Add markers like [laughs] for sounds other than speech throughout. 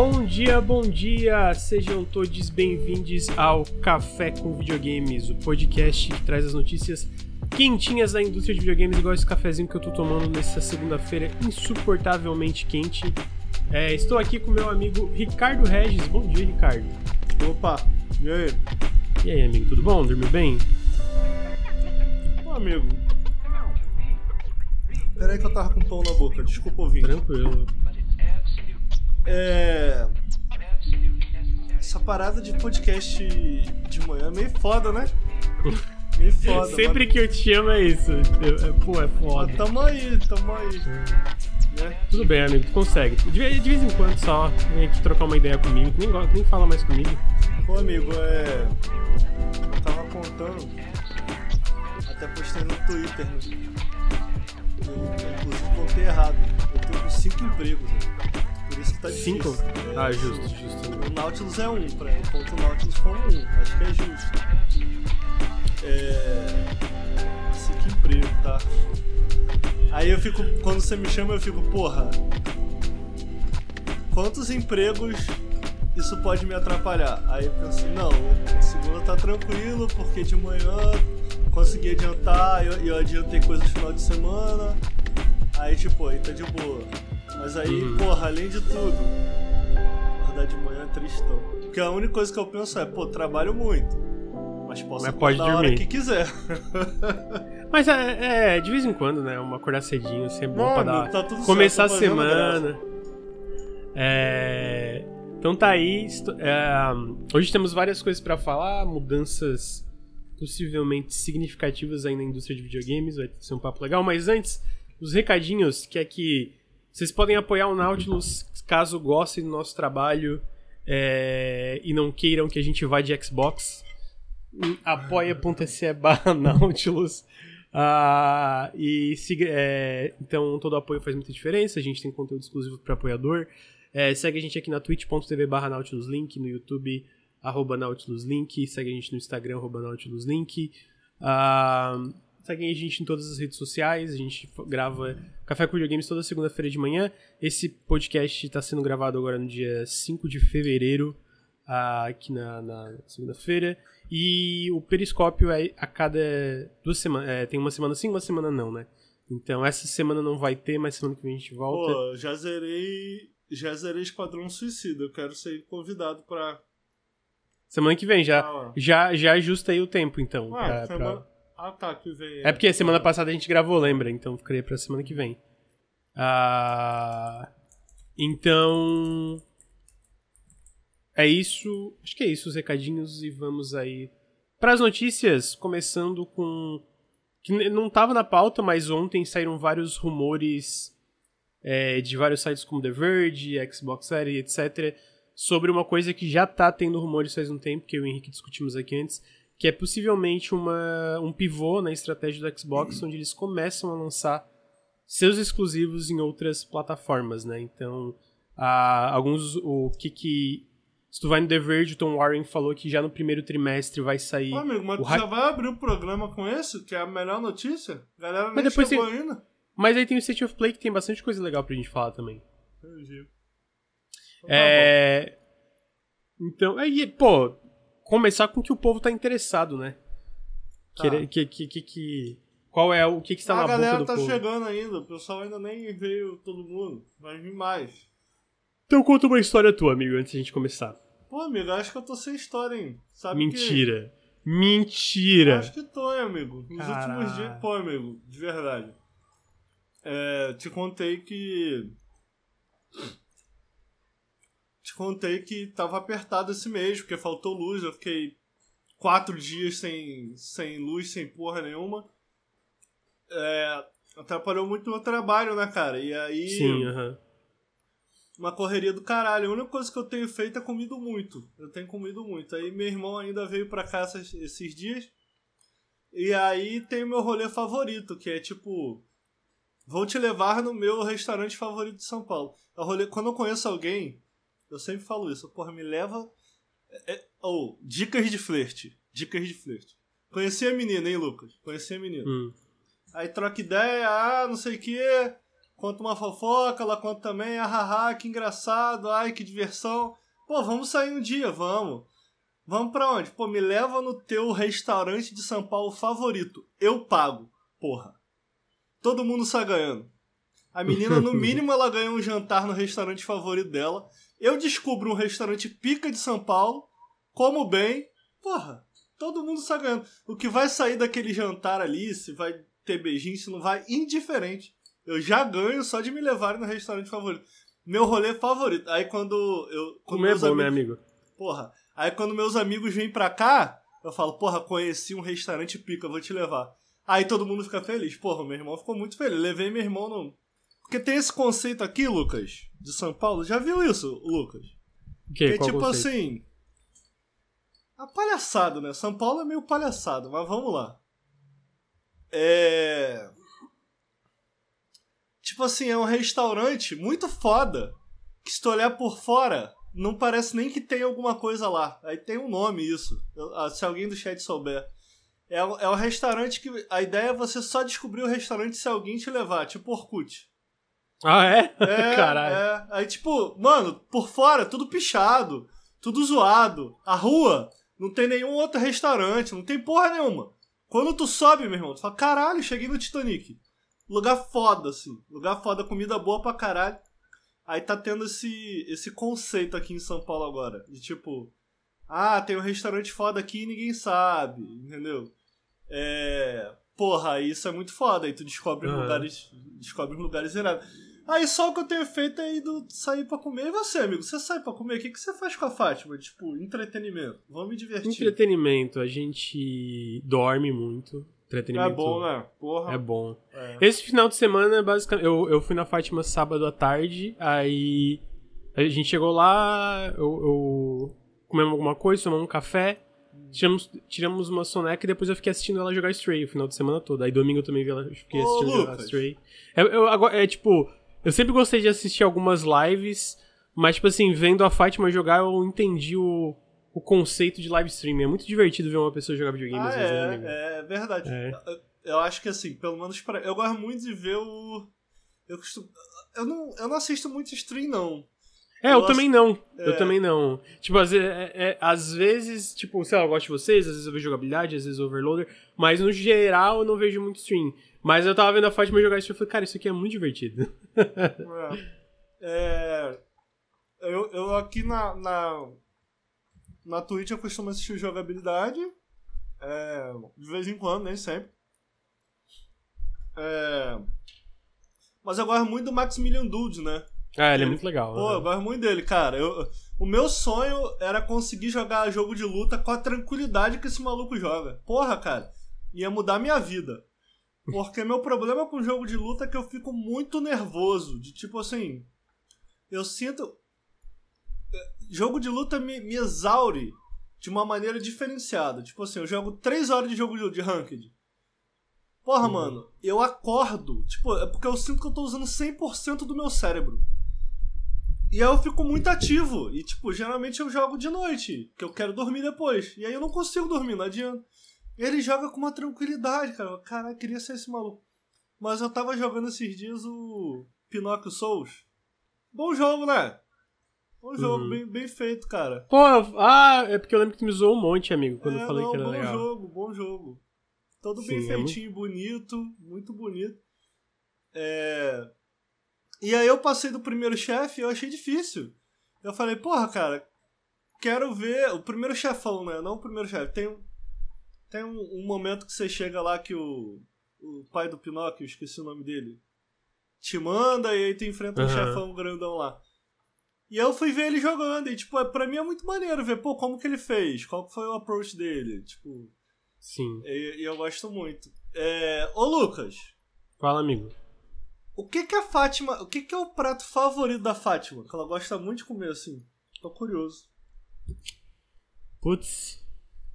Bom dia, bom dia! Sejam todos bem-vindos ao Café com Videogames, o podcast que traz as notícias quentinhas da indústria de videogames, igual esse cafezinho que eu tô tomando nessa segunda-feira insuportavelmente quente. É, estou aqui com meu amigo Ricardo Regis. Bom dia, Ricardo. Opa, e aí? E aí, amigo, tudo bom? Dormiu bem? Ô, amigo. Pera aí que eu tava com pão na boca, desculpa ouvir. Tranquilo. É. Essa parada de podcast de manhã é meio foda, né? Meio [laughs] foda. Sempre que eu te chamo é isso. É- pô, é foda. mas tamo aí, tamo aí. Né? Tudo bem, amigo, tu consegue. De, de vez em quando só, vem aqui trocar uma ideia comigo. Nem, nem fala mais comigo. Pô, amigo, é. Eu tava contando. Até postei no Twitter, né? Eu, inclusive, contei errado. Eu tô com cinco empregos, né? Por isso que tá difícil. Cinco? É, Ah, justo, justo. O Nautilus é um, pra conto o Nautilus como um. Acho que é justo. É. Cinco empregos, tá? Aí eu fico. Quando você me chama, eu fico, porra. Quantos empregos isso pode me atrapalhar? Aí eu penso, não, segunda tá tranquilo, porque de manhã consegui adiantar, eu, eu adiantei coisas no final de semana. Aí tipo, aí tá de boa. Mas aí, Uhum. porra, além de tudo, acordar de manhã é tristão. Porque a única coisa que eu penso é, pô, trabalho muito. Mas posso Mas acordar pode a hora que quiser. [laughs] Mas é, é, de vez em quando, né? Uma acordar cedinho, sempre bom pra Mano, dar. tá tudo começar a certo, tô fazendo semana. É, Então tá aí. é, Hoje temos várias coisas pra falar, mudanças possivelmente significativas aí na indústria de videogames. Vai ser um papo legal. Mas antes, os recadinhos que é que vocês podem apoiar o Nautilus caso gostem do nosso trabalho é, e não queiram que a gente vá de Xbox. apoia.se barra Nautilus. Ah, e siga, é, então todo apoio faz muita diferença. A gente tem conteúdo exclusivo para apoiador. É, segue a gente aqui na twitch.tv barra NautilusLink, no YouTube arroba NautilusLink, segue a gente no Instagram arroba NautilusLink. Ah, segue a gente em todas as redes sociais. A gente grava Café com Videogames toda segunda-feira de manhã. Esse podcast está sendo gravado agora no dia 5 de fevereiro, aqui na, na segunda-feira. E o Periscópio é a cada duas semanas. é, tem uma semana sim, uma semana não, né? Então essa semana não vai ter, mas semana que vem a gente volta. Pô, já zerei. Já zerei Esquadrão Suicida. Eu quero ser convidado pra. Semana que vem, já, Ah, já, já ajusta aí o tempo, então. Ah, pra- semana- pra- ah tá, que vem. É porque semana passada a gente gravou, lembra? Então criei pra semana que vem. Ah, então. É isso. Acho que é isso, os recadinhos. E vamos aí para as notícias, começando com. Que não tava na pauta, mas ontem saíram vários rumores é, de vários sites como The Verge, Xbox Series, etc. Sobre uma coisa que já tá tendo rumores faz um tempo, que eu e o Henrique discutimos aqui antes, que é possivelmente uma, um pivô na estratégia do Xbox, onde eles começam a lançar seus exclusivos em outras plataformas, né? Então, ah, alguns o que que se tu vai no The Verge, o Tom Warren falou que já no primeiro trimestre vai sair. Ô, amigo, mas tu já vai abrir o programa com esse, que é a melhor notícia? A galera Mas depois chegou ainda. Mas aí tem o State of Play que tem bastante coisa legal pra gente falar também. Entendi. Então tá É. Então, aí, pô, começar com o que o povo tá interessado, né? Tá. Querer- Que, que, que, que- qual é o que, que está a na boca galera do tá povo? chegando ainda, o pessoal ainda nem veio todo mundo. Vai vir mais. Então conta uma história tua, amigo, antes da gente começar. Pô, amigo, acho que eu tô sem história, hein? Sabe Mentira. Que... Mentira. Acho que tô, hein, amigo. Nos Caralho. últimos dias. Pô, amigo, de verdade. É, te contei que. Te contei que tava apertado esse mês, porque faltou luz. Eu fiquei quatro dias sem, sem luz, sem porra nenhuma. É, atrapalhou muito o meu trabalho, né, cara? E aí. Sim, aham. uma correria do caralho. A única coisa que eu tenho feito é comido muito. Eu tenho comido muito. Aí meu irmão ainda veio pra cá esses dias. E aí tem o meu rolê favorito, que é tipo. Vou te levar no meu restaurante favorito de São Paulo. É o rolê, quando eu conheço alguém, eu sempre falo isso. Porra, me leva. É, ou, dicas de flerte. Dicas de flerte. Conheci a menina, hein, Lucas? Conheci a menina. Hum. Aí troca ideia, ah, não sei o que. conta uma fofoca, ela conta também, ah, haha, que engraçado, ai, que diversão. Pô, vamos sair um dia, vamos. Vamos pra onde? Pô, me leva no teu restaurante de São Paulo favorito. Eu pago, porra. Todo mundo sai ganhando. A menina, no [laughs] mínimo, ela ganha um jantar no restaurante favorito dela. Eu descubro um restaurante pica de São Paulo, como bem, porra, todo mundo sai ganhando. O que vai sair daquele jantar ali, se vai ter beijinho, se não vai, indiferente. Eu já ganho só de me levarem no restaurante favorito. Meu rolê favorito. Aí quando eu. Quando Comer é bom, amigos, meu amigo. Porra. Aí quando meus amigos vêm pra cá, eu falo, porra, conheci um restaurante pica, vou te levar. Aí todo mundo fica feliz. Porra, meu irmão ficou muito feliz. Levei meu irmão no. Porque tem esse conceito aqui, Lucas, de São Paulo. Já viu isso, Lucas? Que, que é tipo conceito? assim. A palhaçada, né? São Paulo é meio palhaçado, mas vamos lá. É. Tipo assim, é um restaurante muito foda. Que se tu olhar por fora, não parece nem que tem alguma coisa lá. Aí tem um nome isso. Ah, se alguém do chat souber. É, é um restaurante que. A ideia é você só descobrir o restaurante se alguém te levar, tipo Orkut. Ah, é? É, [laughs] Caralho. É. Aí, tipo, mano, por fora, tudo pichado, tudo zoado. A rua não tem nenhum outro restaurante, não tem porra nenhuma. Quando tu sobe, meu irmão, tu fala, caralho, cheguei no Titanic. Lugar foda, assim. Lugar foda, comida boa pra caralho. Aí tá tendo esse, esse conceito aqui em São Paulo agora. De tipo, ah, tem um restaurante foda aqui e ninguém sabe, entendeu? É. Porra, isso é muito foda. Aí tu descobre uhum. lugares. Descobre lugares irados. Aí só o que eu tenho feito é ido sair pra comer. E você, amigo? Você sai pra comer? O que, que você faz com a Fátima? Tipo, entretenimento. Vamos me divertir. Entretenimento. A gente dorme muito. Entretenimento. É bom, né? Porra. É bom. É. Esse final de semana, basicamente, eu, eu fui na Fátima sábado à tarde, aí a gente chegou lá, eu, eu comemos alguma coisa, tomamos um café, tiramos, tiramos uma soneca e depois eu fiquei assistindo ela jogar Stray o final de semana todo. Aí domingo eu também fiquei assistindo Ô, jogar Stray. É, eu, agora, é tipo, eu sempre gostei de assistir algumas lives, mas tipo assim, vendo a Fátima jogar eu entendi o o conceito de live streaming. É muito divertido ver uma pessoa jogar videogame ah, às vezes, é, né, É verdade. É. Eu, eu, acho que assim, pelo menos para Eu gosto muito de ver o. Eu costumo. Eu não, eu não assisto muito stream, não. É, eu, eu também não. É. Eu também não. Tipo, às vezes, é, é, às vezes, tipo, sei lá, eu gosto de vocês, às vezes eu vejo jogabilidade, às vezes overloader, mas no geral eu não vejo muito stream. Mas eu tava vendo a Fátima jogar isso e falei, cara, isso aqui é muito divertido. é. é eu, eu aqui na, na, na Twitch eu costumo assistir jogabilidade. É, de vez em quando, nem sempre. É, mas eu gosto muito do Maximilian Dude, né? Ah, ele, ele é muito legal. Pô, né? eu gosto muito dele, cara. Eu, o meu sonho era conseguir jogar jogo de luta com a tranquilidade que esse maluco joga. Porra, cara. Ia mudar minha vida. Porque meu problema com jogo de luta é que eu fico muito nervoso. De tipo assim. Eu sinto jogo de luta me, me exaure de uma maneira diferenciada. Tipo assim, eu jogo 3 horas de jogo de, de ranked. Porra, uhum. mano, eu acordo. Tipo, é porque eu sinto que eu tô usando 100% do meu cérebro. E aí eu fico muito ativo. E, tipo, geralmente eu jogo de noite, que eu quero dormir depois. E aí eu não consigo dormir, não adianta. Ele joga com uma tranquilidade, cara. Caralho, queria ser esse maluco. Mas eu tava jogando esses dias o Pinocchio Souls. Bom jogo, né? Um jogo uhum. bem, bem feito, cara. Pô, ah, é porque eu lembro que tu me zoou um monte, amigo, quando é, eu falei não, que era bom legal. Bom jogo, bom jogo. Todo Sim, bem é feitinho, muito... bonito, muito bonito. É... E aí eu passei do primeiro chefe e eu achei difícil. Eu falei, porra, cara, quero ver o primeiro chefão, né? Não o primeiro chefe. Tem, tem um, um, momento que você chega lá que o, o pai do Pinóquio, esqueci o nome dele, te manda e aí tu enfrenta uhum. um chefão grandão lá. E eu fui ver ele jogando, e, tipo, é, pra mim é muito maneiro ver, pô, como que ele fez, qual foi o approach dele, tipo... Sim. E, e eu gosto muito. É... Ô, Lucas. Fala, amigo. O que que a Fátima... O que que é o prato favorito da Fátima? Que ela gosta muito de comer, assim. Tô curioso. Putz...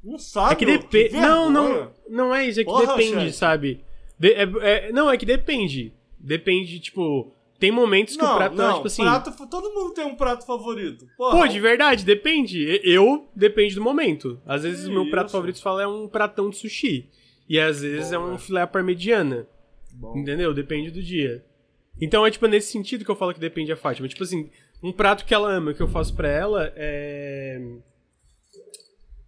Não sabe? É que depende. Não, não, não é isso, é que Porra, depende, chefe. sabe? De, é, é, não, é que depende. Depende, tipo, tem momentos que não, o prato não, tá, tipo assim. Prato, todo mundo tem um prato favorito. Porra. Pô, de verdade, depende. Eu, depende do momento. Às vezes o meu prato favorito fala é um pratão de sushi. E às vezes Bom, é um é. filé parmegiana. Bom. Entendeu? Depende do dia. Então é tipo nesse sentido que eu falo que depende a Fátima. Tipo assim, um prato que ela ama, que eu faço pra ela é.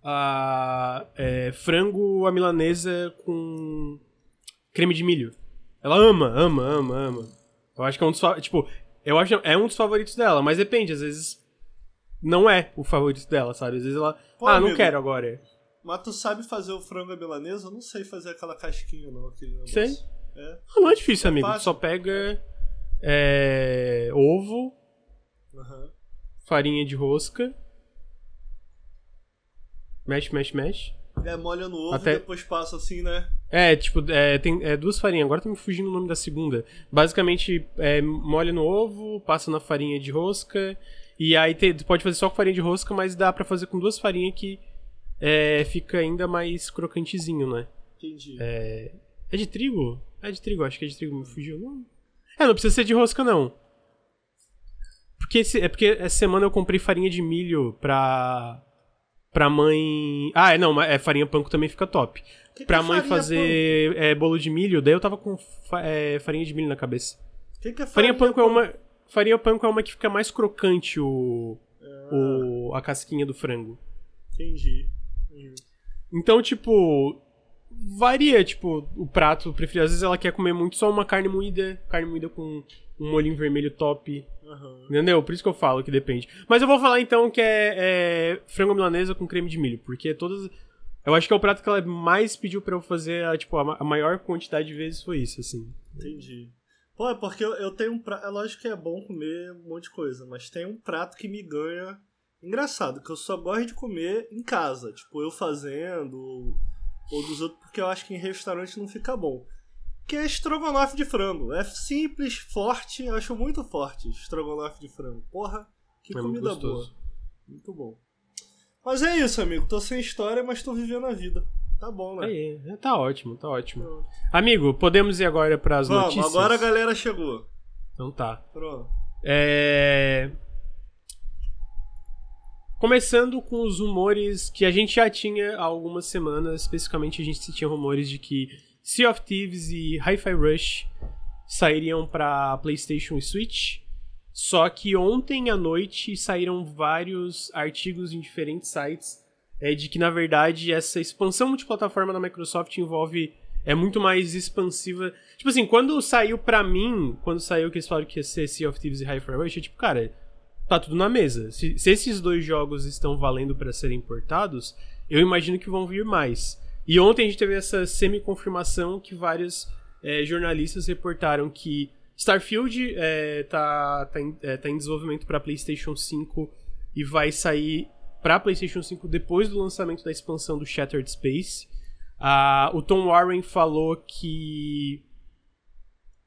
A, é frango à milanesa com creme de milho. Ela ama, ama, ama, ama. Eu acho que é um dos tipo, eu acho é um dos favoritos dela, mas depende, às vezes não é o favorito dela, sabe? Às vezes ela, Pô, ah, amigo, não quero agora. Mas tu sabe fazer o frango à milanesa? Eu não sei fazer aquela casquinha não, aquele Sei. É. Não, não é difícil, é amigo. Fácil. Tu só pega é, ovo, uhum. farinha de rosca, mexe, mexe, mexe. É, molha no ovo Até... e depois passa assim, né? É, tipo, é, tem é, duas farinhas. Agora tá me fugindo o nome da segunda. Basicamente, é, molha no ovo, passa na farinha de rosca. E aí te, pode fazer só com farinha de rosca, mas dá para fazer com duas farinhas que é, fica ainda mais crocantezinho, né? Entendi. É, é de trigo? É de trigo, acho que é de trigo. Me fugiu. Não. É, não precisa ser de rosca, não. Porque esse, é porque essa semana eu comprei farinha de milho pra. Pra mãe. Ah, é, não, é farinha panko também fica top. Que pra que é mãe fazer é, bolo de milho, daí eu tava com fa é, farinha de milho na cabeça. Que que é farinha, farinha panko é uma. Farinha panko é uma que fica mais crocante o. Ah. o a casquinha do frango. Entendi. Então, tipo, varia, tipo, o prato preferido. Às vezes ela quer comer muito só uma carne moída, carne moída com um molhinho vermelho top. Uhum. Entendeu? Por isso que eu falo que depende. Mas eu vou falar então que é, é, frango milanesa com creme de milho, porque todas. Eu acho que é o prato que ela mais pediu para eu fazer, a, tipo, a, maior quantidade de vezes foi isso, assim. Entendi. Pô, é porque eu, eu tenho um prato. É lógico que é bom comer um monte de coisa, mas tem um prato que me ganha. Engraçado, que eu só gosto de comer em casa. Tipo, eu fazendo, ou dos outros, porque eu acho que em restaurante não fica bom. Que é estrogonofe de frango. É simples, forte, eu acho muito forte estrogonofe de frango. Porra, que é comida muito boa. Muito bom. Mas é isso, amigo. Tô sem história, mas tô vivendo a vida. Tá bom, né? Aí, é, tá ótimo, tá ótimo. Pronto. Amigo, podemos ir agora para as notícias? agora a galera chegou. Então tá. Pronto. É... Começando com os rumores que a gente já tinha há algumas semanas, especificamente a gente tinha rumores de que Sea of Thieves e Hi-Fi Rush sairiam para PlayStation e Switch. Só que ontem à noite saíram vários artigos em diferentes sites é, de que na verdade essa expansão multiplataforma da Microsoft envolve é muito mais expansiva. Tipo assim, quando saiu pra mim, quando saiu que eles falaram que ia ser Sea of Thieves e Hi-Fi Rush, é tipo, cara, tá tudo na mesa. Se, se esses dois jogos estão valendo para serem importados, eu imagino que vão vir mais. E ontem a gente teve essa semi-confirmação que vários é, jornalistas reportaram que Starfield é, tá, tá, em, é, tá em desenvolvimento para PlayStation 5 e vai sair para PlayStation 5 depois do lançamento da expansão do Shattered Space. Ah, o Tom Warren falou que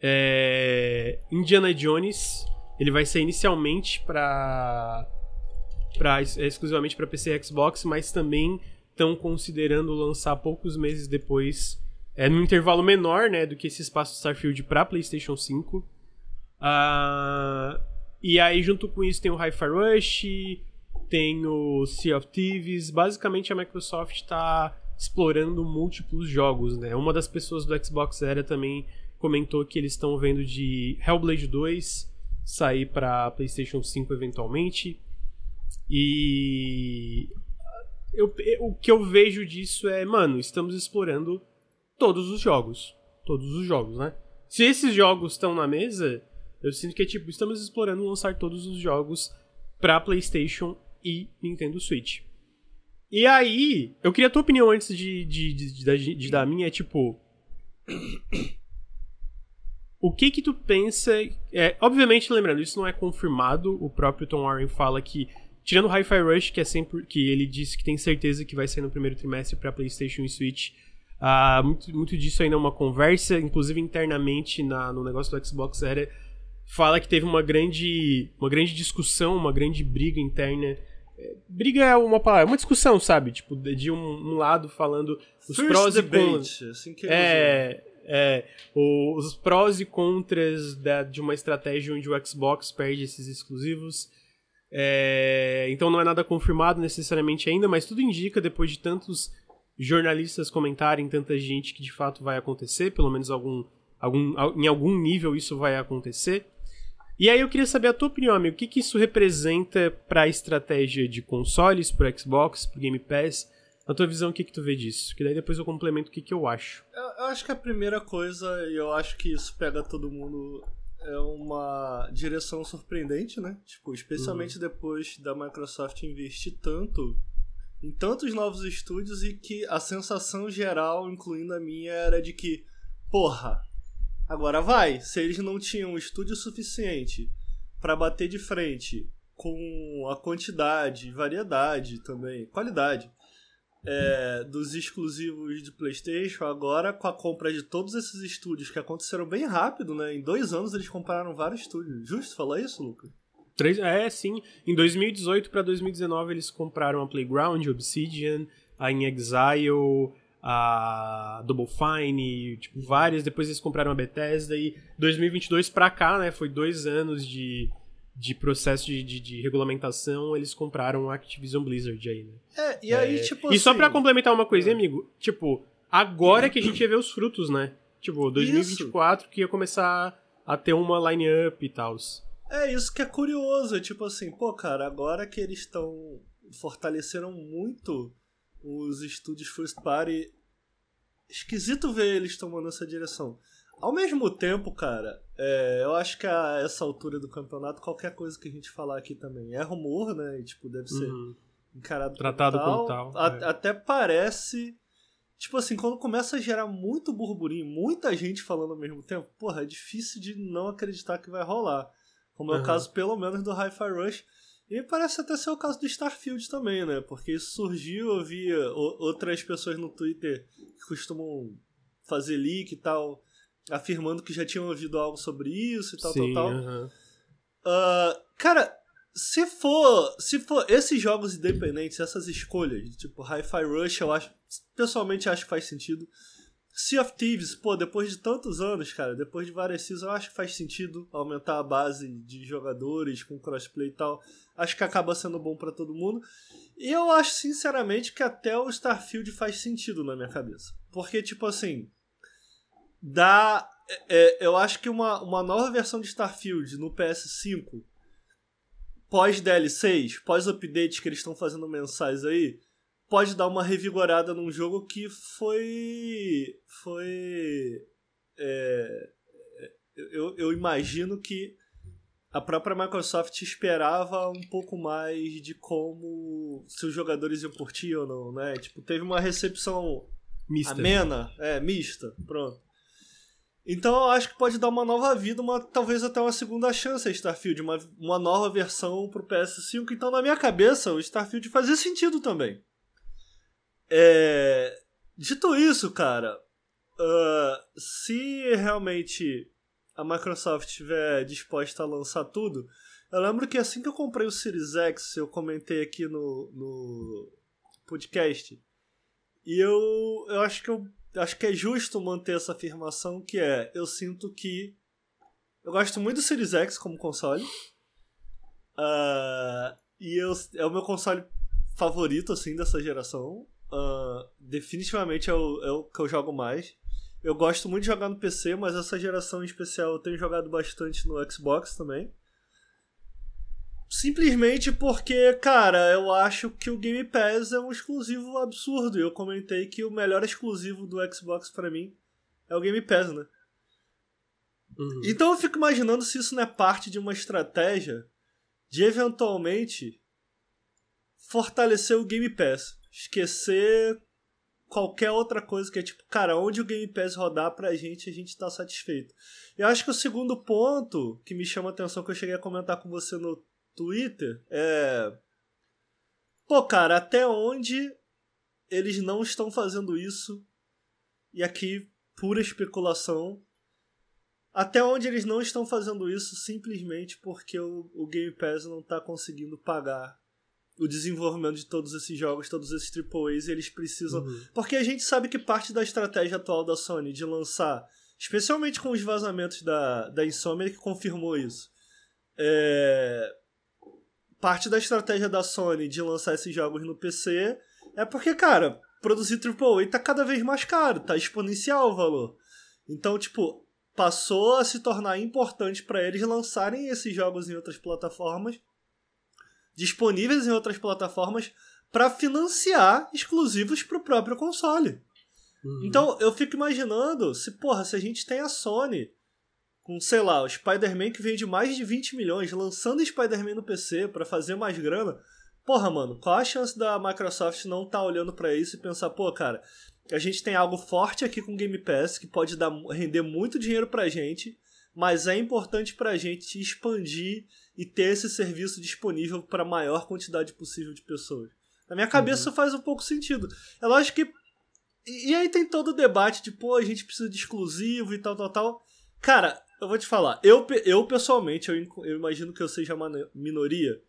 é, Indiana Jones ele vai ser inicialmente para para exclusivamente para PC e Xbox, mas também estão considerando lançar poucos meses depois, é num intervalo menor, né, do que esse espaço Starfield para PlayStation 5. Uh, ah, e aí junto com isso tem o Hi-Fi Rush, tem o Sea of Thieves, basicamente a Microsoft está explorando múltiplos jogos, né? Uma das pessoas do Xbox Era também comentou que eles estão vendo de Hellblade 2, sair para PlayStation 5 eventualmente. E eu, o que eu vejo disso é, mano, estamos explorando todos os jogos. Todos os jogos, né? Se esses jogos estão na mesa, eu sinto que é tipo, estamos explorando lançar todos os jogos pra PlayStation e Nintendo Switch. E aí, eu queria a tua opinião antes de, de, de, de, dar a minha, é tipo [clears throat] o que que tu pensa... É, obviamente, lembrando, isso não é confirmado. O próprio Tom Warren fala que, tirando o Hi-Fi Rush, que é sempre que ele disse que tem certeza que vai sair no primeiro trimestre para PlayStation e Switch, uh, muito, muito disso ainda é uma conversa, inclusive internamente na, no negócio do Xbox era fala que teve uma grande, uma grande discussão, uma grande briga interna é, briga é uma palavra, é uma discussão, sabe? Tipo, de um, um lado falando os First prós debate, e contras. Assim que é, é, os prós e contras da, de uma estratégia onde o Xbox perde esses exclusivos. É, então não é nada confirmado necessariamente ainda, mas tudo indica, depois de tantos jornalistas comentarem, tanta gente que de fato vai acontecer, pelo menos algum algum, em algum nível isso vai acontecer. E aí eu queria saber a tua opinião, amigo. O que, que isso representa para a estratégia de consoles, pro Xbox, pro Game Pass? Na tua visão, o que, que tu vê disso? Que daí depois eu complemento o que, que eu acho. Eu, eu acho que a primeira coisa, e eu acho que isso pega todo mundo, é uma direção surpreendente, né? Tipo, especialmente uhum. depois da Microsoft investir tanto em tantos novos estúdios e que a sensação geral, incluindo a minha, era de que, porra, Agora vai, se eles não tinham estúdio suficiente para bater de frente com a quantidade, variedade também, qualidade é, dos exclusivos de PlayStation, agora com a compra de todos esses estúdios que aconteceram bem rápido, né? Em dois anos eles compraram vários estúdios. Justo falar isso, Lucas? Três, é, sim. Em 2018 para 2019 eles compraram a Playground, Obsidian, a In Exile, a Double Fine, tipo, várias. Depois eles compraram a Bethesda e 2022 pra cá, né? Foi dois anos de, de processo de, de, de regulamentação. Eles compraram a Activision Blizzard aí, né? É, e aí, é... tipo E assim... só pra complementar uma coisinha, é. amigo, tipo, agora que a gente ia ver os frutos, né? Tipo, 2024 isso. que ia começar a ter uma line-up e tal. É isso que é curioso, tipo assim, pô, cara, agora que eles estão fortaleceram muito os estúdios first party. Esquisito ver eles tomando essa direção. Ao mesmo tempo, cara, é, eu acho que a essa altura do campeonato, qualquer coisa que a gente falar aqui também é rumor, né? E, tipo, deve ser uhum. encarado Tratado como tal. A, é. Até parece. Tipo assim, quando começa a gerar muito burburinho, muita gente falando ao mesmo tempo, porra, é difícil de não acreditar que vai rolar. Como é o caso, pelo menos, do Hi-Fi Rush. E parece até ser o caso do Starfield também, né? Porque isso surgiu, eu vi outras pessoas no Twitter que costumam fazer leak e tal, afirmando que já tinham ouvido algo sobre isso e tal, Sim, tal, tal. Uh -huh. uh, cara, se for, se for esses jogos independentes, essas escolhas, tipo Hi-Fi Rush, eu acho, pessoalmente acho que faz sentido. Sea of Thieves, pô, depois de tantos anos, cara, depois de várias seasons, eu acho que faz sentido aumentar a base de jogadores com crossplay e tal. Acho que acaba sendo bom para todo mundo. E eu acho, sinceramente, que até o Starfield faz sentido na minha cabeça. Porque, tipo assim, dá. É, é eu acho que uma, uma nova versão de Starfield no PS5, pós-DLCs, pós-updates que eles estão fazendo mensais aí, pode dar uma revigorada num jogo que foi. Foi. É, eu, eu imagino que a própria Microsoft esperava um pouco mais de como se os jogadores iam curtir ou não, né? Tipo, teve uma recepção mista. amena, é, mista, pronto. Então eu acho que pode dar uma nova vida, uma, talvez até uma segunda chance a Starfield, uma, uma nova versão pro PS5. Então, na minha cabeça, o Starfield fazia sentido também. É... Dito isso, cara, uh, se realmente a Microsoft estiver disposta a lançar tudo, eu lembro que assim que eu comprei o Series X, eu comentei aqui no, no podcast, e eu, eu acho que eu acho que é justo manter essa afirmação que é, eu sinto que eu gosto muito do Series X como console. Uh, e eu, é o meu console favorito, assim, dessa geração. Uh, definitivamente é o, é o que eu jogo mais. Eu gosto muito de jogar no PC, mas essa geração em especial eu tenho jogado bastante no Xbox também. Simplesmente porque, cara, eu acho que o Game Pass é um exclusivo absurdo. Eu comentei que o melhor exclusivo do Xbox para mim é o Game Pass, né? Uhum. Então eu fico imaginando se isso não é parte de uma estratégia de eventualmente fortalecer o Game Pass esquecer qualquer outra coisa que é tipo, cara, onde o Game Pass rodar pra gente, a gente tá satisfeito. Eu acho que o segundo ponto que me chama a atenção, que eu cheguei a comentar com você no Twitter, é. Pô, cara, até onde eles não estão fazendo isso? E aqui, pura especulação. Até onde eles não estão fazendo isso simplesmente porque o, o Game Pass não tá conseguindo pagar o desenvolvimento de todos esses jogos, todos esses AAAs, eles precisam. Uhum. Porque a gente sabe que parte da estratégia atual da Sony de lançar, especialmente com os vazamentos da, da Insomniac, que confirmou isso. É... Parte da estratégia da Sony de lançar esses jogos no PC é porque, cara, produzir AAA tá cada vez mais caro, tá exponencial o valor. Então, tipo, passou a se tornar importante para eles lançarem esses jogos em outras plataformas, disponíveis em outras plataformas, para financiar exclusivos para o próprio console. Uhum. Então eu fico imaginando se, porra, se a gente tem a Sony com, sei lá, o Spider-Man que vende mais de 20 milhões, lançando Spider-Man no PC para fazer mais grana. Porra, mano, qual a chance da Microsoft não estar tá olhando para isso e pensar, pô, cara, a gente tem algo forte aqui com Game Pass que pode dar, render muito dinheiro pra gente, mas é importante pra gente expandir e ter esse serviço disponível para a maior quantidade possível de pessoas. Na minha cabeça uhum. faz um pouco sentido. É lógico que. E, e aí tem todo o debate de, pô, a gente precisa de exclusivo e tal, tal, tal. Cara, eu vou te falar. Eu, eu pessoalmente, eu, eu imagino que eu seja uma minoria.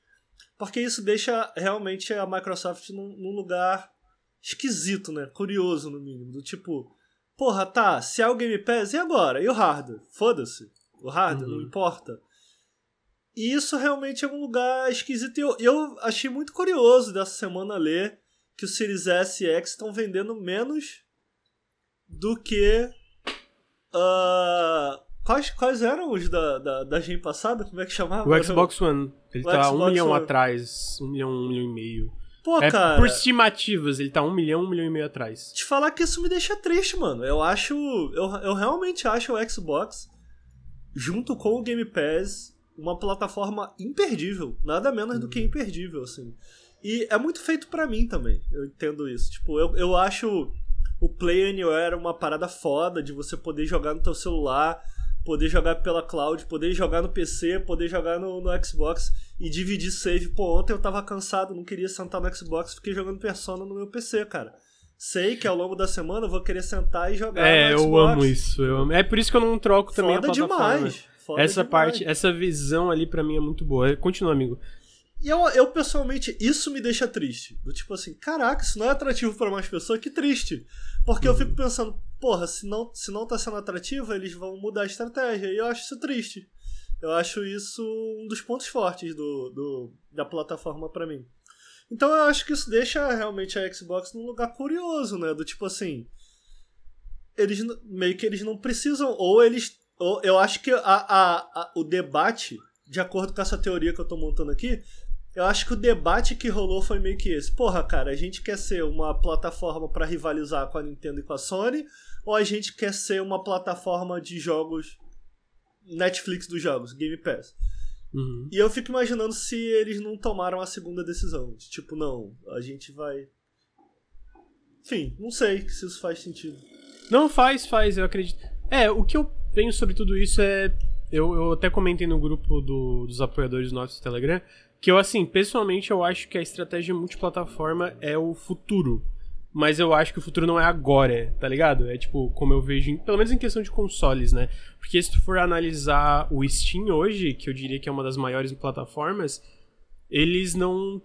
Porque isso deixa realmente a Microsoft num, num lugar esquisito, né? Curioso, no mínimo. Do tipo, porra, tá, se é o Game Pass, e agora? E o hardware? Foda-se. O hardware, uhum. não importa. E isso realmente é um lugar esquisito. E eu, eu achei muito curioso dessa semana ler que os Series S e X estão vendendo menos do que. Uh, quais, quais eram os da, da, da Gen passada? Como é que chamava? O Xbox One. Ele o tá Xbox um milhão One. atrás. Um milhão, um milhão e meio. Pô, é, cara. Por estimativas, ele tá um milhão, um milhão e meio atrás. Te falar que isso me deixa triste, mano. Eu acho. Eu, eu realmente acho o Xbox, junto com o Game Pass, uma plataforma imperdível. Nada menos uhum. do que uhum. imperdível, assim. E é muito feito para mim também. Eu entendo isso. Tipo, eu, eu acho o Play Anywhere uma parada foda de você poder jogar no teu celular poder jogar pela cloud, poder jogar no PC, poder jogar no, no Xbox e dividir save. Pô, ontem eu tava cansado, não queria sentar no Xbox, fiquei jogando Persona no meu PC, cara. Sei que ao longo da semana eu vou querer sentar e jogar É, eu amo isso. Eu amo. É por isso que eu não troco também Foda a plataforma. Demais. Foda essa demais. parte, essa visão ali para mim é muito boa. Continua, amigo. E eu, eu, pessoalmente, isso me deixa triste. Do tipo assim, caraca, isso não é atrativo para mais pessoas, que triste. Porque uhum. eu fico pensando, porra, se não, se não tá sendo atrativo, eles vão mudar a estratégia. E eu acho isso triste. Eu acho isso um dos pontos fortes do, do da plataforma para mim. Então eu acho que isso deixa realmente a Xbox num lugar curioso, né? Do tipo assim. Eles meio que eles não precisam, ou eles. Ou, eu acho que a, a, a, o debate, de acordo com essa teoria que eu tô montando aqui, eu acho que o debate que rolou foi meio que esse. Porra, cara, a gente quer ser uma plataforma para rivalizar com a Nintendo e com a Sony, ou a gente quer ser uma plataforma de jogos Netflix dos jogos, Game Pass. Uhum. E eu fico imaginando se eles não tomaram a segunda decisão. De, tipo, não, a gente vai. Enfim, não sei se isso faz sentido. Não faz, faz, eu acredito. É, o que eu tenho sobre tudo isso é. Eu, eu até comentei no grupo do, dos apoiadores nossos do Telegram que eu, assim, pessoalmente eu acho que a estratégia multiplataforma é o futuro. Mas eu acho que o futuro não é agora, tá ligado? É tipo, como eu vejo, pelo menos em questão de consoles, né? Porque se tu for analisar o Steam hoje, que eu diria que é uma das maiores plataformas, eles não.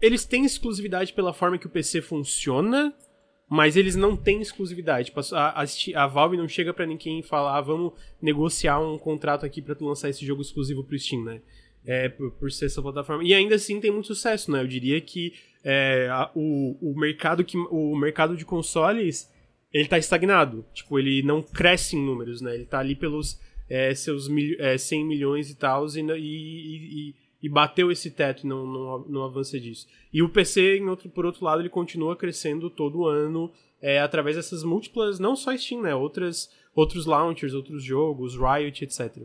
Eles têm exclusividade pela forma que o PC funciona, mas eles não têm exclusividade. A, a, a Valve não chega para ninguém e fala, ah, vamos negociar um contrato aqui para tu lançar esse jogo exclusivo pro Steam, né? é, por, por, ser essa plataforma. E ainda assim tem muito sucesso, né? Eu diria que é, a, o, o, mercado que, o mercado de consoles ele tá estagnado. Tipo, ele não cresce em números, né? Ele tá ali pelos é, seus mil, é, 100 milhões e tal, e, e, e, bateu esse teto e não, não, não avança disso. E o PC, outro, por outro lado, ele continua crescendo todo ano é, através dessas múltiplas, não só Steam, né? Outras, outros launchers, outros jogos, Riot, etc.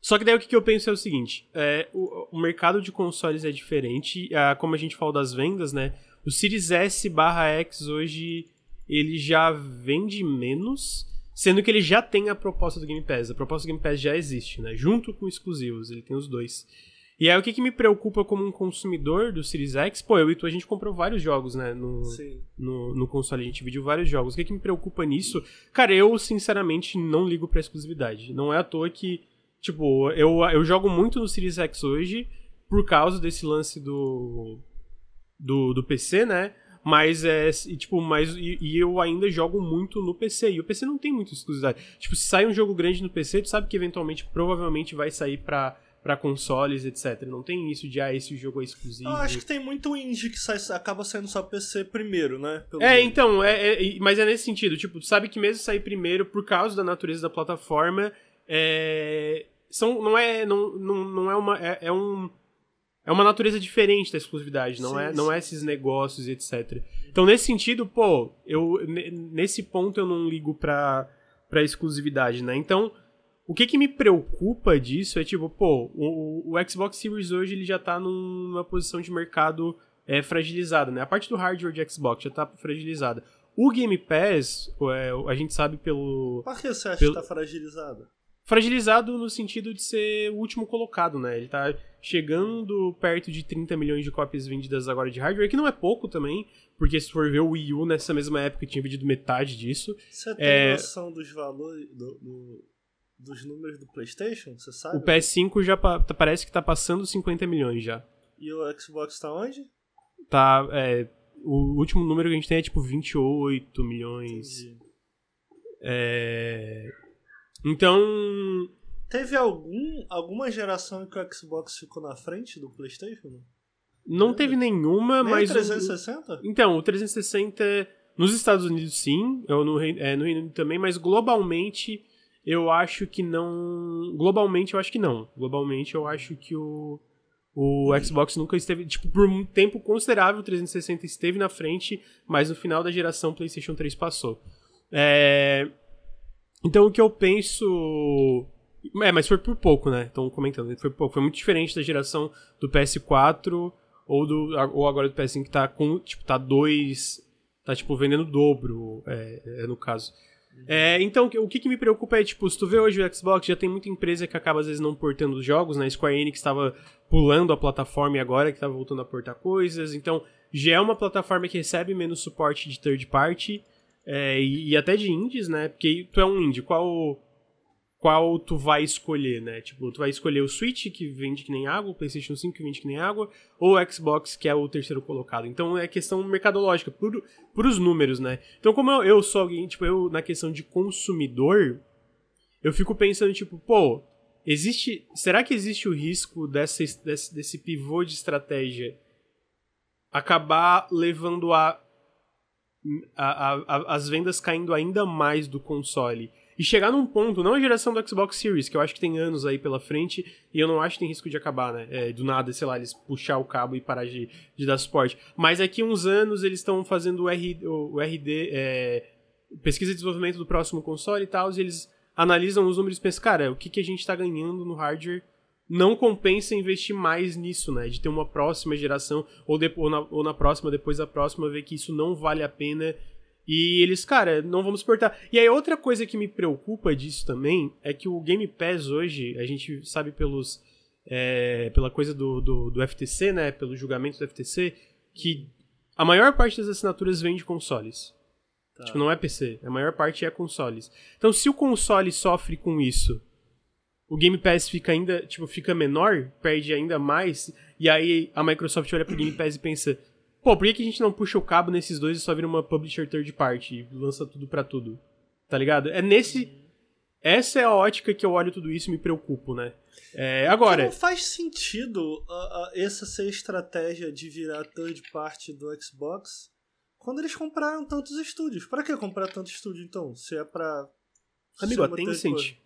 Só que daí o que, eu penso é o seguinte: é, o, o, mercado de consoles é diferente. É, como a gente falou das vendas, né? O Series S barra X hoje ele já vende menos, sendo que ele já tem a proposta do Game Pass. A proposta do Game Pass já existe, né? Junto com exclusivos, ele tem os dois. E aí o que, que me preocupa como um consumidor do Series X? Pô, eu e tu a gente comprou vários jogos, né? No, no, no, console, a gente viu vários jogos. O que, que me preocupa nisso? Cara, eu sinceramente não ligo pra exclusividade. Não é à toa que Tipo, eu, eu jogo muito no Series X hoje por causa desse lance do. do, do PC, né? Mas é. E, tipo, mas. E, e, eu ainda jogo muito no PC. E o PC não tem muita exclusividade. Tipo, se sai um jogo grande no PC, tu sabe que eventualmente, provavelmente, vai sair pra, para consoles, etc. Não tem isso de, ah, esse jogo é exclusivo. Eu acho que tem muito indie que sai, acaba saindo só PC primeiro, né? Pelo é, jeito. então, é, é, mas é nesse sentido. Tipo, tu sabe que mesmo sair primeiro, por causa da natureza da plataforma, é, são, não, é, não, não, não é uma. É, é, um. É uma natureza diferente da exclusividade, não, sim, é, não é esses negócios e etc. Então, nesse sentido, pô, eu, nesse ponto eu não ligo pra, pra exclusividade, né? Então, o que que me preocupa disso é tipo, pô, o, o Xbox Series hoje ele já tá numa posição de mercado é, fragilizada, né? A parte do hardware de Xbox já tá fragilizada. O Game Pass, é, a gente sabe pelo. Por que você acha pelo... que tá fragilizado? Fragilizado no sentido de ser o último colocado, né? Ele tá chegando perto de 30 milhões de cópias vendidas agora de hardware, que não é pouco também, porque se for ver o Wii U nessa mesma época tinha vendido metade disso. Você tem é... noção dos valores do, do dos números do PlayStation, você sabe? O PS5 já pa parece que tá passando 50 milhões já. E o Xbox tá onde? Tá, é, o último número que a gente tem é tipo 28 milhões. Entendi. É... Então. Teve algum, alguma geração em que o Xbox ficou na frente do PlayStation? Não teve nenhuma, Nem mas. O 360? O... Então, o 360 nos Estados Unidos sim, eu no, é, no Reino Unido também, mas globalmente eu acho que não. Globalmente, eu acho que não. Globalmente, eu acho que o, o Xbox nunca esteve. Tipo, por um tempo considerável, o 360 esteve na frente, mas no final da geração, o PlayStation 3 passou. É... Então, o que eu penso. É, mas foi por pouco, né? Estão comentando. Foi pouco. Foi muito diferente da geração do PS4 ou, do, ou agora do PS5 que tá com. Tipo, tá dois. Tá, tipo, vendendo dobro, é, é no caso. É, então, o que, que me preocupa é, tipo, se tu vê hoje o Xbox, já tem muita empresa que acaba às vezes não portando os jogos, né? Square Enix estava pulando a plataforma e agora que estava voltando a portar coisas. Então, já é uma plataforma que recebe menos suporte de third party é, e, e, até de indies, né? Porque tu é um indie, qual qual tu vai escolher, né? Tipo, tu vai escolher o Switch, que vende que nem água, o PlayStation 5, que vende que nem água, ou o Xbox, que é o terceiro colocado. Então é questão mercadológica, por, por os números, né? Então, como eu, eu sou alguém, tipo, eu, na questão de consumidor, eu fico pensando, tipo, pô, existe. Será que existe o risco dessa, desse, desse pivô de estratégia acabar levando a, a, a, as vendas caindo ainda mais do console? e chegar num ponto, não a geração do Xbox Series, que eu acho que tem anos aí pela frente, e eu não acho que tem risco de acabar, né? É, do nada, sei lá, eles puxar o cabo e parar de, de dar suporte. Mas daqui uns anos eles estão fazendo o, R, o, RD, é, pesquisa e desenvolvimento do próximo console e tal, e eles analisam os números e pensam, cara, o que, que a gente tá ganhando no hardware não compensa investir mais nisso, né? De ter uma próxima geração, ou, de, ou, na, ou na próxima, depois da próxima, ver que isso não vale a pena e eles, cara, não vamos suportar. E aí, outra coisa que me preocupa disso também é que o Game Pass hoje, a gente sabe pelos. É, pela coisa do, do, do, FTC, né? Pelo julgamento do FTC, que a maior parte das assinaturas vem de consoles. Tá. Tipo, não é PC. A maior parte é consoles. Então, se o console sofre com isso, o Game Pass fica ainda, tipo, fica menor, perde ainda mais, e aí a Microsoft olha pro Game Pass e pensa Pô, por que, que a gente não puxa o cabo nesses dois e só vira uma publisher third party e lança tudo para tudo? Tá ligado? É nesse. Essa é a ótica que eu olho tudo isso e me preocupo, né? É, agora. Não faz sentido uh, uh, essa ser estratégia de virar third party do Xbox quando eles compraram tantos estúdios. Para que comprar tanto estúdio então? Se é pra. Amigo, a Tencent.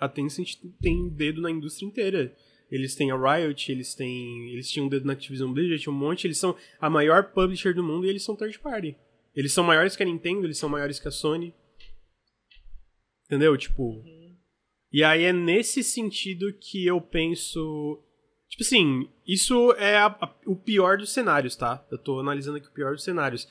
A Tencent tem dedo na indústria inteira. Eles têm a Riot, eles têm. Eles tinham um dedo na Activision Blizzard, tinha um monte, eles são a maior publisher do mundo e eles são third party. Eles são maiores que a Nintendo, eles são maiores que a Sony. Entendeu? Tipo. Uhum. E aí é nesse sentido que eu penso. Tipo assim, isso é a, a, o pior dos cenários, tá? Eu tô analisando aqui o pior dos cenários.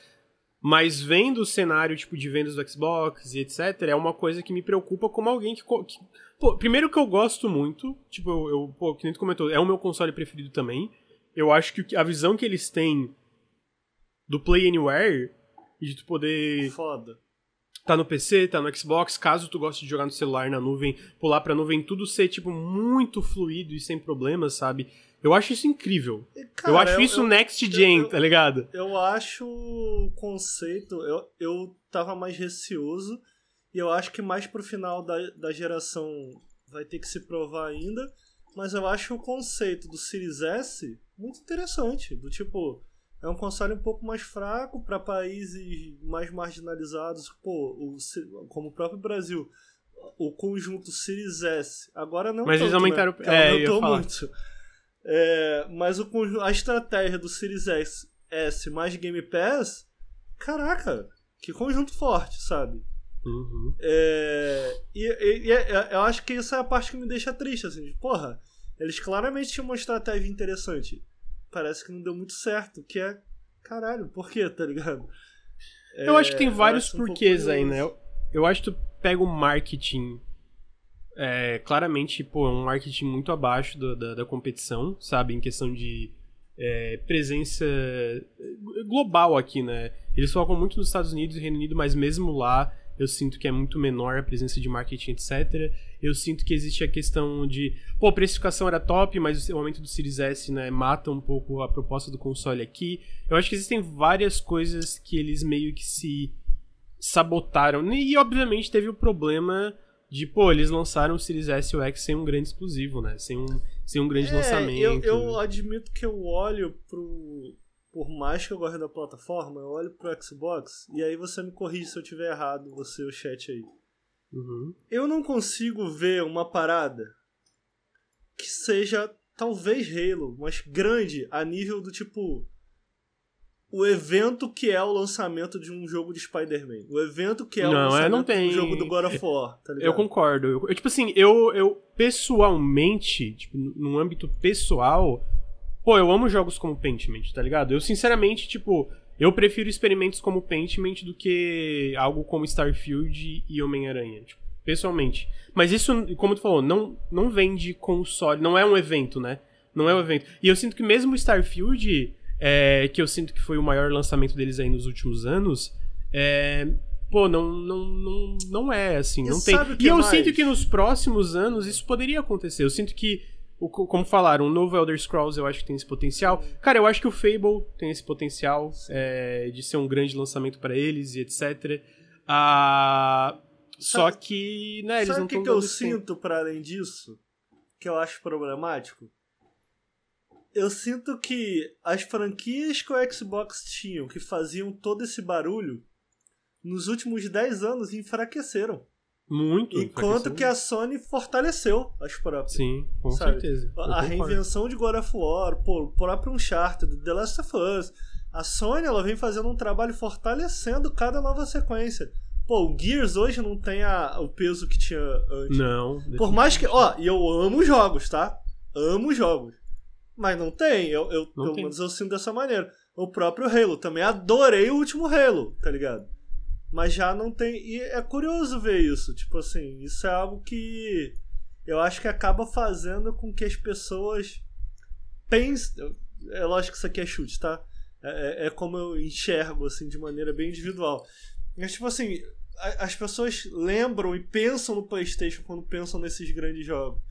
Mas vendo o cenário tipo de vendas do Xbox e etc, é uma coisa que me preocupa como alguém que, que Pô, primeiro que eu gosto muito, tipo, eu, eu pô, que nem tu comentou, é o meu console preferido também. Eu acho que a visão que eles têm do Play Anywhere e de tu poder. Foda. Tá no PC, tá no Xbox, caso tu goste de jogar no celular, na nuvem, pular pra nuvem, tudo ser, tipo, muito fluido e sem problemas, sabe? Eu acho isso incrível. Cara, eu acho eu, isso eu, next gen, eu, tá ligado? Eu acho o conceito. Eu, eu tava mais receoso e eu acho que mais pro final da, da geração vai ter que se provar ainda. Mas eu acho o conceito do Series S muito interessante. Do tipo, é um console um pouco mais fraco para países mais marginalizados, pô, o, como o próprio Brasil. O conjunto Series S. Agora não Mas tanto, eles aumentaram. Né? É, aumentou muito. É, mas o, a estratégia do Series S, S mais Game Pass, caraca, que conjunto forte, sabe? Uhum. É, e, e, e, é, eu acho que essa é a parte que me deixa triste, assim, de, porra, eles claramente tinham uma estratégia interessante. Parece que não deu muito certo, que é, caralho, por quê, tá ligado? Eu acho que tem vários porquês um aí, né? Eu, eu acho que tu pega o marketing é, claramente, pô, é um marketing muito abaixo do, da, da, competição, sabe? Em questão de é, presença global aqui, né? Eles focam muito nos Estados Unidos e Reino Unido, mas mesmo lá eu sinto que é muito menor a presença de marketing, etc. Eu sinto que existe a questão de, pô, a precificação era top, mas o aumento do Series S, né, mata um pouco a proposta do console aqui. Eu acho que existem várias coisas que eles meio que se sabotaram. E, obviamente, teve o problema de, pô, eles lançaram o Series S e o X sem um grande exclusivo, né? Sem um, sem um grande é, lançamento. Eu, eu admito que eu olho pro, por mais que eu goste da plataforma, eu olho pro Xbox e aí você me corrige se eu tiver errado, você o chat aí. Uhum. Eu não consigo ver uma parada que seja talvez Halo, mas grande a nível do tipo o evento que é o lançamento de um jogo de Spider-Man. O evento que é não, o lançamento é, não tem... um jogo do God of War, tá ligado? Eu concordo. Eu, eu, tipo assim, eu, eu pessoalmente, tipo, num âmbito pessoal, Pô, eu amo jogos como Pentiment, tá ligado? Eu, sinceramente, tipo, eu prefiro experimentos como Pentiment do que algo como Starfield e Homem-Aranha, tipo, pessoalmente. Mas isso, como tu falou, não, não vem de console, não é um evento, né? Não é um evento. E eu sinto que mesmo Starfield, é, que eu sinto que foi o maior lançamento deles aí nos últimos anos, é, pô, não, não, não, não é assim, não e tem. E eu mais? sinto que nos próximos anos isso poderia acontecer. Eu sinto que o, como falaram, o novo Elder Scrolls eu acho que tem esse potencial. Cara, eu acho que o Fable tem esse potencial é, de ser um grande lançamento para eles e etc. Ah, só que, né, eles não. Sabe o que, eu sinto para além disso? Que eu acho problemático? Eu sinto que as franquias que o Xbox tinham, que faziam todo esse barulho, nos últimos 10 anos enfraqueceram. Muito. Enquanto que a Sony fortaleceu as próprias. Sim, com sabe? certeza. Eu a reinvenção de God of War, pô, o próprio Uncharted, The Last of Us. A Sony ela vem fazendo um trabalho fortalecendo cada nova sequência. Pô, o Gears hoje não tem a, o peso que tinha antes. Não. Por mais que. Ó, e eu amo jogos, tá? Amo jogos. Mas não tem. Eu, eu, não pelo tem. menos eu sinto dessa maneira. O próprio Halo. Também adorei o último Halo, tá ligado? Mas já não tem. E é curioso ver isso. Tipo assim, isso é algo que eu acho que acaba fazendo com que as pessoas pensem. É lógico que isso aqui é chute, tá? É, é, é como eu enxergo, assim, de maneira bem individual. Mas, tipo assim, as pessoas lembram e pensam no PlayStation quando pensam nesses grandes jogos.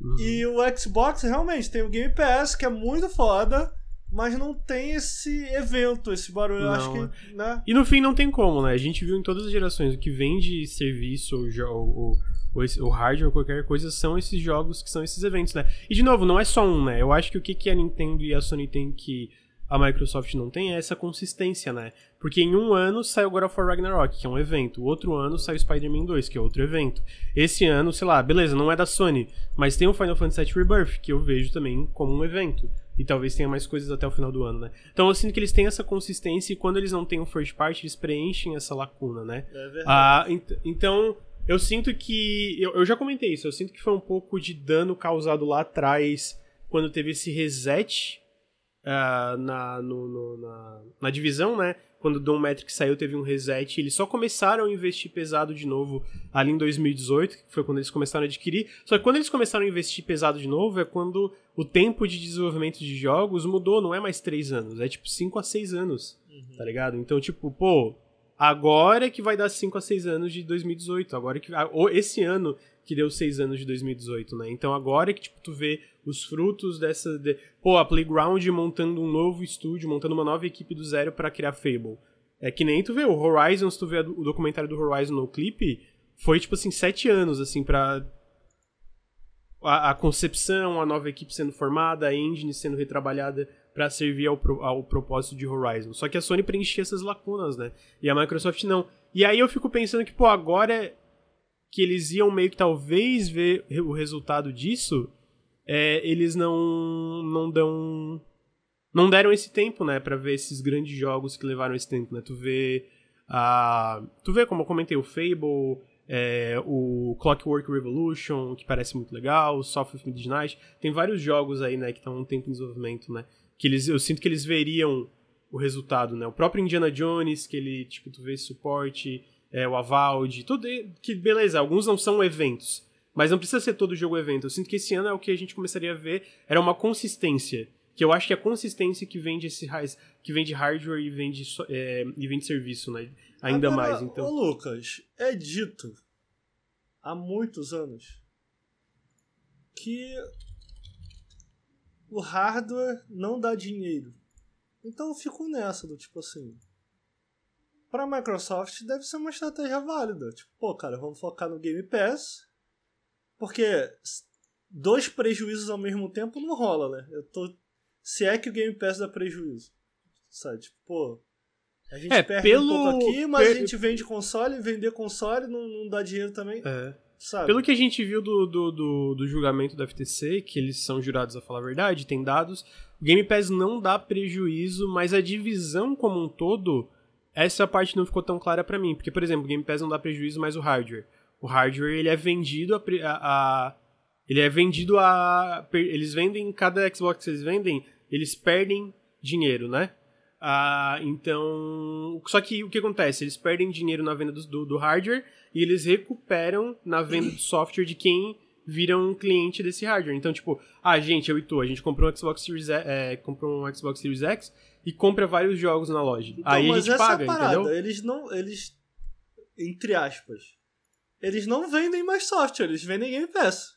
Uhum. E o Xbox realmente tem o Game Pass, que é muito foda mas não tem esse evento, esse barulho. Não. Eu acho que. É. Né? E no fim não tem como, né? A gente viu em todas as gerações o que vende serviço ou, ou, ou, ou hardware ou qualquer coisa são esses jogos que são esses eventos, né? E de novo, não é só um, né? Eu acho que o que, que a Nintendo e a Sony tem que a Microsoft não tem é essa consistência, né? Porque em um ano saiu God of War Ragnarok, que é um evento. O outro ano saiu Spider-Man 2, que é outro evento. Esse ano, sei lá, beleza, não é da Sony, mas tem o Final Fantasy VII Rebirth, que eu vejo também como um evento. E talvez tenha mais coisas até o final do ano, né? Então eu sinto que eles têm essa consistência e quando eles não têm o first party, eles preenchem essa lacuna, né? É verdade. Ah, então, eu sinto que. Eu, eu já comentei isso, eu sinto que foi um pouco de dano causado lá atrás, quando teve esse reset uh, na, no, no, na, na divisão, né? Quando o Dom Metric saiu, teve um reset. Eles só começaram a investir pesado de novo ali em 2018, que foi quando eles começaram a adquirir. Só que quando eles começaram a investir pesado de novo, é quando o tempo de desenvolvimento de jogos mudou, não é mais 3 anos, é tipo 5 a 6 anos, uhum. tá ligado? Então, tipo, pô, agora é que vai dar 5 a 6 anos de 2018, agora que. Esse ano que deu 6 anos de 2018, né? Então agora é que, tipo, tu vê os frutos dessa. De... Pô, a Playground montando um novo estúdio, montando uma nova equipe do zero para criar Fable. É que nem tu vê, o Horizon, se tu vê o documentário do Horizon no clipe, foi tipo assim, sete anos, assim, pra. a, a, concepção, a nova equipe sendo formada, a engine sendo retrabalhada para servir ao, ao propósito de Horizon. Só que a Sony preenchia essas lacunas, né? E a Microsoft não. E aí eu fico pensando que, pô, agora que eles iam meio que talvez ver o resultado disso, é, eles não não dão não deram esse tempo, né, para ver esses grandes jogos que levaram esse tempo, né? Tu vê a tu vê como eu comentei o Fable, é, o Clockwork Revolution, que parece muito legal, o Soft of Midnight, tem vários jogos aí, né, que estão um tempo em desenvolvimento, né? Que eles eu sinto que eles veriam o resultado, né? O próprio Indiana Jones, que ele, tipo, tu vê suporte, é, o Avald, tudo que beleza, alguns não são eventos, mas não precisa ser todo jogo evento. Eu sinto que esse ano é o que a gente começaria a ver, era uma consistência. Que eu acho que é a consistência que vem de esse que vem de hardware e vem de, é, e vem de serviço, né? Ainda Agora, mais, então. Ô Lucas, é dito há muitos anos que o hardware não dá dinheiro. Então eu fico nessa do tipo assim. Pra Microsoft deve ser uma estratégia válida. Tipo, pô, cara, vamos focar no Game Pass porque dois prejuízos ao mesmo tempo não rola, né? Eu tô. Se é que o Game Pass dá prejuízo. Sabe? Tipo, pô. A gente é, perde pelo... um pouco aqui, mas a gente vende console, vender console não, não dá dinheiro também. É. Sabe? Pelo que a gente viu do, do, do, do, julgamento da FTC, que eles são jurados a falar a verdade, tem dados, o Game Pass não dá prejuízo, mas a divisão como um todo, essa parte não ficou tão clara para mim. Porque, por exemplo, o Game Pass não dá prejuízo, mas o hardware. O hardware ele é vendido a, a, a ele é vendido a eles vendem cada Xbox que eles vendem, eles perdem dinheiro, né? Ah, então, só que o que acontece? Eles perdem dinheiro na venda do, do hardware e eles recuperam na venda do software de quem vira um cliente desse hardware. Então, tipo, ah, gente, eu e tu, a gente comprou um Xbox Series, é, comprou um Xbox Series X e compra vários jogos na loja. Então, Aí a gente paga, é a entendeu? Eles não, eles entre aspas, eles não vendem mais software, eles vendem Game Pass.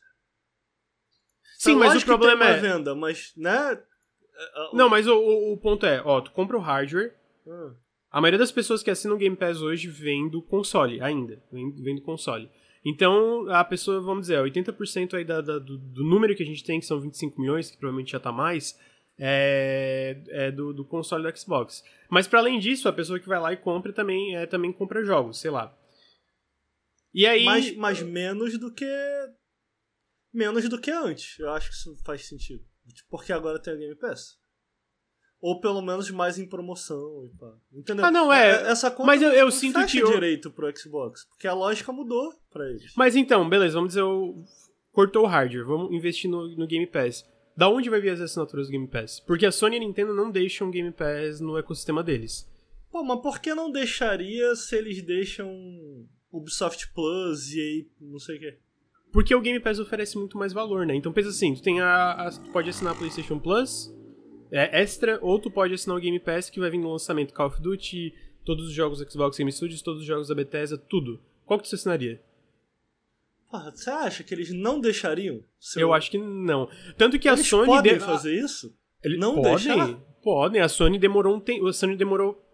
Sim, é mas o problema é. venda, mas, né? É, não, mas o, o, ponto é, ó, tu compra o hardware. Hum. A maioria das pessoas que assinam Game Pass hoje vem do console, ainda. Vem, vem do console. Então, a pessoa, vamos dizer, 80% aí da, da, do, do, número que a gente tem, que são 25 milhões, que provavelmente já tá mais, é, é do, do console do Xbox. Mas para além disso, a pessoa que vai lá e compra também, é, também compra jogos, sei lá. E aí. Mas, mas menos do que. Menos do que antes. Eu acho que isso faz sentido. Porque agora tem a Game Pass. Ou pelo menos mais em promoção e pá. Entendeu? Ah, não, é. é essa conta mas eu, eu não sinto que eu... direito pro Xbox. Porque a lógica mudou pra eles. Mas então, beleza, vamos dizer, eu... cortou o hardware, vamos investir no, no Game Pass. Da onde vai vir as assinaturas do Game Pass? Porque a Sony e a Nintendo não deixam Game Pass no ecossistema deles. Pô, mas por que não deixaria se eles deixam Ubisoft Plus e aí não sei o quê. Porque o Game Pass oferece muito mais valor, né? Então pensa assim, tu tem a, a tu pode assinar a PlayStation Plus é extra, ou tu pode assinar o Game Pass que vai vir no lançamento Call of Duty, todos os jogos Xbox Game Studios, todos os jogos da Bethesda, tudo. Qual que tu assinaria? Porra, você acha que eles não deixariam? Seu... Eu acho que não. Tanto que eles a Sony podem de... fazer isso? Eles não podem, deixar? podem. A Sony demorou um tempo, a Sony demorou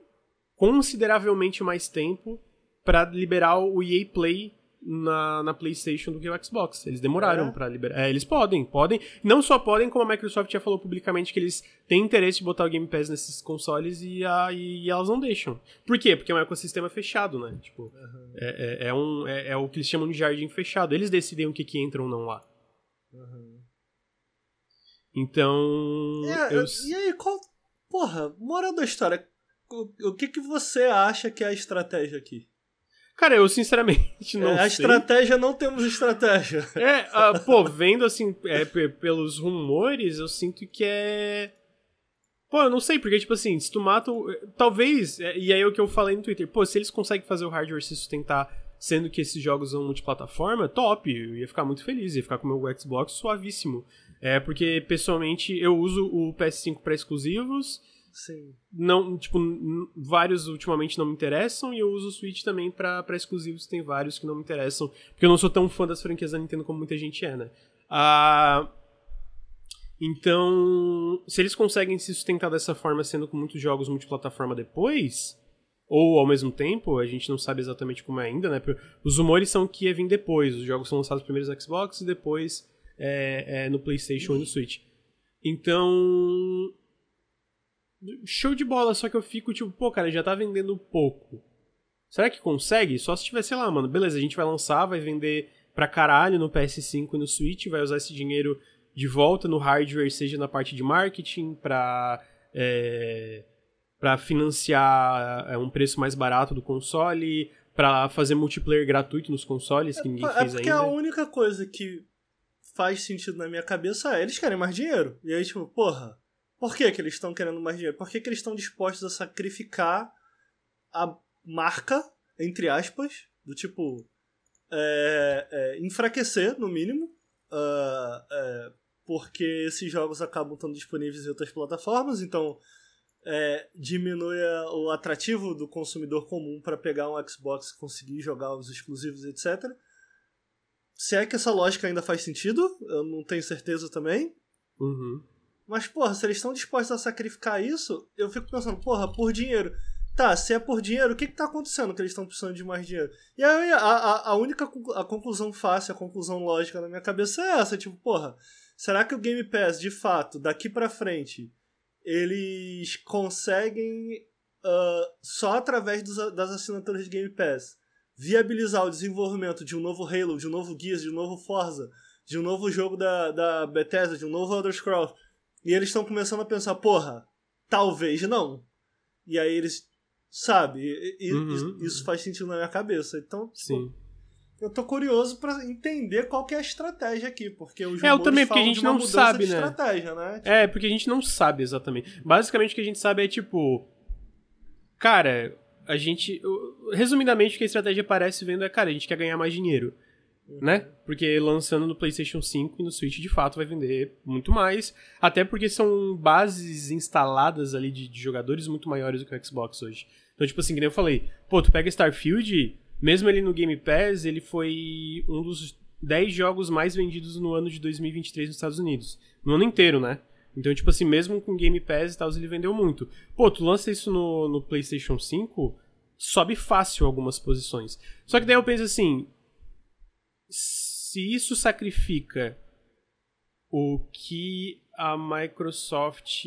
consideravelmente mais tempo para liberar o EA Play na, na PlayStation do que o Xbox. Eles demoraram é. para liberar. É, eles podem, podem. Não só podem, como a Microsoft já falou publicamente que eles têm interesse de botar o Game Pass nesses consoles e, a, e, elas não deixam. Por quê? Porque é um ecossistema fechado, né? Tipo, uhum. é, é, é, um, é, é, o que eles chamam de jardim fechado. Eles decidem o que, que entra ou não lá. Uhum. Então. É, eu... E aí, qual. Porra, moral da história. O, o que, que você acha que é a estratégia aqui? Cara, eu sinceramente [laughs] não é, a sei. A estratégia, não temos estratégia. É, uh, pô, vendo assim, é, pelos rumores, eu sinto que é. Pô, eu não sei, porque, tipo assim, se tu mata. Talvez, é, e aí é o que eu falei no Twitter, pô, se eles conseguem fazer o hardware se sustentar, sendo que esses jogos são multiplataforma, top, eu ia ficar muito feliz, ia ficar com o meu Xbox suavíssimo. É, porque, pessoalmente, eu uso o PS5 para exclusivos Sim. Não, tipo, vários ultimamente não me interessam e eu uso o Switch também para exclusivos, tem vários que não me interessam, porque eu não sou tão fã das franquias da Nintendo como muita gente é, né? Ah, então, se eles conseguem se sustentar dessa forma, sendo com muitos jogos multiplataforma depois, ou ao mesmo tempo, a gente não sabe exatamente como é ainda, né? Os rumores são que ia vir depois, os jogos são lançados primeiro no Xbox e depois é, é, no PlayStation e no Switch. Então. Show de bola, só que eu fico tipo, pô, cara, já tá vendendo pouco. Será que consegue? Só se tiver, sei lá, mano, beleza, a gente vai lançar, vai vender pra caralho no PS5 e no Switch, vai usar esse dinheiro de volta no hardware, seja na parte de marketing, pra. É, para financiar é, um preço mais barato do console, para fazer multiplayer gratuito nos consoles, que ninguém é, fez é porque ainda. a única coisa que faz sentido na minha cabeça é eles querem mais dinheiro. E aí, tipo, porra, por que, que eles estão querendo mais dinheiro? Por que, que eles estão dispostos a sacrificar a marca, entre aspas, do tipo. É, é, enfraquecer, no mínimo, uh, porque esses jogos acabam estando disponíveis em outras plataformas, então é, diminui o atrativo do consumidor comum para pegar um Xbox e conseguir jogar os exclusivos, etc. Se é que essa lógica ainda faz sentido, eu não tenho certeza também. Uhum. Mas, porra, se eles estão dispostos a sacrificar isso, eu fico pensando, porra, por dinheiro. Tá, se é por dinheiro, o que que tá acontecendo que eles estão precisando de mais dinheiro? E aí a, a, a única a conclusão fácil, a conclusão lógica na minha cabeça é essa, tipo, porra, será que o Game Pass, de fato, daqui para frente, eles conseguem, uh, só através dos, das assinaturas de Game Pass, viabilizar o desenvolvimento de um novo Halo, de um novo Gears, de um novo Forza, de um novo jogo da, da Bethesda, de um novo Elder Scrolls. E eles estão começando a pensar, porra, talvez não. E aí eles, sabe, e, uhum. isso faz sentido na minha cabeça. Então, tipo, Sim. eu tô curioso para entender qual que é a estratégia aqui, porque os É, eu também, porque a gente não sabe, né? Estratégia, né? Tipo... É, porque a gente não sabe exatamente. Basicamente o que a gente sabe é tipo, cara, a gente, resumidamente o que a estratégia parece vendo é, cara, a gente quer ganhar mais dinheiro. Né? Porque lançando no PlayStation 5 e no Switch de fato vai vender muito mais. Até porque são bases instaladas ali de, de jogadores muito maiores do que o Xbox hoje. Então, tipo assim, que nem eu falei, pô, tu pega Starfield, mesmo ele no Game Pass, ele foi um dos 10 jogos mais vendidos no ano de 2023 nos Estados Unidos. No ano inteiro, né? Então, tipo assim, mesmo com Game Pass e tal, ele vendeu muito. Pô, tu lança isso no, no PlayStation 5, sobe fácil algumas posições. Só que daí eu penso assim, se isso sacrifica o que a Microsoft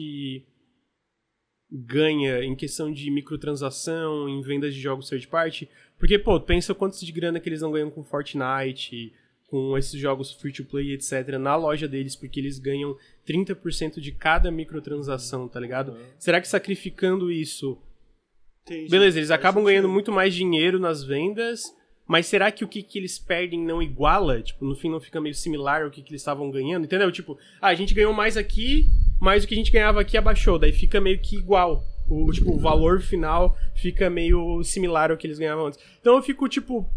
ganha em questão de microtransação, em vendas de jogos third party. Porque, pô, pensa quantos de grana que eles não ganham com Fortnite, com esses jogos free to play, etc., na loja deles, porque eles ganham 30% de cada microtransação, tá ligado? Uhum. Será que sacrificando isso. Entendi. Beleza, eles acabam ganhando muito mais dinheiro nas vendas, mas será que o que, que eles perdem não iguala? Tipo, no fim não fica meio similar ao que, que eles estavam ganhando? Entendeu? Tipo, ah, a gente ganhou mais aqui, mas o que a gente ganhava aqui abaixou, daí fica meio que igual. O, tipo, o valor final fica meio similar ao que eles ganhavam antes. Então eu fico, tipo.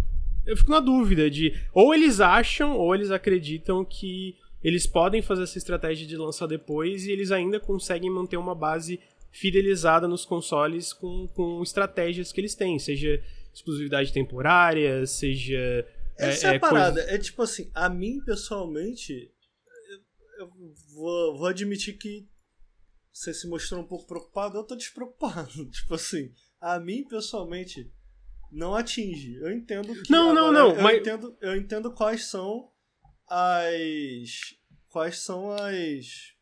Eu fico na dúvida de. Ou eles acham, ou eles acreditam que eles podem fazer essa estratégia de lançar depois e eles ainda conseguem manter uma base fidelizada nos consoles com, com estratégias que eles têm, seja exclusividade temporária, seja. Essa é, é a parada. Coisa... É tipo assim, a mim pessoalmente, eu vou, vou admitir que você se mostrou um pouco preocupado, eu tô despreocupado. [laughs] tipo assim, a mim pessoalmente não atinge. Eu entendo que. Não, não, não. Eu, mas... entendo, eu entendo quais são as. Quais são as.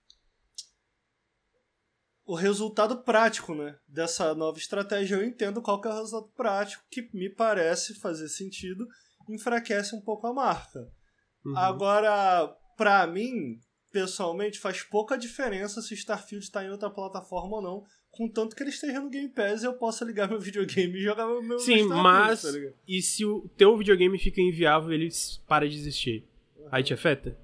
O resultado prático, né? Dessa nova estratégia. Eu entendo qual que é o resultado prático, que me parece fazer sentido, enfraquece um pouco a marca. Uhum. Agora, pra mim, pessoalmente, faz pouca diferença se Starfield está em outra plataforma ou não. Contanto que ele esteja no Game Pass eu possa ligar meu [laughs] videogame e jogar meu, Sim, mas. Tá e se o teu videogame fica inviável, ele para de existir? Uhum. Aí te afeta?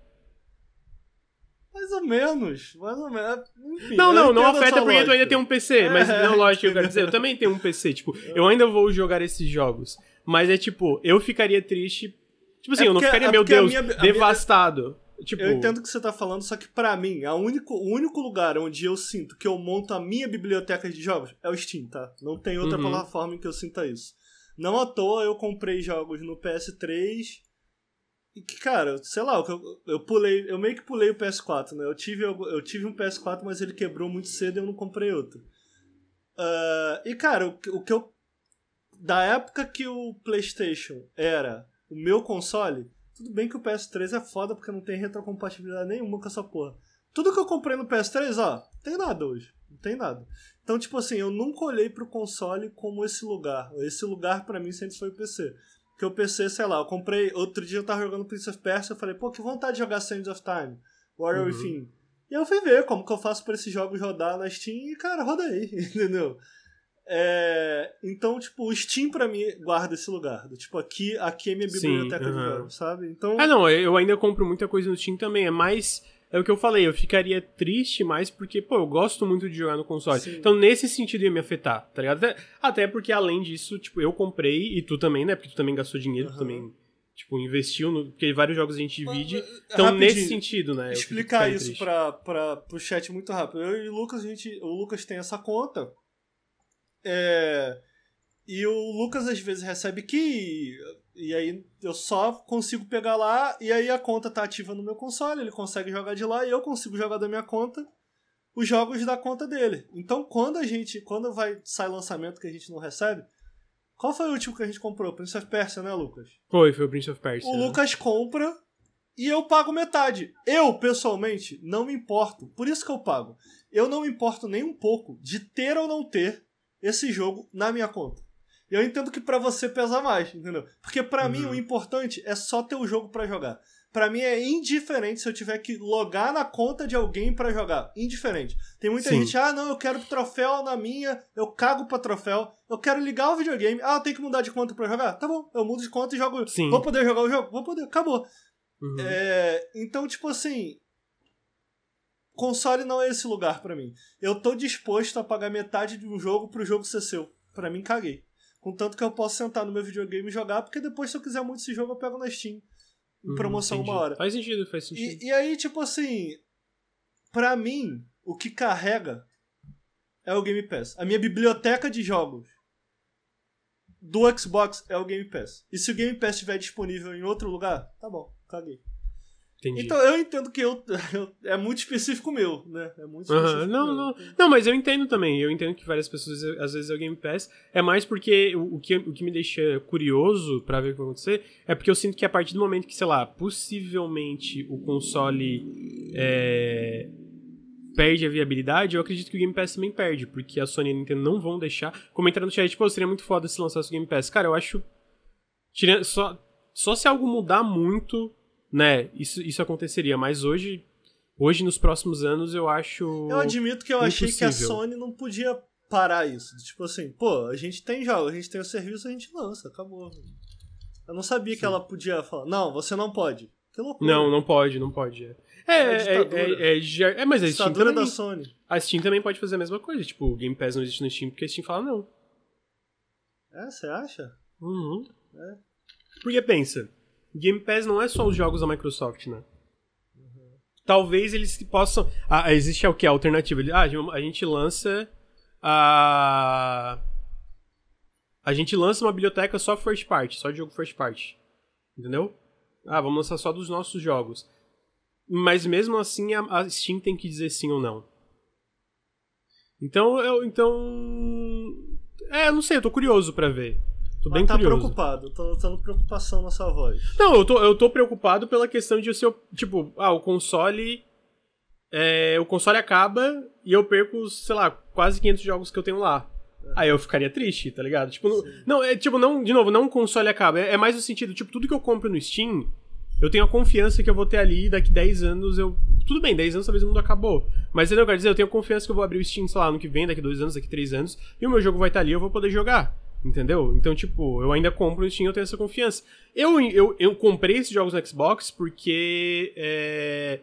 Ou menos, mais ou menos. Enfim, não, não, não afeta porque lógica. tu ainda tem um PC. É, mas não, lógico, eu quero dizer, eu também tenho um PC. Tipo, eu ainda vou jogar esses jogos. Mas é tipo, eu ficaria triste. Tipo assim, é porque, eu não ficaria, é meu Deus, minha, devastado. Tipo... Eu entendo o que você tá falando, só que para mim, a único, o único lugar onde eu sinto que eu monto a minha biblioteca de jogos é o Steam, tá? Não tem outra uhum. plataforma em que eu sinta isso. Não à toa eu comprei jogos no PS3 que, cara, sei lá, eu, eu pulei, eu meio que pulei o PS4, né? Eu tive, eu, eu tive um PS4, mas ele quebrou muito cedo e eu não comprei outro. Uh, e, cara, o, o que eu. Da época que o PlayStation era o meu console, Tudo bem que o PS3 é foda porque não tem retrocompatibilidade nenhuma com essa porra. Tudo que eu comprei no PS3, ó, tem nada hoje. Não tem nada. Então, tipo assim, eu nunca olhei pro console como esse lugar. Esse lugar para mim sempre foi o PC. Porque o PC, sei lá, eu comprei. Outro dia eu tava jogando Prince of Persia, eu falei, pô, que vontade de jogar Sands of Time, Warrior uhum. Within. E eu fui ver como que eu faço para esses jogos rodar na Steam e, cara, roda aí, [laughs] entendeu? É, então, tipo, o Steam pra mim guarda esse lugar. Tipo, aqui, aqui é minha biblioteca Sim, de jogos, sabe? Então... Ah, não, eu ainda compro muita coisa no Steam também. É mais. É o que eu falei, eu ficaria triste mais porque, pô, eu gosto muito de jogar no console. Sim. Então, nesse sentido, ia me afetar, tá ligado? Até, até, porque, além disso, tipo, eu comprei, e tu também, né? Porque tu também gastou dinheiro, uhum. tu também tipo, investiu no. Porque vários jogos a gente divide. Mas, então, nesse sentido, né? Explicar isso para pra, pro chat muito rápido. Eu e o Lucas, a gente. O Lucas tem essa conta. É, e o Lucas às vezes recebe que e aí eu só consigo pegar lá e aí a conta tá ativa no meu console, ele consegue jogar de lá e eu consigo jogar da minha conta os jogos da conta dele. Então quando a gente, quando vai sai lançamento que a gente não recebe, qual foi o último que a gente comprou? Prince of Persia, né, Lucas? Foi, foi o Prince of Persia. O né? Lucas compra e eu pago metade. Eu, pessoalmente, não me importo. Por isso que eu pago. Eu não me importo nem um pouco de ter ou não ter esse jogo na minha conta. Eu entendo que para você pesa mais, entendeu? Porque para uhum. mim o importante é só ter o jogo para jogar. Para mim é indiferente se eu tiver que logar na conta de alguém para jogar. Indiferente. Tem muita Sim. gente, ah, não, eu quero troféu na minha, eu cago pra troféu, eu quero ligar o videogame, ah, eu tenho que mudar de conta para jogar? Tá bom, eu mudo de conta e jogo. Sim. Vou poder jogar o jogo? Vou poder, acabou. Uhum. É, então, tipo assim, console não é esse lugar para mim. Eu tô disposto a pagar metade de um jogo pro jogo ser seu. Pra mim, caguei. Contanto que eu posso sentar no meu videogame e jogar, porque depois, se eu quiser muito esse jogo, eu pego na Steam. Em uhum, promoção uma hora. Faz sentido, faz sentido. E, e aí, tipo assim, pra mim, o que carrega é o Game Pass. A minha biblioteca de jogos do Xbox é o Game Pass. E se o Game Pass estiver disponível em outro lugar, tá bom, caguei. Entendi. Então eu entendo que eu, [laughs] eu, é muito específico meu, né? É muito específico. Uhum, não, meu. não. Não, mas eu entendo também. Eu entendo que várias pessoas às vezes é o Game Pass. É mais porque o, o, que, o que me deixa curioso para ver o que vai acontecer é porque eu sinto que a partir do momento que, sei lá, possivelmente o console é, perde a viabilidade, eu acredito que o Game Pass também perde, porque a Sony e a Nintendo não vão deixar. Comentando no chat, tipo, seria muito foda se lançasse o Game Pass. Cara, eu acho. Tirando, só, só se algo mudar muito né, isso, isso aconteceria, mas hoje, hoje nos próximos anos eu acho Eu admito que eu impossível. achei que a Sony não podia parar isso. Tipo assim, pô, a gente tem jogo, a gente tem o serviço, a gente lança, acabou. Eu não sabia Sim. que ela podia falar, não, você não pode. Que loucura. Não, não pode, não pode. É, é, é, é, é, é mas a Steam também, da Sony. A Steam também pode fazer a mesma coisa. Tipo, o Game Pass não existe no Steam porque a Steam fala não. É, você acha? Uhum. É. Porque pensa, Game Pass não é só os jogos da Microsoft, né? Talvez eles possam. Ah, existe o que? A alternativa. Ah, a gente lança a. A gente lança uma biblioteca só first party, só de jogo first party. Entendeu? Ah, vamos lançar só dos nossos jogos. Mas mesmo assim a, Steam tem que dizer sim ou não. Então, eu. Então. É, eu não sei, eu tô curioso para ver. Tô bem tá curioso. preocupado, tô notando preocupação na sua voz. Não, eu tô, eu tô preocupado pela questão de ser, tipo, ah, o console. É, o console acaba e eu perco, sei lá, quase 500 jogos que eu tenho lá. É. Aí eu ficaria triste, tá ligado? Tipo, não, não, é tipo, não, de novo, não o console acaba. É, é, mais no sentido, tipo, tudo que eu compro no Steam, eu tenho a confiança que eu vou ter ali daqui 10 anos eu. Tudo bem, 10 anos talvez o mundo acabou. Mas entendeu? Eu quero dizer, eu tenho confiança que eu vou abrir o Steam, sei lá, ano que vem, daqui 2 anos, daqui 3 anos, e o meu jogo vai estar ali eu vou poder jogar. Entendeu? Então, tipo, eu ainda compro no Steam, eu tenho essa confiança. Eu, eu, eu comprei esses jogos no Xbox porque é,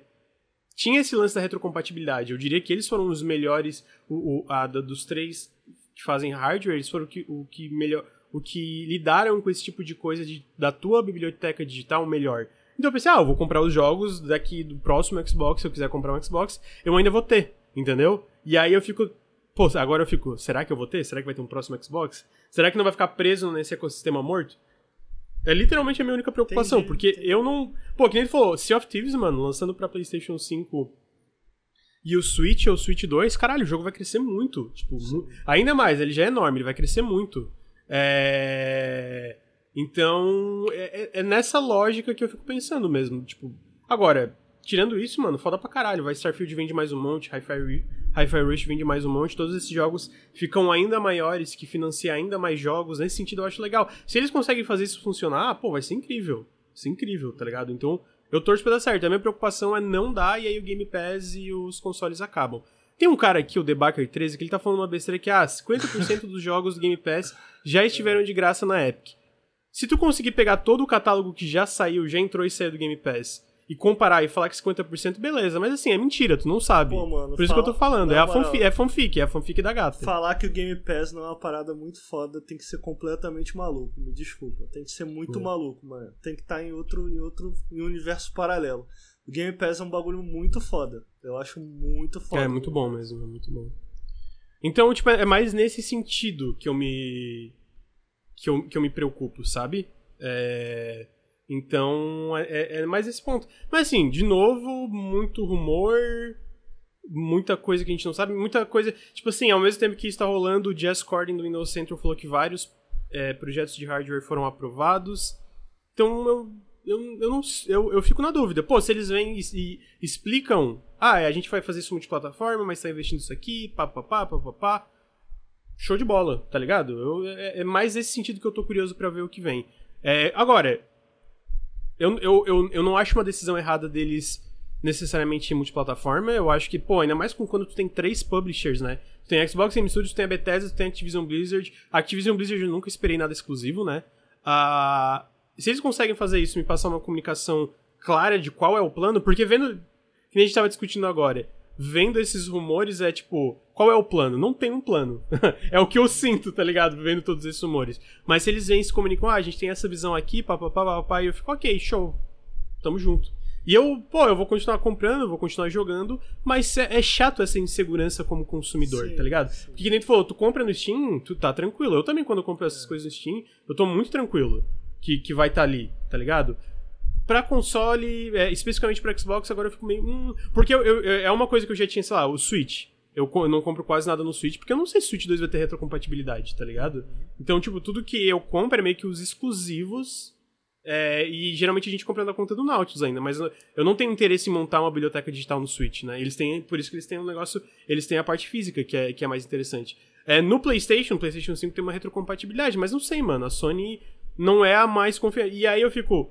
tinha esse lance da retrocompatibilidade. Eu diria que eles foram os melhores, o, o a, dos três que fazem hardware, eles foram o que, o que melhor, o que lidaram com esse tipo de coisa de, da tua biblioteca digital melhor. Então eu pensei, ah, eu vou comprar os jogos daqui do próximo Xbox, se eu quiser comprar um Xbox, eu ainda vou ter, entendeu? E aí eu fico, pô, agora eu fico, será que eu vou ter? Será que vai ter um próximo Xbox? Será que não vai ficar preso nesse ecossistema morto? É literalmente a minha única preocupação, entendi, porque entendi. eu não. Pô, que nem ele falou, Sea of Thieves, mano, lançando pra PlayStation 5 e o Switch ou o Switch 2, caralho, o jogo vai crescer muito. Tipo, mu... ainda mais, ele já é enorme, ele vai crescer muito. É... Então, é, é- é nessa lógica que eu fico pensando mesmo. Tipo, agora, tirando isso, mano, foda pra caralho. Vai Starfield vende mais um monte, Hi-Fi Ru- Hi-Fi Rush vende mais um monte. Todos esses jogos ficam ainda maiores, que financiam ainda mais jogos. Nesse sentido, eu acho legal. Se eles conseguem fazer isso funcionar, pô, vai ser incrível. Vai ser incrível, tá ligado? Então, eu torço pra dar certo. A minha preocupação é não dar e aí o Game Pass e os consoles acabam. Tem um cara aqui, o Debacker 13, que ele tá falando uma besteira que, ah, 50% dos jogos do Game Pass já estiveram de graça na Epic. Se tu conseguir pegar todo o catálogo que já saiu, já entrou e saiu do Game Pass, e comparar e falar que 50%, beleza. Mas assim, é mentira, tu não sabe. Pô, mano, Por isso que eu fala- tô falando. na É a fanfic, é fanfic, é a fanfic da gata. Falar que o Game Pass não é uma parada muito foda tem que ser completamente maluco, me desculpa. Tem que ser muito maluco, mano. Tem que estar em outro, em outro em um universo paralelo. O Game Pass é um bagulho muito foda. Eu acho muito foda. É, muito bom mesmo, é muito bom. Então, tipo, é mais nesse sentido que eu me. que eu, que eu me preocupo, sabe? É, Então, é, é mais esse ponto. Mas assim, de novo, muito rumor, muita coisa que a gente não sabe, muita coisa. Tipo assim, ao mesmo tempo que está rolando, o Jess Corden do Windows Central falou que vários é, projetos de hardware foram aprovados. Então eu, eu, eu, não, eu, eu fico na dúvida. Pô, se eles vêm e, e explicam, ah, a gente vai fazer isso multiplataforma, mas tá investindo isso aqui, pá, pá, pá, pá, pá, pá. Show de bola, tá ligado? Eu, é, é mais nesse sentido que eu tô curioso pra ver o que vem. É, agora, eu, eu, eu, eu não acho uma decisão errada deles necessariamente em multiplataforma. Eu acho que, pô, ainda mais com quando tu tem três publishers, né? Tu tem Xbox Game Studios, tu tem a Bethesda, tu tem a Activision Blizzard. A Activision Blizzard eu nunca esperei nada exclusivo, né? Ah, se eles conseguem fazer isso, me passar uma comunicação clara de qual é o plano, porque vendo, que a gente tava discutindo agora, vendo esses rumores é tipo, qual é o plano? Não tem um plano. [laughs] é o que eu sinto, tá ligado? Vendo todos esses rumores. Mas se eles vêm e se comunicam, ah, a gente tem essa visão aqui, papapá, papapá, e eu fico, ok, show. Tamo junto. E eu, pô, eu vou continuar comprando, eu vou continuar jogando, mas é, é chato essa insegurança como consumidor, Sim, tá ligado? sim. Porque que nem tu falou, tu compra no Steam, tu tá tranquilo. Eu também, quando eu compro É. essas coisas no Steam, eu tô muito tranquilo que, que vai estar tá ali, tá ligado? Pra console, é, especificamente pra Xbox, agora eu fico meio. Hum, porque eu, eu- é uma coisa que eu já tinha, sei lá, o Switch. Eu, eu não compro quase nada no Switch, porque eu não sei se o Switch 2 vai ter retrocompatibilidade, tá ligado? Então, tipo, tudo que eu compro é meio que os exclusivos. é, e geralmente a gente compra na conta do Nautilus ainda, mas eu não tenho interesse em montar uma biblioteca digital no Switch, né? Eles têm, por isso que eles têm um negócio, eles têm a parte física, que é, que é mais interessante. É, no PlayStation, PlayStation 5 tem uma retrocompatibilidade, mas não sei, mano, a Sony não é a mais confiante. E aí eu fico,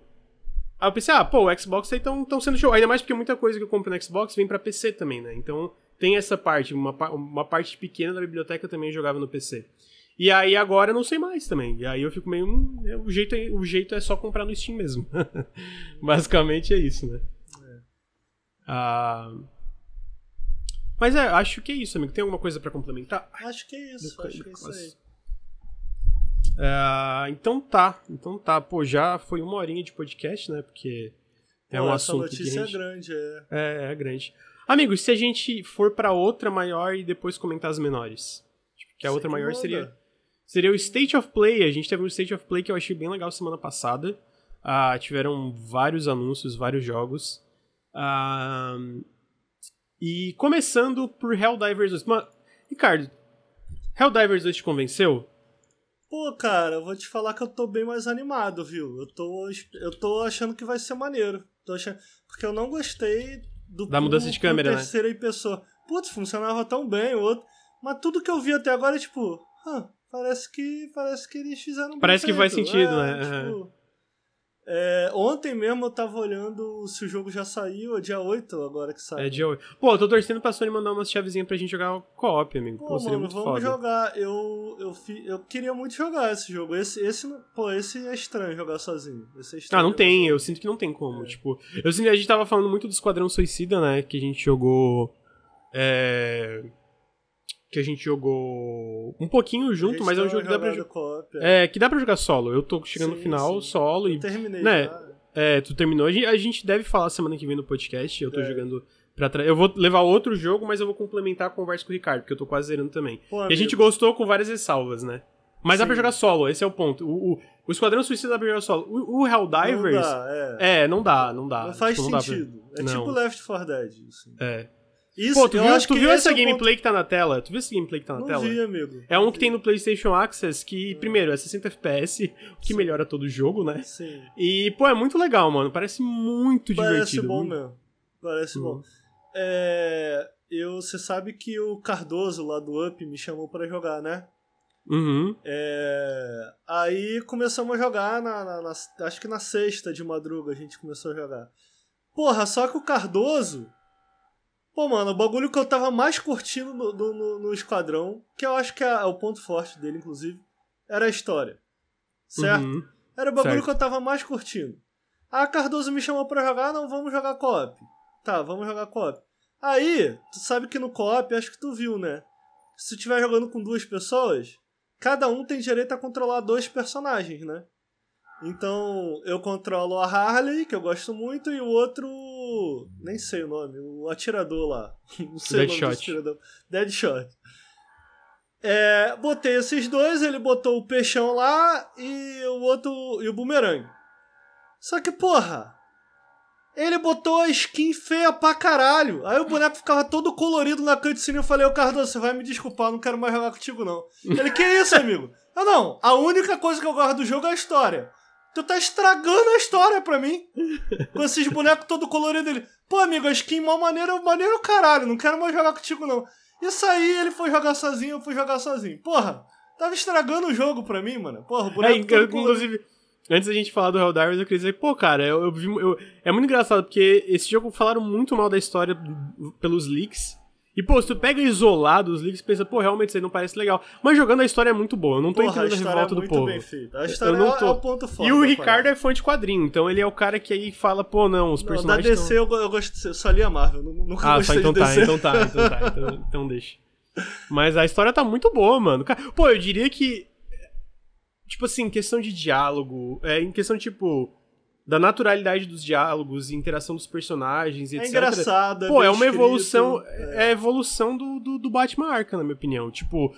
Aí eu pensei, ah, pô, o Xbox aí tão, tão sendo show. Ainda mais porque muita coisa que eu compro no Xbox vem pra PC também, né? Então tem essa parte. Uma, uma parte pequena da biblioteca eu também jogava no PC. E aí agora eu não sei mais também. E aí eu fico meio. hum, é, o, jeito é, o jeito é só comprar no Steam mesmo. [laughs] Basicamente é isso, né? Ah, mas é, acho que é isso, amigo. Tem alguma coisa pra complementar? Acho que é isso, acho que é isso aí. Ah, então tá, então tá. Pô, já foi uma horinha de podcast, né? Porque é Pô, um essa assunto que a notícia gente... é grande, é. É, é grande. Amigos, se a gente for pra outra maior e depois comentar as menores. Tipo, que a outra maior manda. seria seria o State of Play. A gente teve um State of Play que eu achei bem legal semana passada. Ah, tiveram vários anúncios, vários jogos. Ah, e começando por Helldivers 2. Mano, Ricardo, Helldivers 2 te convenceu? Pô, cara, eu vou te falar que eu tô bem mais animado, viu? Eu tô, eu tô achando que vai ser maneiro. Tô achando... Porque eu não gostei do Da mudança de câmera, né? terceira em pessoa. Putz, funcionava tão bem, o outro. Mas tudo que eu vi até agora é tipo, "Hã, parece que parece que eles fizeram Parece que faz feito." sentido, É, né? tipo, é, ontem mesmo eu tava olhando se o jogo já saiu, é dia 8 agora que saiu. É de hoje. Pô, eu tô torcendo pra Sony mandar umas chavezinhas pra gente jogar co-op, amigo. Pô, Pô, seria mano, muito vamos foda. jogar. Eu, eu, fi- eu queria muito jogar esse jogo. Esse, esse, pô, esse é estranho jogar sozinho. Esse é estranho Ah, não tem, eu sinto que não tem como. Tipo, eu sinto, a gente tava falando muito do Esquadrão Suicida, né? Que a gente jogou. É. Que a gente jogou um pouquinho A junto, mas é um jogo que dá pra jogar. é. É, que dá pra jogar solo. Eu tô chegando no Sim, final, sim. solo, e. Eu terminei né, já. É, tu terminou. A gente, a gente deve falar semana que vem no podcast. Eu tô É. jogando pra trás. Eu vou levar outro jogo, mas eu vou complementar a conversa com o Ricardo, porque eu tô quase zerando também. Pô, E a amigo, gente gostou com várias ressalvas, né? Mas dá pra Sim. jogar solo, esse é o ponto. O, o, o Esquadrão Suicida dá pra jogar solo. O, o não Helldivers. dá, é. É, não dá, não dá. Não faz Tipo, não dá pra- sentido. É Não. tipo Left 4 Dead. Assim. É. Isso, Pô, tu eu viu, tu que viu essa é o ponto- gameplay que tá na tela? Tu viu essa gameplay que tá na Não tela? vi, amigo. É um que tem no PlayStation Access que, primeiro, é 60 FPS, o que melhora todo o jogo, né? Sim. E, pô, é muito legal, mano. Parece muito Parece divertido. bom muito- mesmo. Parece Uhum. bom. É, eu, você sabe que o Cardoso lá do Up me chamou pra jogar, né? Uhum. É, aí começamos a jogar, na, na- na- acho que na sexta de madruga a gente começou a jogar. Porra, só que o Cardoso. Pô, mano, o bagulho que eu tava mais curtindo no, no, no- Esquadrão, que eu acho que é o ponto forte dele, inclusive, era a história. Certo? Uhum. Era o bagulho Certo. que eu tava mais curtindo. Aí a Cardoso me chamou pra jogar, não, vamos jogar co-op. Tá, vamos jogar co-op. Aí, tu sabe que no co-op, acho que tu viu, né? Se tu estiver jogando com duas pessoas, cada um tem direito a controlar dois personagens, né? Então, eu controlo a Harley, que eu gosto muito, e o outro. Nem sei o nome, o atirador lá. [laughs] Não sei o nome Deadshot. desse atirador. Deadshot. É, botei esses dois, ele botou o peixão lá e o outro. e o bumerangue. Só que, porra, ele botou a skin feia pra caralho. Aí o boneco ficava todo colorido na cutscene. Eu falei, ô Cardoso, você vai me desculpar, eu não quero mais jogar contigo, não. Ele, que isso, amigo? Eu não, a única coisa que eu gosto do jogo é a história. Tu tá estragando a história pra mim. Com esses bonecos todo colorido ele. Pô, amigo, a skin mó maneiro, maneiro caralho, não quero mais jogar contigo, não. Isso aí ele foi jogar sozinho, eu fui jogar sozinho. Porra, tava estragando o jogo pra mim, mano. Porra, o É, boneco todo eu- colorido. inclusive, antes da gente falar do Helldivers, eu queria dizer, pô, cara, eu, eu vi. eu- é muito engraçado, porque esse jogo falaram muito mal da história pelos leaks. E, pô, se tu pega isolado os leaks, pensa, pô, realmente isso aí não parece legal. Mas jogando a história é muito boa, eu não tô Porra, a entendendo a história revolta é do muito povo. bem feita. A história não é- tô. é o ponto forte. E o da Ricardo é fã de quadrinho, então ele é o cara que aí fala, pô, não, os Não, da personagens. DC eu, go- eu gosto, eu só li a Marvel, nu- nunca Ah, só gostei então de tá, DC. então tá, então tá, então, [laughs] então deixa. Mas a história tá muito boa, mano. Pô, eu diria que. Tipo assim, questão de diálogo, é, em questão, tipo, da naturalidade dos diálogos, interação dos personagens, É etc. engraçada. Pô, bem é uma escrito, evolução. é. É a evolução do, do, do Batman Arkham, na minha opinião. Tipo,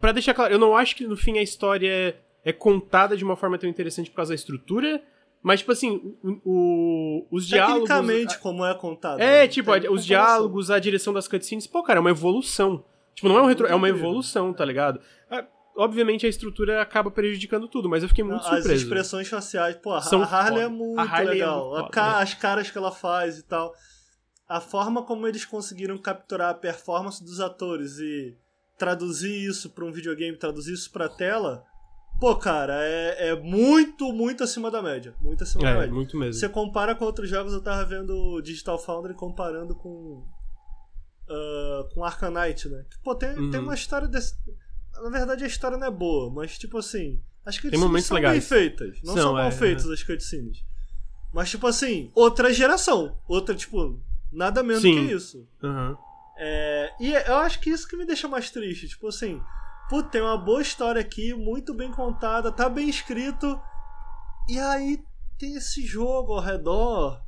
pra deixar claro, eu não acho que no fim a história é, é contada de uma forma tão interessante por causa da estrutura. Mas, tipo assim, o, o- os diálogos. Tecnicamente, como é contado. É, né? tipo, a- os diálogos, a direção das cutscenes, pô, cara, é uma evolução. Tipo, não é um retro, é uma evolução, tá ligado? Obviamente a estrutura acaba prejudicando tudo, mas eu fiquei muito As surpreso. expressões faciais, pô, a São a Harley é foda. muito A Harley é legal. muito A foda, ca- né? As caras que ela faz e tal. A forma como eles conseguiram capturar a performance dos atores e traduzir isso pra um videogame, traduzir isso pra tela, pô, cara, é, é muito, muito acima da média. Muito acima da É, média. muito mesmo. Você compara com outros jogos, eu tava vendo o Digital Foundry comparando com. ah, com Arcanite, né? Que, pô, tem, Uhum. tem uma história desse. Na verdade, a história não é boa, mas, tipo assim. As cutscenes são legais. bem feitas. Não São, são, mal é, feitas as cutscenes. Mas, tipo assim, outra geração. Outra, tipo, nada menos Sim. que isso. Aham. É, e eu acho que isso que me deixa mais triste. Tipo assim, putz, tem uma boa história aqui, muito bem contada, tá bem escrito. E aí tem esse jogo ao redor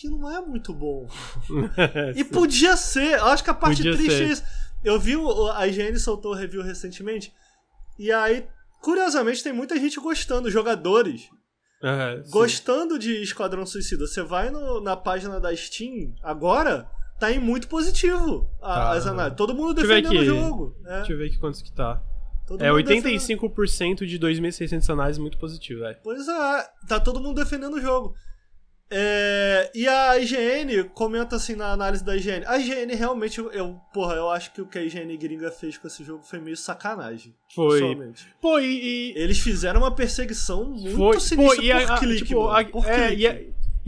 que não é muito bom. [laughs] E podia ser. Eu acho que a parte Podia triste ser. é isso. Eu vi, o- a IGN soltou o review recentemente. E aí, curiosamente, tem muita gente gostando, jogadores sim. gostando de Esquadrão Suicida. Você vai no- na página da Steam agora, tá em muito positivo a- Tá. as análises. Todo mundo defendendo o aqui. jogo. É, Deixa eu ver aqui quantos que tá. todo É mundo defendendo- 85% de 2.600 análises, muito positivo, velho. Pois é, tá todo mundo defendendo o jogo. É, e a IGN comenta assim na análise da IGN. A IGN realmente, eu, porra, eu acho que o que a IGN gringa fez com esse jogo foi meio sacanagem. Foi. pessoalmente. Pô, e. e- Eles fizeram uma perseguição muito foi. sinistra Pô, a, por a- clique, tipo, mano, a- por é, clique. e, a-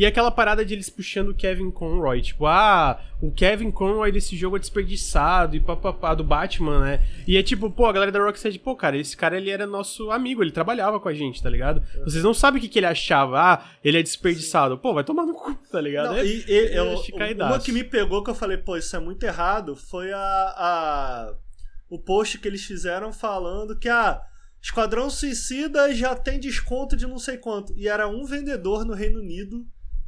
e aquela parada de eles puxando o Kevin Conroy, tipo, ah, o Kevin Conroy desse jogo é desperdiçado e papapá do Batman, né? E é tipo, pô, a galera da Rocksteady, pô, cara, esse cara ele era nosso amigo, ele trabalhava com a gente, tá ligado? Vocês não sabem o que, que ele achava, ah, ele é desperdiçado. Pô, vai tomar no cu, tá ligado? Não, É- e, e- eu- acho caidaço. uma que me pegou que eu falei, pô, isso é muito errado, foi a, a- o post que eles fizeram falando que ah, Esquadrão Suicida já tem desconto de não sei quanto. E era um vendedor no Reino Unido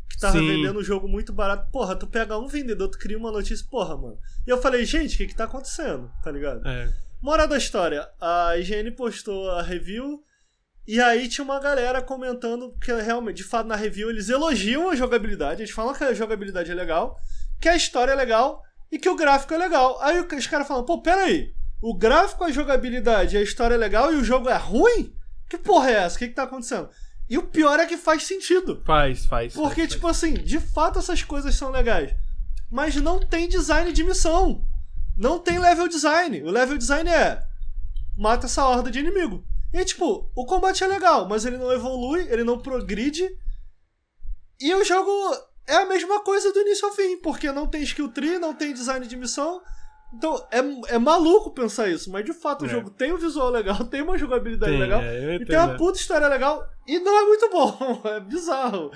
que tava Sim. vendendo o jogo muito barato. Porra, tu pega um vendedor, tu cria uma notícia, porra, mano. E eu falei, gente, o que que tá acontecendo? Tá ligado? É. Moral da história, a IGN postou a review e aí tinha uma galera comentando que realmente, de fato, na review eles elogiam a jogabilidade, eles falam que a jogabilidade é legal, que a história é legal e que o gráfico é legal. Aí os caras falam, pô, peraí, o gráfico, a jogabilidade a história é legal e o jogo é ruim? Que porra é essa? O que, que tá acontecendo? E o pior é que faz sentido. Faz, faz. Porque, faz, tipo faz. assim, de fato essas coisas são legais. Mas não tem design de missão. Não tem level design. O level design é mata essa horda de inimigo. E tipo, o combate é legal, mas ele não evolui, ele não progride. E o jogo é a mesma coisa do início ao fim, porque não tem skill tree, não tem design de missão. Então, é, é maluco pensar isso, mas de fato É. o jogo tem um visual legal, [laughs] tem uma jogabilidade Tem, legal, é, e tem uma é. puta história legal, e não é muito bom, [laughs] é bizarro.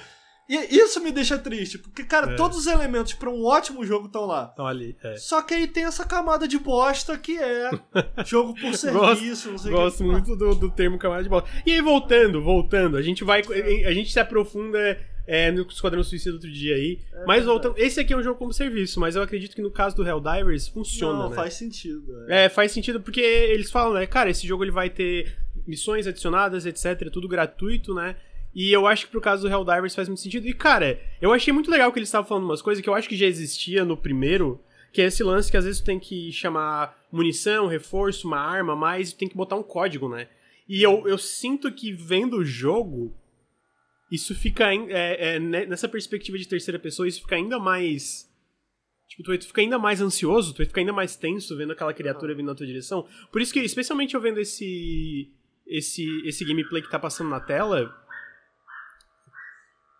E isso me deixa triste, porque, cara, É. todos os elementos pra um ótimo jogo estão lá. Então ali, é. Só que aí tem essa camada de bosta que é [laughs] jogo por serviço, não sei o que. Gosto muito do, do termo camada de bola. E aí, voltando, voltando, a gente vai. A gente se aprofunda é, no Esquadrão Suicida outro dia aí. mas voltando. Esse aqui é um jogo como serviço, mas eu acredito que no caso do Helldivers funciona, Não, né? faz sentido. É. É, faz sentido porque eles falam, né, cara, esse jogo ele vai ter missões adicionadas, etc, tudo gratuito, né? E eu acho que pro caso do Helldivers faz muito sentido. E, cara, eu achei muito legal que eles estavam falando umas coisas que eu acho que já existia no primeiro, que é esse lance que às vezes tu tem que chamar munição, reforço, uma arma, mas tu tem que botar um código, né? E eu, eu sinto que vendo o jogo, isso fica é, é, né, nessa perspectiva de terceira pessoa, isso fica ainda mais. Tipo, tu vai ficar ainda mais ansioso, tu vai ficar ainda mais tenso vendo aquela criatura vindo na tua direção. Por isso que, especialmente eu vendo esse. esse, esse gameplay que tá passando na tela.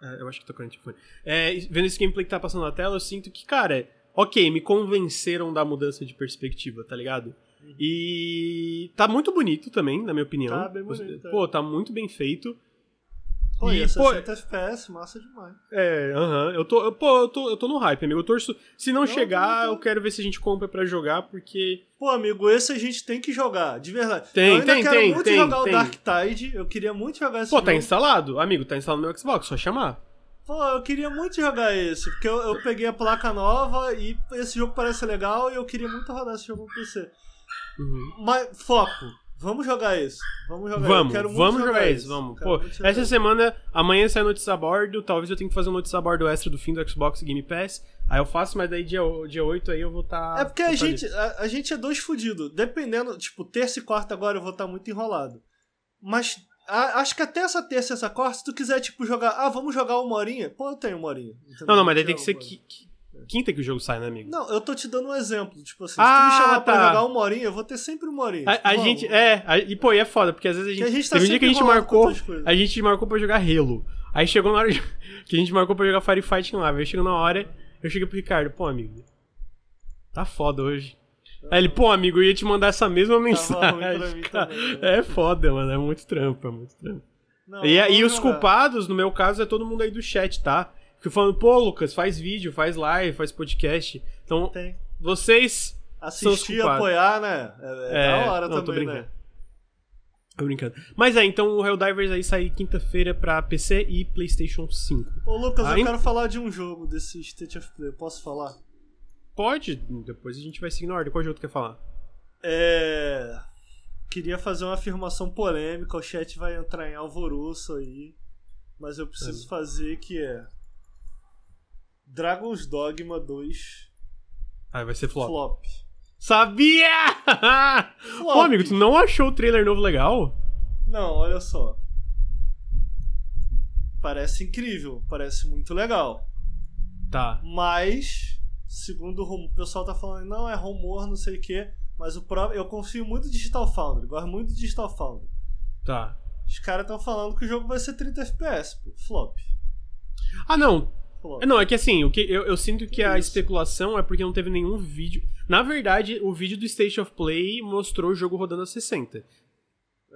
É, eu acho que tô com o. É, vendo esse gameplay que tá passando na tela, eu sinto que, cara, ok, me convenceram da mudança de perspectiva, tá ligado? E tá muito bonito também, na minha opinião. Tá bem bonito, é. Pô, tá muito bem feito. Pô, E, e é pô, 60 FPS, massa demais. É, aham. Eu tô, eu- pô, eu tô, eu tô no hype, amigo. Eu torço. Se não, Não, chegar, eu tô- eu quero ver se a gente compra pra jogar, porque. Pô, amigo, esse a gente tem que jogar, de verdade. Tem, eu ainda tem, quero tem, muito tem, jogar tem. o Dark Tide, eu queria muito jogar esse Pô, jogo. tá instalado? Amigo, tá instalado no meu Xbox, só chamar. Pô, eu queria muito jogar esse, porque eu, eu peguei a placa nova e esse jogo parece legal e eu queria muito rodar esse jogo no PC. Uhum. Mas, foco, vamos jogar esse. Vamos jogar Vamos, muito vamos jogar esse. isso, vamos. Quero Pô, jogar essa esse. semana, amanhã sai notícia a bordo, talvez eu tenha que fazer um notícia a bordo extra do fim do Xbox Game Pass. Aí eu faço, mas daí dia, dia 8 aí eu vou estar. É porque a gente, a, a gente é dois fudidos. Dependendo, tipo, terça e quarta agora eu vou estar muito enrolado. Mas a- acho que até essa terça e essa quarta, se tu quiser, tipo, jogar. Ah, vamos jogar uma horinha? Pô, eu tenho uma horinha. entendeu? Não, não, mas daí tem que ser uma qui- qui- quinta que o jogo sai, né, amigo? Não, eu tô te dando um exemplo. Tipo assim, Ah, se tu me chamar pra tá. jogar uma horinha, eu vou ter sempre uma horinha. A, Tipo, a gente, é, a- e pô, e é foda, porque às vezes a gente. A gente tá teve um dia que a gente marcou. A gente marcou pra jogar Halo. Aí chegou na hora de- [laughs] que a gente marcou pra jogar Firefighting Live. Aí chegou na hora, eu cheguei pro Ricardo, pô, amigo. Tá foda hoje. Aí ele, pô, amigo, eu ia te mandar essa mesma pra mensagem. [laughs] também, né? É foda, mano. É muito trampo, é muito trampo. Não, E, vamos e os culpados, no meu caso, é todo mundo aí do chat, tá? Fico falando, pô, Lucas, faz vídeo, faz live, faz podcast. Então, Tem. vocês. Assistir, apoiar, né? É, é da hora não, tô também, brincando. né? Tô brincando. Mas é, então o Helldivers aí sai quinta-feira pra PC e PlayStation 5. Ô, Lucas, eu quero falar de um jogo desse State of Play. Posso falar? Pode, depois a gente vai seguir na ordem. Qual jogo tu quer falar? É. Queria fazer uma afirmação polêmica, o chat vai entrar em alvoroço aí. Mas eu preciso fazer que é. Dragon's Dogma 2 Ah, vai ser flop. Flop. Sabia! [laughs] Flop. Pô, amigo, tu não achou o trailer novo legal? Não, olha só. Parece incrível, parece muito legal. Tá. Mas, segundo o pessoal tá falando, não, é rumor, não sei o quê. Mas o próprio, eu confio muito em Digital Foundry, gosto muito de Digital Foundry. Tá. Os caras estão falando que o jogo vai ser 30 FPS, pô. Flop. Ah, não. Flop. É, Não, é que assim, o que eu, eu sinto que a Isso. especulação é porque não teve nenhum vídeo. Na verdade, o vídeo do State of Play mostrou o jogo rodando a 60.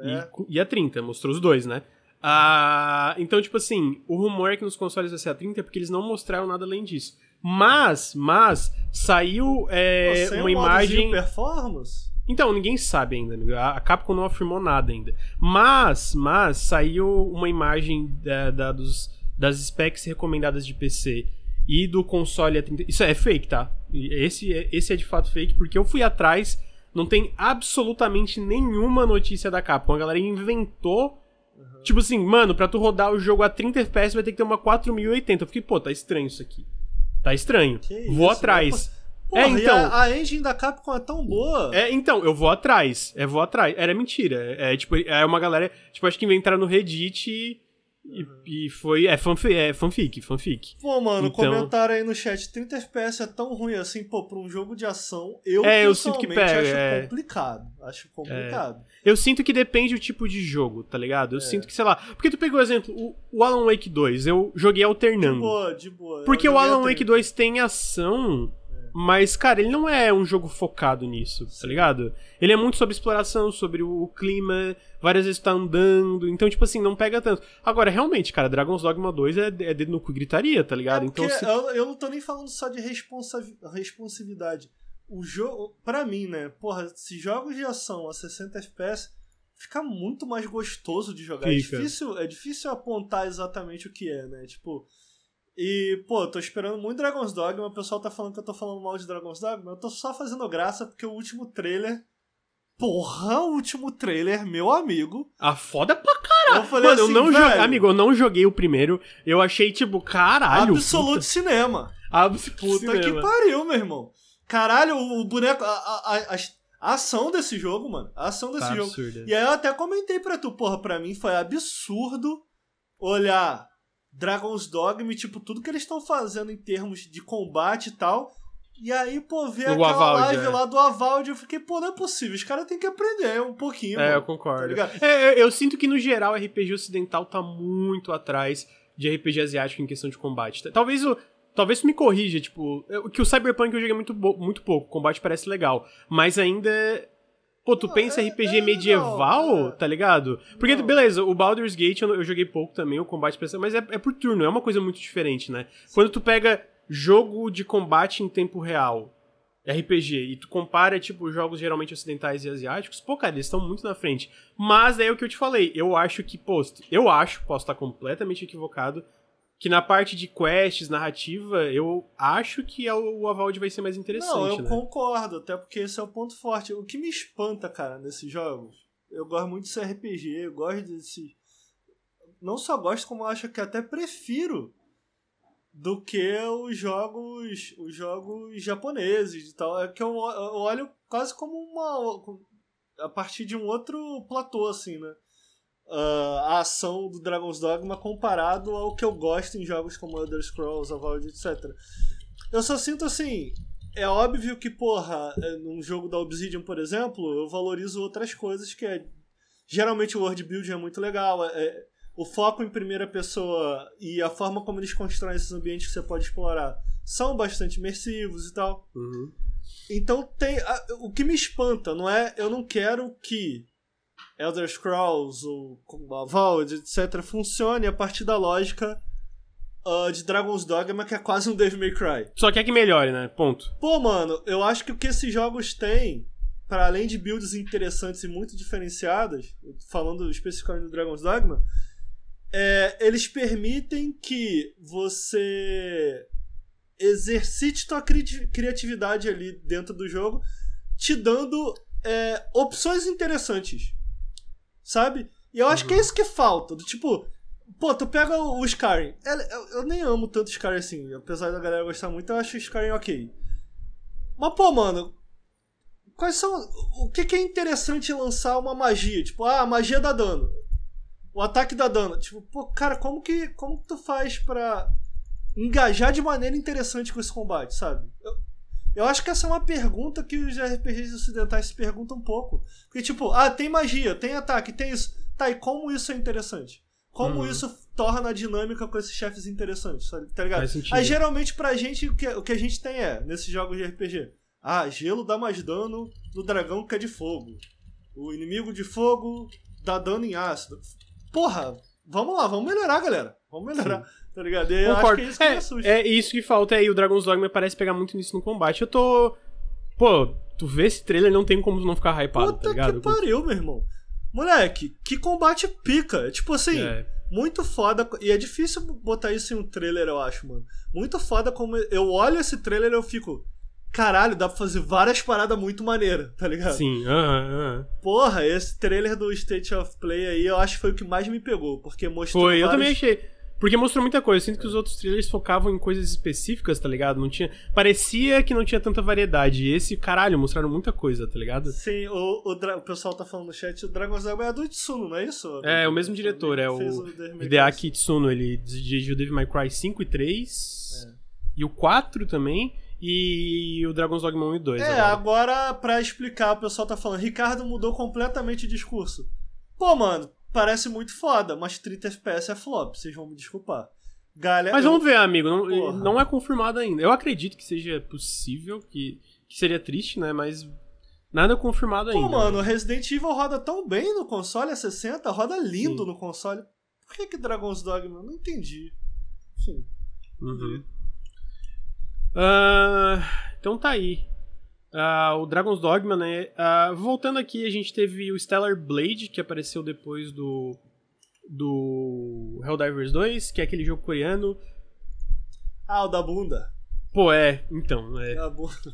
É. E, e a 30, mostrou os dois, né? Ah, então, tipo assim, o rumor é que nos consoles vai ser a 30 porque eles não mostraram nada além disso. Mas, mas, saiu é, Pô, uma um modozinho imagem. performance? Então, ninguém sabe ainda, amigo. A a Capcom não afirmou nada ainda. Mas, mas, saiu uma imagem da, da- dos, das specs recomendadas de PC e do console a 30. Isso é fake, tá? Esse, é- esse é de fato fake, porque eu fui atrás, não tem absolutamente nenhuma notícia da Capcom. A galera inventou. Tipo assim, mano, pra tu rodar o jogo a 30 FPS vai ter que ter uma 4080. Eu fiquei, pô, tá estranho isso aqui. Tá estranho. Que Vou isso, atrás. Porra, É, então- a, a engine da Capcom é tão boa. É, então, eu vou atrás. É, vou atrás. Era mentira. É, tipo, é uma galera. Tipo, acho que inventaram no Reddit e. e- e foi. É, fanfi, é fanfic, fanfic. Pô, mano, Então- comentaram aí no chat, 30 FPS é tão ruim assim, pô, pra um jogo de ação, eu É, eu sinto que pega, acho é. complicado. Acho complicado. Eu sinto que depende do tipo de jogo, tá ligado? Eu É. sinto que, sei lá. Porque tu pegou o exemplo, o, o Alan Wake 2, eu joguei De alternando. boa, de boa. Porque o Alan Wake 30. 2 tem ação, mas, cara, ele não é um jogo focado nisso, tá ligado? Ele é muito sobre exploração, sobre o clima, várias vezes tá andando, então, tipo assim, não pega tanto. Agora, realmente, cara, Dragon's Dogma 2 é, é dedo no cu e gritaria, tá ligado? É então, se- eu, eu não tô nem falando só de responsa responsividade. O jogo, pra mim, né, porra, se jogos de ação a 60 FPS, fica muito mais gostoso de jogar. É difícil, é difícil apontar exatamente o que é, né? Tipo, e, pô, tô esperando muito Dragon's Dogma, o pessoal tá falando que eu tô falando mal de Dragon's Dogma, eu tô só fazendo graça porque o último trailer, porra, o último trailer, meu amigo, Ah, foda pra caralho. eu falei Mano, assim, eu não joguei. Amigo, eu não joguei o primeiro. Eu achei, tipo, caralho. absolute cinema. Puta, absolute Puta que cinema. pariu, meu irmão. Caralho, o, boneco. A, a, a- a ação desse jogo, mano. A ação desse Tá jogo. E aí eu até comentei pra tu, porra, pra mim foi absurdo olhar Dragon's Dogma tipo, tudo que eles estão fazendo em termos de combate e tal. E aí, pô, ver aquela Avald, live é. lá do Avald, eu fiquei, pô, não é possível, os caras têm que aprender um pouquinho, É, eu mano. concordo. Tá? É, eu, eu sinto que, no geral, RPG ocidental tá muito atrás de RPG asiático em questão de combate. Talvez o. Talvez me corrija, tipo, que o Cyberpunk eu joguei muito, muito pouco, o combate parece legal, mas ainda. Pô, tu Não, pensa é- RPG é medieval, tá ligado? Porque, Não. beleza, o Baldur's Gate eu, eu joguei pouco também, o combate parece. Mas é, é por turno, é uma coisa muito diferente, né? Quando tu pega jogo de combate em tempo real, RPG, e tu compara, tipo, jogos geralmente ocidentais e asiáticos, pô, cara, eles estão muito na frente. Mas é o que eu te falei, eu acho que, pô, eu acho, posso estar completamente equivocado, que na parte de quests, narrativa, eu acho que é o Avald vai ser mais interessante, Não, eu né? concordo, até porque esse é o ponto forte. O que me espanta, cara, nesses jogos, eu gosto muito desse RPG, eu gosto desse. Não só gosto, como acho que até prefiro do que os jogos os jogos japoneses e tal. É que eu olho quase como uma. a partir de um outro platô, assim, né? Ah, a ação do Dragon's Dogma comparado ao que eu gosto em jogos como Elder Scrolls, Avowed, etc. Eu só sinto assim. É óbvio que, porra, é, num jogo da Obsidian, por exemplo, eu valorizo outras coisas que é. Geralmente o world building é muito legal. é- é- o foco em primeira pessoa e a forma como eles constroem esses ambientes que você pode explorar são bastante imersivos e tal. Uhum. Então tem. a- o que me espanta, não é? Eu não quero que Elder Scrolls ou Avowed, etc., funcione a partir da lógica ah, de Dragon's Dogma, que é quase um Devil May Cry. Só quer que melhore, né? Ponto. Pô, mano, eu acho que o que esses jogos têm, para além de builds interessantes e muito diferenciadas, falando especificamente do Dragon's Dogma, é, eles permitem que você exercite tua cri- criatividade ali dentro do jogo, te dando é, opções interessantes. Sabe? E eu acho que é isso que falta. Do tipo, pô, tu pega o o Skyrim. Ele- Eu, eu nem amo tanto Skyrim assim, apesar da galera gostar muito, eu acho o Skyrim ok. Mas, pô, mano, quais são. O que, que é interessante lançar uma magia? Tipo, ah, a magia dá dano. O ataque dá dano. Tipo, pô, cara, como que, como que tu faz pra engajar de maneira interessante com esse combate, sabe? Eu, eu acho que essa é uma pergunta que os RPGs ocidentais se perguntam um pouco. Porque, tipo, ah, tem magia, tem ataque, tem isso. Tá, e como isso é interessante? Como Uhum. isso torna a dinâmica com esses chefes interessantes, tá ligado? Aí geralmente pra gente, o que, o que a gente tem é, nesses jogos de RPG, ah, gelo dá mais dano no dragão que é de fogo. O inimigo de fogo dá dano em ácido. Porra, vamos lá, vamos melhorar, galera. Vamos melhorar, tá ligado? E eu acho que é isso que me assusta. É, isso que falta aí. O Dragon's Dogma parece pegar muito nisso no combate. Eu tô. Pô, tu vê esse trailer, não tem como não ficar hypado, Puta tá ligado? que pariu, meu irmão. Moleque, que combate pica. Tipo assim, É. muito foda. E é difícil botar isso em um trailer, eu acho, mano. Muito foda como eu olho esse trailer e eu fico. Caralho, dá pra fazer várias paradas muito maneiras, tá ligado? Sim, aham, aham. Porra, esse trailer do State of Play aí eu acho que foi o que mais me pegou, porque mostrou. Foi, eu vários- também achei. Porque mostrou muita coisa. Eu sinto que os outros trailers focavam em coisas específicas, tá ligado? Não tinha. Parecia que não tinha tanta variedade. E esse, caralho, mostraram muita coisa, tá ligado? Sim, o, o, Dra- o pessoal tá falando no chat, o Dragon's Dogma é do Itsuno, não é isso? É, o mesmo diretor, é o Cry. Hideaki Tsuno. Ele dirigiu Devil May Cry 5 e 3. É. E o 4 também. E o Dragon's Dogma 1 e 2. É, agora. agora pra explicar, o pessoal tá falando, Ricardo mudou completamente o discurso. Pô, mano, parece muito foda, mas 30 FPS é flop, vocês vão me desculpar. Galera, Mas vamos ver, amigo. Não, Porra. não é confirmado ainda. Eu acredito que seja possível, que, que seria triste, né? Mas nada confirmado Pô, ainda. mano, Resident Evil roda tão bem no console, a 60, roda lindo Sim. no console. Por que que Dragon's Dogma? Não entendi. Enfim. Uhum. Ah, então tá aí. Ah, o Dragon's Dogma, né? Ah, voltando aqui, a gente teve o Stellar Blade, que apareceu depois do. Do Helldivers 2, que é aquele jogo coreano. Ah, o da bunda. Pô, é, então, é. Da bunda.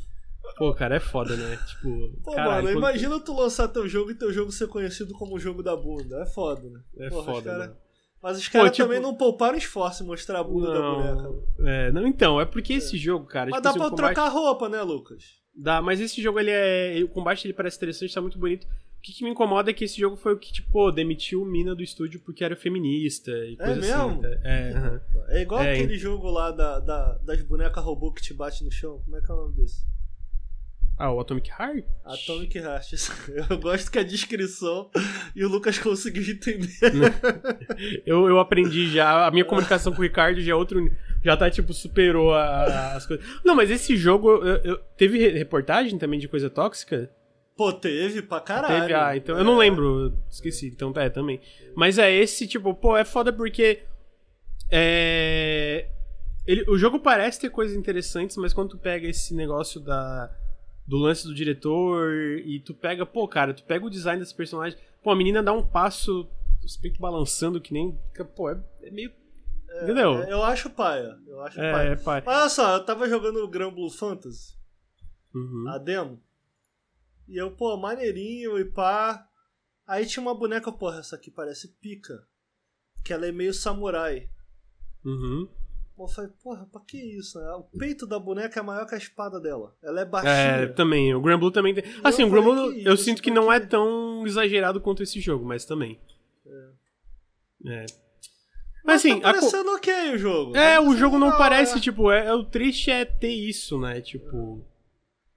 Pô, cara, é foda, né? [laughs] Tipo, Pô, caralho, mano, quando- imagina tu lançar teu jogo e teu jogo ser conhecido como o jogo da bunda. É foda, né? É Porra, foda, cara- mano. Mas os caras tipo- também não pouparam esforço em mostrar a bunda da boneca. Não, é, não, então, é porque esse jogo, cara. Mas tipo dá assim, pra trocar roupa, né, Lucas? Dá, mas esse jogo, ele é. O combate ele parece interessante, tá muito bonito. O que, que me incomoda é que esse jogo foi o que, tipo, demitiu o Mina do estúdio porque era feminista e coisa assim. mesmo? tá? É. É igual É, aquele jogo lá da, da- das bonecas robô que te bate no chão. Como é que é o nome desse? Ah, o Atomic Heart? Atomic Heart. [laughs] Eu gosto que a descrição e o Lucas conseguiu entender. [laughs] Eu, eu aprendi já, a minha comunicação com o Ricardo já é outro. Já tá, tipo, superou a- as coisas. Não, mas esse jogo. eu- eu- teve re- reportagem também de coisa tóxica? Pô, teve pra caralho. Teve, ah, então. Eu não É. lembro, esqueci, então é também. Mas é esse, tipo, pô, é foda porque. É. Ele, o jogo parece ter coisas interessantes, mas quando tu pega esse negócio da. Do lance do diretor e tu pega, pô, cara, tu pega o design desse personagem. Pô, a menina dá um passo, os peitos balançando que nem. Pô, é, é meio. entendeu? É, Eu acho paia. Eu acho É, paia. é, pai. Mas olha só, eu tava jogando o Grand Blue Fantasy, Uhum. a demo. E eu, pô, maneirinho e pá. Aí tinha uma boneca, porra, essa aqui parece pica. Que ela é meio samurai. Uhum. Eu falei, porra, pra que isso, né? O peito da boneca é maior que a espada dela. Ela é É, baixinha. também. O Granblue também tem. E Assim, o Granblue eu isso, sinto que não é tão exagerado quanto esse jogo, mas também. É. Mas Mas assim, tá a parecendo ok o jogo. é, Tá o jogo não parece, é. tipo, é, é- o triste é ter isso, né? Tipo.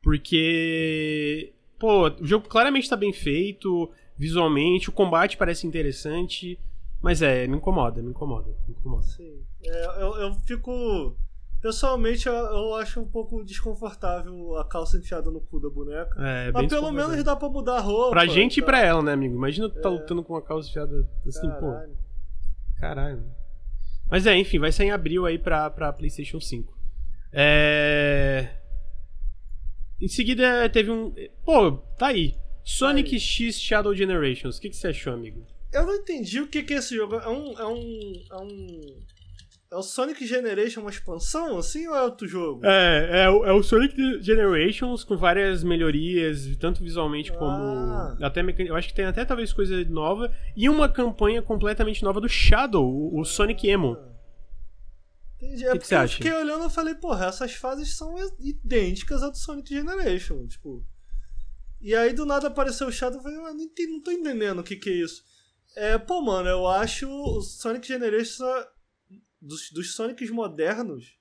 Porque. Pô, o jogo claramente tá bem feito, visualmente, o combate parece interessante. Mas é, me incomoda, me incomoda, me incomoda. Sim. É, eu, eu fico. Pessoalmente, eu, eu acho um pouco desconfortável a calça enfiada no cu da boneca. É, bem Mas pelo menos dá pra mudar a roupa. Pra gente e tá? pra ela, né, amigo? Imagina tu tá É. lutando com uma calça enfiada assim, pô. Caralho. Caralho. Mas é, enfim, vai sair em abril aí pra, pra PlayStation 5. É. Em seguida teve um. Pô, tá aí. Sonic Aí. X Shadow Generations. O que, que você achou, amigo? Eu não entendi o que, que é esse jogo. É um. É um. É um. É o Sonic Generation uma expansão assim ou é outro jogo? É, é, o- é o Sonic Generations com várias melhorias, tanto visualmente como. Ah. Até mecan... Eu acho que tem até talvez coisa nova. E uma campanha completamente nova do Shadow, o, o Sonic Emo. Entendi. que É que porque você eu acha? fiquei olhando e falei, porra, essas fases são idênticas à do Sonic Generation, tipo. E aí do nada apareceu o Shadow e eu falei, ah, não, entendi, não tô entendendo o que que é isso. É, pô, mano, eu acho o Sonic Generation dos, dos Sonics modernos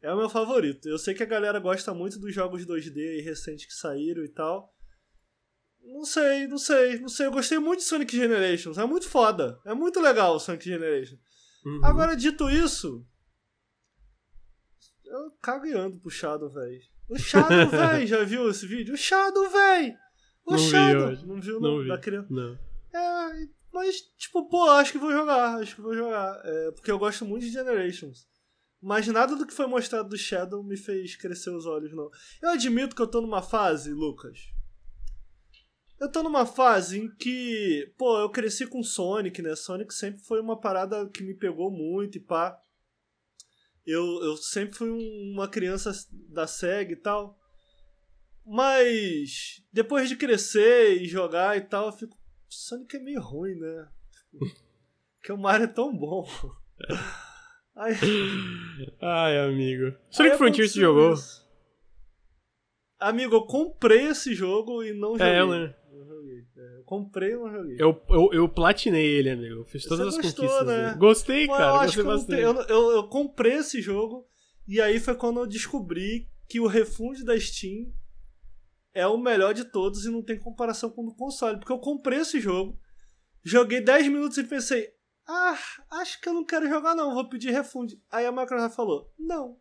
é o meu favorito. Eu sei que a galera gosta muito dos jogos 2D aí recentes que saíram e tal. Não sei, não sei, não sei. Eu gostei muito de Sonic Generations. É muito foda. É muito legal o Sonic Generation. Uhum. Agora, dito isso, eu cago e ando pro Shadow, velho. O Shadow, [laughs] velho, já viu esse vídeo? O Shadow, velho! O Não vi Shadow! hoje. Não viu, Não não? vi. Da criança. Não. É, mas, tipo, pô, acho que vou jogar, acho que vou jogar. É, porque eu gosto muito de Generations. Mas nada do que foi mostrado do Shadow me fez crescer os olhos, não. Eu admito que eu tô numa fase, Lucas. Eu tô numa fase em que, pô, eu cresci com Sonic, né? Sonic sempre foi uma parada que me pegou muito e pá. Eu, eu sempre fui um- uma criança da SEG e tal. Mas depois de crescer e jogar e tal, eu fico. Sonic é meio ruim, né? Porque o Mario é tão bom. Aí, Ai, amigo. Sonic Frontiers jogou? isso. Amigo, eu comprei esse jogo e não joguei. É, eu lembro. Não joguei. É, eu comprei e não joguei. Eu, eu, eu platinei ele, amigo. Eu fiz todas Você as gostou, conquistas né? dele. Gostei, Pô, cara. eu acho Gostei que eu, não bastante. eu, eu- eu comprei esse jogo e aí foi quando eu descobri que o refund da Steam é o melhor de todos e não tem comparação com o do console. Porque eu comprei esse jogo, joguei 10 minutos e pensei, ah, acho que eu não quero jogar não, vou pedir refund. Aí a Microsoft falou, não.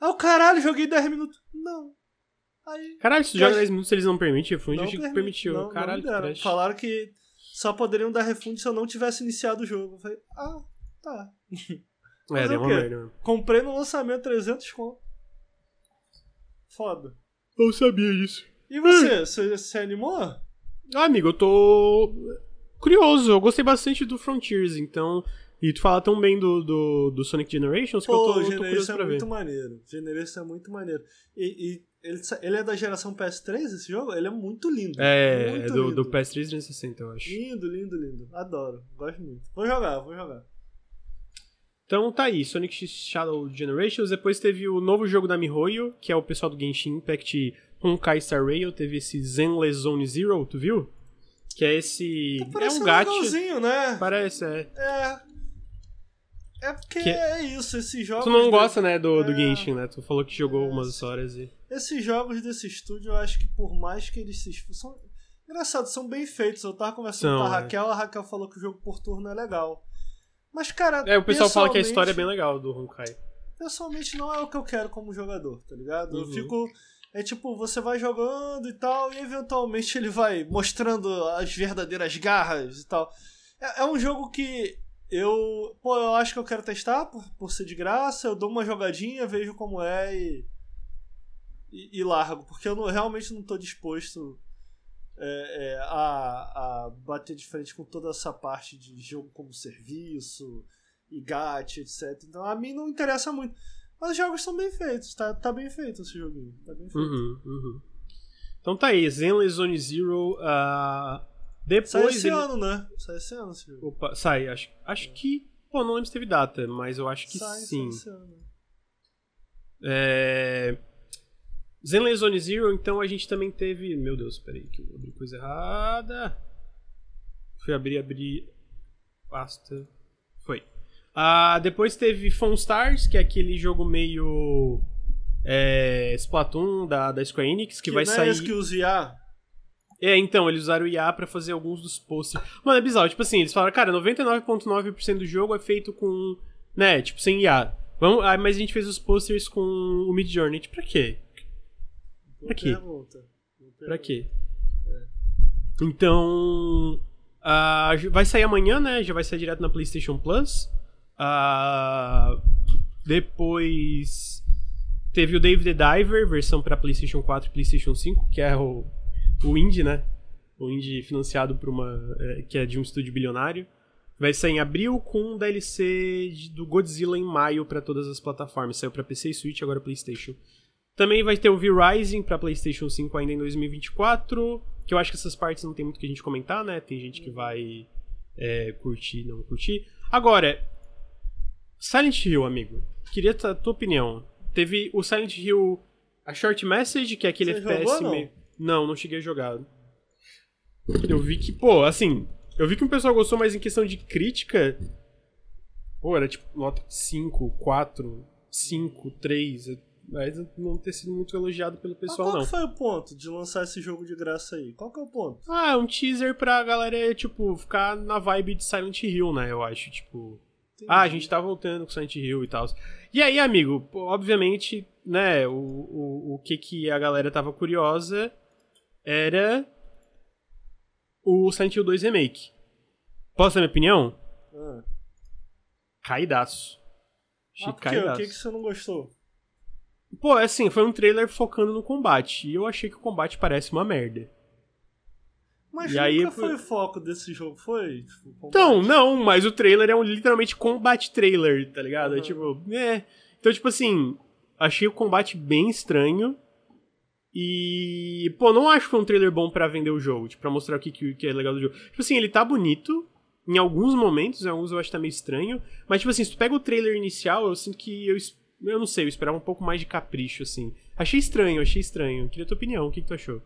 Ah, o caralho, joguei 10 minutos. Não. Aí Caralho, se tu joga acho- 10 minutos eles não permitem refund, eu não achei que permitiu. não- não Caralho, que deram. trash. Falaram que só poderiam dar refund se eu não tivesse iniciado o jogo. Eu falei, ah, tá. É, Fazer deu uma merda. Comprei no lançamento 300 conto. Foda. Eu sabia disso. E você? Você se animou? Ah, amigo, eu tô curioso. Eu gostei bastante do Frontiers, então. E tu fala tão bem do, do, do Sonic Generations que eu tô, eu tô curioso Generation é pra ver. muito maneiro. Generation é muito maneiro. E, e ele, ele é da geração PS3, esse jogo? Ele é muito lindo. É, muito é do, lindo. do PS3 360, eu acho. Lindo, lindo, lindo. Adoro. Gosto muito. Vou jogar, vou jogar. Então tá aí, Sonic X Shadow Generations. Depois teve o novo jogo da MiHoYo, que é o pessoal do Genshin Impact Honkai Star Rail. Teve esse Zenless Zone Zero, tu viu? Que é esse. Tá é um gacha. né? Parece, é. É. É porque Que- é isso, esses jogos. Tu não gosta, né, do, do É. Genshin, né? Tu falou que jogou É, umas horas e. Esses jogos desse estúdio, eu acho que por mais que eles se esfor- são Engraçado, são bem feitos. Eu tava conversando São, com a é. Raquel, a Raquel falou que o jogo por turno é legal. Mas, cara. É, o pessoal fala que a história é bem legal do Honkai. Pessoalmente não é o que eu quero como jogador, tá ligado? Eu Uhum. fico. É tipo, você vai jogando e tal, e eventualmente ele vai mostrando as verdadeiras garras e tal. É, é um jogo que eu. Pô, eu acho que eu quero testar por, por ser de graça, eu dou uma jogadinha, vejo como é e. E, e largo, porque eu não- realmente não tô disposto é, é, a, a bater de frente com toda essa parte de jogo como serviço e gacha, etc. Então a mim não interessa muito. Mas os jogos são bem feitos, tá, tá bem feito esse joguinho. Tá bem feito. Uhum, uhum. Então tá aí, Zenless Zone Zero. ah, depois. Sai esse ele- ano, né? Sai esse ano esse jogo. Opa, sai, acho, acho que. Pô, não lembro se teve data, mas eu acho que sai, sim. sai esse ano. É... Zenless Zone Zero, então a gente também teve. Meu Deus, peraí, que eu abri coisa errada. Fui abrir, abrir. Pasta. Foi. Ah, depois teve Phone Stars, que é aquele jogo meio. É, Splatoon da, da Square Enix, que, vai não sair. É esse que usa IA? É, então, eles usaram o IA pra fazer alguns dos posts. Mano, é bizarro. Tipo assim, eles falaram, cara, 99,9% do jogo é feito com. Né, tipo, sem IA. Vamos, ah, mas a gente fez os posters com o Mid Journey. Tipo, pra quê? Pra quê? pergunta. Pra quê? Então. ah, vai sair amanhã, né? Já vai sair direto na PlayStation Plus. Ah, depois. Teve o Dave the Diver, versão pra PlayStation 4 e PlayStation 5, que é o, o indie, né? O indie financiado por uma. é, que é de um estúdio bilionário. Vai sair em abril com um DLC do Godzilla em maio pra todas as plataformas. Saiu pra PC e Switch, agora PlayStation. Também vai ter o V-Rising pra PlayStation 5 ainda em 2024. Que eu acho que essas partes não tem muito que a gente comentar, né? Tem gente que vai é, curtir, não curtir. Agora, Silent Hill, amigo. Queria a tua opinião. Teve o Silent Hill, a Short Message, que é aquele Você FPS jogou, não? meio. Não, não cheguei a jogar. Eu vi que, pô, assim. Eu vi que o pessoal gostou, mas em questão de crítica. Pô, era tipo nota 5, 4, 5, 3. Mas não ter sido muito elogiado pelo Mas pessoal, qual não. que foi o ponto de lançar esse jogo de graça aí? Qual que é o ponto? Ah, é um teaser pra galera, tipo, ficar na vibe de Silent Hill, né? Eu acho, tipo. Ah, a gente tá voltando com Silent Hill e tal. E aí, amigo, obviamente, né, o, o, o que que a galera tava curiosa era o Silent Hill 2 Remake. Posso dar minha opinião? Ah. Caidaço. Ah, por quê? O que, que você não gostou? Pô, assim, foi um trailer focando no combate. E eu achei que o combate parece uma merda. Mas E nunca aí, foi o foco desse jogo, foi? Tipo, Então, não, mas o trailer é um literalmente combate trailer, tá ligado? É Uhum. tipo, é. Então, tipo assim, achei o combate bem estranho. E, pô, não acho que foi um trailer bom pra vender o jogo, tipo, pra mostrar o que, que, que é legal do jogo. Tipo assim, ele tá bonito, Em alguns momentos, em alguns eu acho que tá meio estranho. Mas, tipo assim, se tu pega o trailer inicial, eu sinto que eu. Eu não sei, eu esperava um pouco mais de capricho, assim. Achei estranho, achei estranho. Queria tua opinião, o que, que tu achou?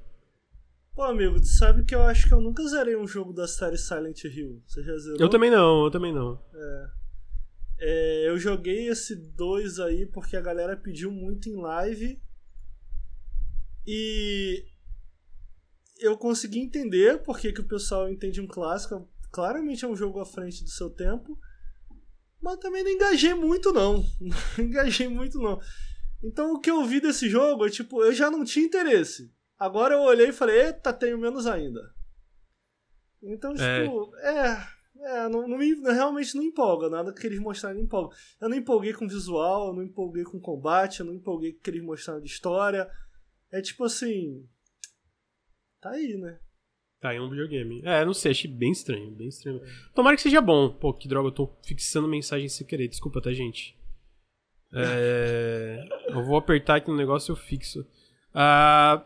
Pô, amigo, tu sabe que eu acho que eu nunca zerei um jogo da série Silent Hill. Você já zerou? Eu também não, eu também não. É. é eu joguei esse 2 aí porque a galera pediu muito em live. E eu consegui entender porque que o pessoal entende um clássico. Claramente é um jogo à frente do seu tempo. Mas também não engajei muito, não. [laughs] Não engajei muito, não. Então o que eu vi desse jogo é tipo, eu já não tinha interesse. Agora eu olhei e falei, eita, tenho menos ainda. Então, é. tipo, é. é, não, não me, realmente não empolga. Nada que eles mostraram não empolga. Eu não empolguei com visual, eu não empolguei com combate, eu não empolguei com o que eles mostraram de história. É tipo assim. Tá aí, né? Tá aí um videogame. É, não sei, achei bem estranho, bem estranho. É. Tomara que seja bom. Pô, que droga, eu tô fixando mensagem sem querer. Desculpa, tá, gente? É... [laughs] eu vou apertar aqui no negócio e eu fixo. Uh...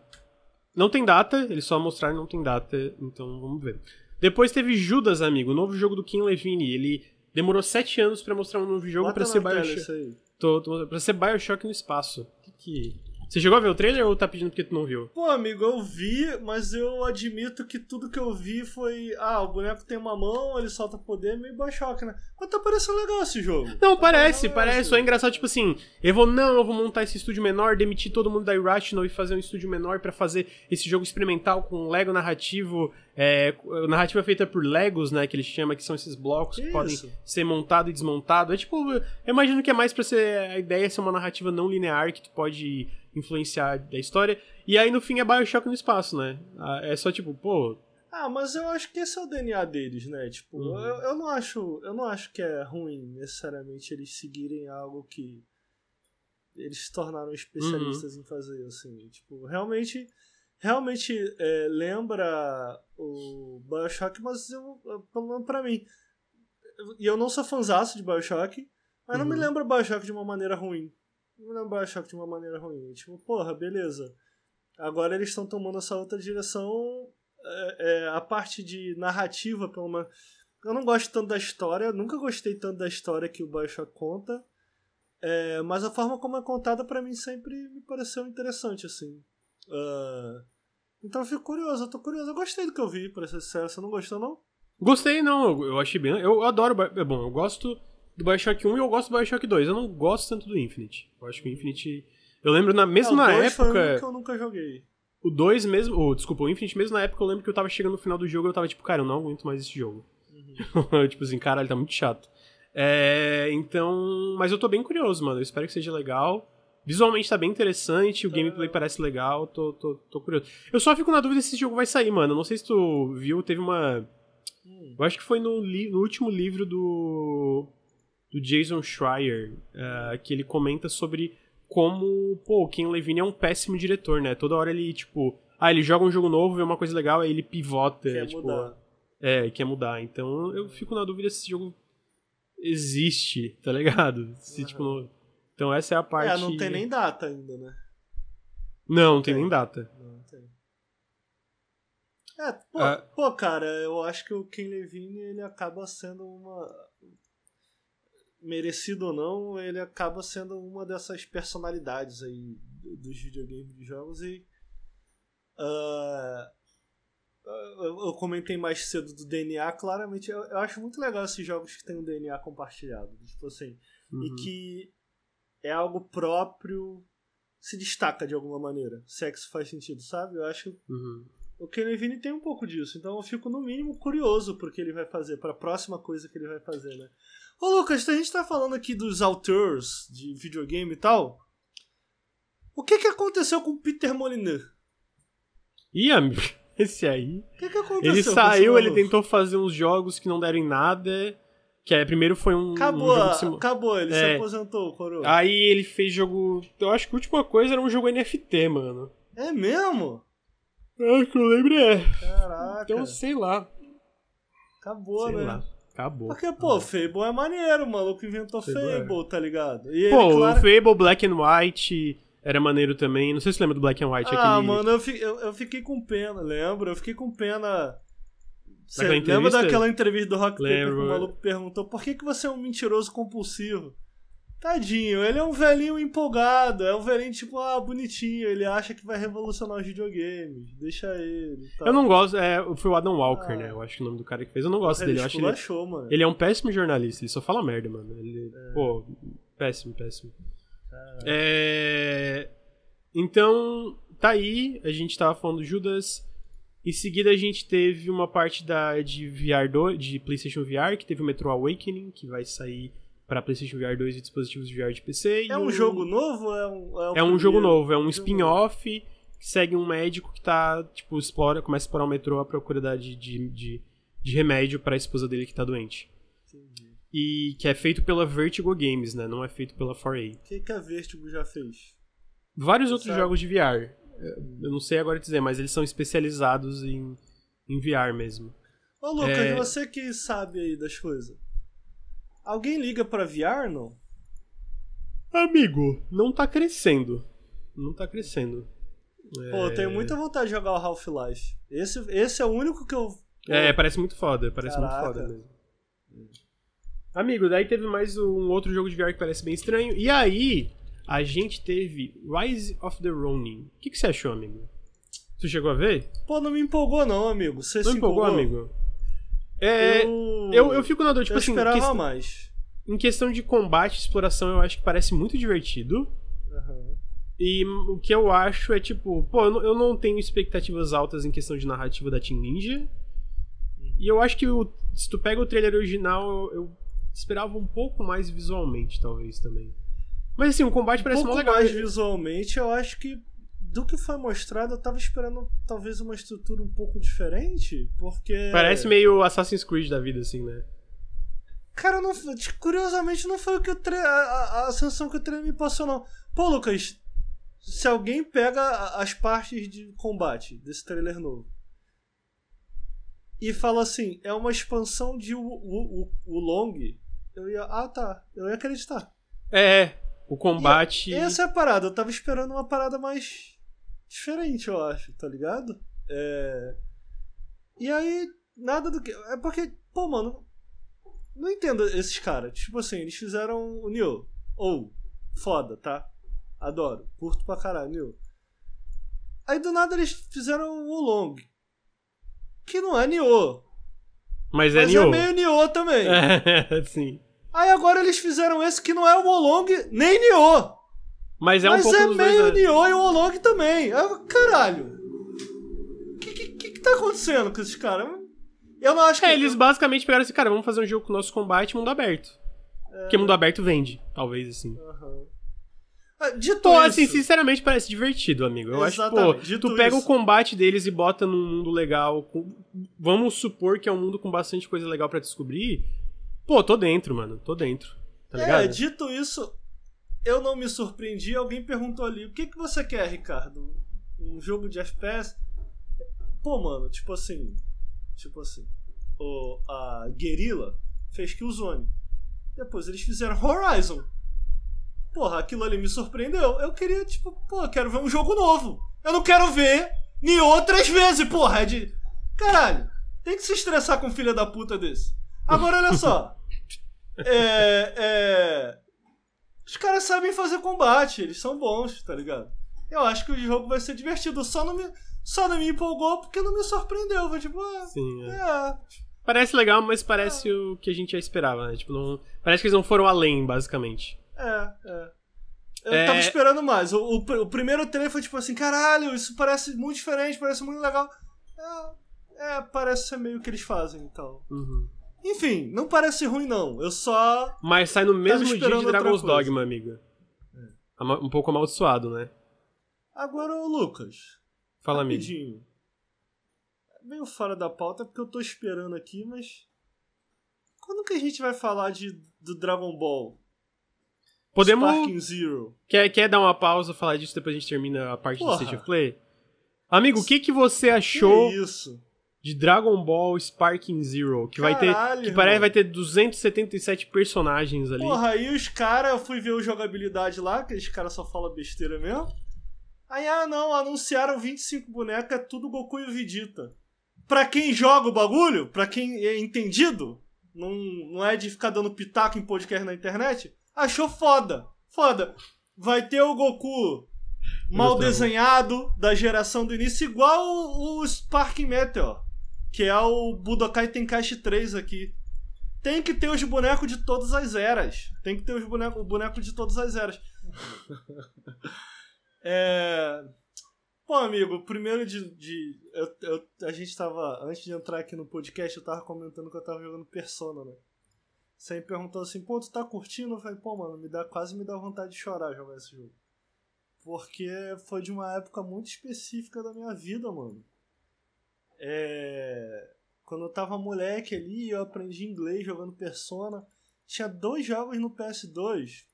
Não tem data, eles só mostraram não tem data, então vamos ver. Depois teve Judas, amigo, o novo jogo do Kim Levine. Ele demorou sete anos para mostrar um novo jogo para ser Bioshock. Tô, tô, pra ser Bioshock no espaço. Que que. Você chegou a ver o trailer ou tá pedindo porque tu não viu? Pô, amigo, eu vi, mas eu admito que tudo que eu vi foi. Ah, o boneco tem uma mão, ele solta poder, meio Bioshock, né? Mas tá parecendo legal esse jogo. Não, tá parece, parece. Só é engraçado, tipo assim, eu vou, não, eu vou montar esse estúdio menor, demitir todo mundo da Irrational e fazer um estúdio menor para fazer esse jogo experimental com Lego narrativo. É, narrativa feita por Legos, né? Que ele chama, que são esses blocos que, que podem ser montado e desmontado. É tipo, eu imagino que é mais pra ser. A ideia é ser uma narrativa não linear que tu pode influenciar da história. E aí no fim é Bioshock no espaço, né? Ah, é só tipo, pô. Ah, mas eu acho que esse é o DNA deles, né? Tipo, uhum. eu, eu não acho. Eu não acho que é ruim necessariamente eles seguirem algo que eles se tornaram especialistas uhum. em fazer, assim. Tipo, realmente. Realmente é, lembra o Bioshock, mas eu, pelo menos pra mim. E eu não sou fanzaço de Bioshock, mas uhum. não me uhum. lembra Bioshock de uma maneira ruim não Bioshock de uma maneira ruim. Tipo, porra, beleza. Agora eles estão tomando essa outra direção. É, é, a parte de narrativa, pelo menos. Eu não gosto tanto da história, nunca gostei tanto da história que o Bioshock conta. É, mas a forma como é contada para mim sempre me pareceu interessante, assim. Uh, então eu fico curioso, eu tô curioso. Eu gostei do que eu vi, pra ser sincero. Você não gostou, não? Gostei, não. Eu achei bem. Eu adoro. É bom, eu gosto do Bioshock 1 e eu gosto do Bioshock 2. Eu não gosto tanto do Infinite. Eu acho que o Infinite. Eu lembro na mesma é, na época. Um que eu nunca joguei. O 2 mesmo. Oh, desculpa, o Infinite mesmo na época eu lembro que eu tava chegando no final do jogo e eu tava tipo, cara, eu não aguento mais esse jogo. Uhum. [laughs] tipo assim, caralho, tá muito chato. É, então. Mas eu tô bem curioso, mano. Eu espero que seja legal. Visualmente tá bem interessante, o tá gameplay parece legal, tô, tô, tô curioso. Eu só fico na dúvida se esse jogo vai sair, mano. Não sei se tu viu, teve uma. Hum. Eu acho que foi no, no último livro do do Jason Schreier, uh, que ele comenta sobre como, pô, o Ken Levine é um péssimo diretor, né? Toda hora ele, tipo, ah, ele joga um jogo novo, vê uma coisa legal, aí ele pivota, quer tipo, mudar. é, quer mudar. Então eu fico na dúvida se esse jogo existe, tá ligado? Se, uhum. tipo, no... então essa é a parte... É, não tem nem data ainda, né? Não, não tem, tem nem data. Não tem. É, pô, uh, pô, cara, eu acho que o Ken Levine, ele acaba sendo uma merecido ou não, ele acaba sendo uma dessas personalidades aí dos videogames de jogos e uh, eu comentei mais cedo do DNA, claramente eu, eu, acho muito legal esses jogos que tem um DNA compartilhado, tipo assim, uhum. e que é algo próprio, se destaca de alguma maneira, se é faz sentido, sabe? Eu acho uhum. o Ken Levine tem um pouco disso, então eu fico no mínimo curioso pro que ele vai fazer, para a próxima coisa que ele vai fazer, né? Ô Lucas, a gente tá falando aqui dos auteurs de videogame e tal. O que que aconteceu com o Peter Molyneux? Ih, amigo, [laughs] esse aí. O que que aconteceu? Ele saiu, ele tentou fazer uns jogos que não deram em nada. Que é, primeiro foi um. Acabou, um acabou, ele é. se aposentou, coroa. Aí ele fez jogo. Eu acho que a última coisa era um jogo NFT, mano. É mesmo? Acho que eu lembro é. Caraca. Então, sei lá. Acabou, sei né? Lá. Acabou. Porque, pô, Fable é maneiro, o maluco inventou Fable, Fable tá ligado? E pô, ele, claro... o Fable Black and White era maneiro também. Não sei se você lembra do Black and White. Ah, aquele... mano, eu, fi, eu, eu, fiquei com pena, lembro? Eu fiquei com pena Você lembra daquela entrevista do Rock Paper que o maluco perguntou por que, que você é um mentiroso compulsivo? Tadinho, ele é um velhinho empolgado, é um velhinho tipo, ah, bonitinho, ele acha que vai revolucionar os videogames, deixa ele tal. Eu não gosto, é, foi o Adam Walker, Ah. né? Eu acho que o nome do cara que fez. Eu não gosto ele dele, eu acho ele, esculachou, mano. ele é um péssimo jornalista, ele só fala merda, mano. Ele, pô, péssimo, péssimo. É, Então, tá aí, a gente tava falando do Judas. Em seguida a gente teve uma parte da, de VR 2, de PlayStation VR, que teve o Metro Awakening, que vai sair pra PlayStation VR 2 e dispositivos VR de PC. e É um jogo novo? É um, o É um jogo novo, é um spin-off que segue um médico que tá, tipo, explora, começa a explorar o metrô à procura de, de, de, de remédio pra esposa dele que tá doente. Entendi. E que é feito pela Vertigo Games, né? Não é feito pela 4A. O que, que a Vertigo já fez? Vários outros Sabe? jogos de VR. Eu não sei agora dizer, mas eles são especializados em, em VR mesmo. Ô Lucas, É. você que sabe aí das coisas. Alguém liga pra VR, não? Amigo, não tá crescendo. Não tá crescendo. Pô, eu tenho muita vontade de jogar o Half-Life. Esse, esse é o único que eu. É, parece muito foda, parece Caraca. muito foda mesmo. Amigo, daí teve mais um outro jogo de VR que parece bem estranho. E aí, a gente teve Rise of the Ronin. O que, que você achou, amigo? Tu chegou a ver? Pô, não me empolgou, não, amigo. Você Não se empolgou, empolgou, amigo? É, Eu, eu, eu fico na dor, tipo eu assim, esperava questão- mais. em questão de combate e exploração, eu acho que parece muito divertido. Aham. E o que eu acho é tipo, pô, eu não, eu não tenho expectativas altas em questão de narrativa da Team Ninja. E eu acho que o- se tu pega o trailer original, eu, eu esperava um pouco mais visualmente, talvez também. Mas assim, o combate Um parece pouco legal. mais visualmente, eu acho que do que foi mostrado, eu tava esperando talvez uma estrutura um pouco diferente, porque. Parece meio Assassin's Creed da vida, assim, né? Cara, não, curiosamente não foi o que o tra... a, a, sensação que o trailer me passou, não. Pô, Lucas, se alguém pega as partes de combate desse trailer novo e fala assim, é uma expansão de o, o, o, o Long, eu ia. Ah, tá. Eu ia acreditar. É, o combate. Essa é a parada, eu tava esperando uma parada mais diferente, eu acho, tá ligado? É... E aí, nada do que. É porque, pô, mano, não entendo esses caras. Tipo assim, eles fizeram o Nioh. Ou, foda, tá? Adoro, curto pra caralho, Nioh. Aí do nada eles fizeram o Long. Que não é Nioh. Mas é Mas Nioh. é meio Nioh também. [laughs] É, sim. Aí agora eles fizeram esse que não é o Olong nem Nioh. Mas é um Mas pouco é meio dois. Nioh e o Olong também. Ah, caralho. O que, que, que tá acontecendo com esses caras? Eu não acho que. É, eles basicamente pegaram esse cara, vamos fazer um jogo com o nosso combate mundo aberto. É. Porque mundo aberto vende, talvez assim. Ah, Dito Pô, isso, assim, sinceramente parece divertido, amigo. Eu acho que, Exatamente. pô, Dito tu pega isso. o combate deles e bota num mundo legal. com- Vamos supor que é um mundo com bastante coisa legal pra descobrir. Pô, tô dentro, mano. Tô dentro. Tá ligado? é, dito isso, eu não me surpreendi. Alguém perguntou ali: o que, que você quer, Ricardo? Um jogo de FPS? Pô, mano, tipo assim. Tipo assim. O, a Guerrilla fez Killzone. Depois eles fizeram Horizon. Porra, aquilo ali me surpreendeu. Eu queria, tipo, pô, quero ver um jogo novo. Eu não quero ver Nioh três vezes, porra. É de. Caralho, tem que se estressar com um filho da puta desse. Agora, olha só. [laughs] É. É. Os caras sabem fazer combate, eles são bons, tá ligado? Eu acho que o jogo vai ser divertido. Só não me, só não me empolgou porque não me surpreendeu. Foi tipo, ah, Sim, é. é. Parece legal, mas parece o que a gente já esperava, né? Tipo, não... parece que eles não foram além, basicamente. É, é. Eu É. tava esperando mais. O, o, o primeiro trailer foi tipo assim, caralho, isso parece muito diferente, parece muito legal. É, é, parece ser meio o que eles fazem e tal. Uhum. Enfim, não parece ruim não. Eu só. Mas sai no mesmo dia de Dragon's. Dogma, amigo. Ama- Um pouco amaldiçoado, né? Agora o Lucas. Fala, amigo. Rapidinho. É meio fora da pauta porque eu tô esperando aqui, mas. Quando que a gente vai falar de, do Dragon Ball? Podemos. Sparking Zero. Quer, quer dar uma pausa, falar disso, depois a gente termina a parte Porra. do State of Play? Amigo, o que, que você achou Que isso? De Dragon Ball Sparking Zero? Que vai ter. Caralho, Que parece vai ter 277 personagens ali. Porra, aí os caras, eu fui ver o jogabilidade lá, que os caras só falam besteira mesmo. Aí, ah não, anunciaram 25 bonecas, é tudo Goku e Vegeta. pra quem joga o bagulho, pra quem é entendido, não, não é de ficar dando pitaco em podcast na internet, achou foda. Foda. Vai ter o Goku mal desenhado da geração do início, igual o, o Sparking Meteor, que é o Budokai Tenkaichi 3 aqui. Tem que ter os bonecos de todas as eras. Tem que ter os bonecos, o boneco de todas as eras. [laughs] é... Pô, amigo, primeiro de. de eu, eu, a gente tava. Antes de entrar aqui no podcast, eu tava comentando que eu tava jogando Persona, né? Você me perguntou assim, pô, tu tá curtindo? Eu falei, pô, mano, me dá, quase me dá vontade de chorar jogar esse jogo. Porque foi de uma época muito específica da minha vida, mano. É... Quando eu tava moleque ali, eu aprendi inglês jogando Persona. Tinha dois jogos no PS2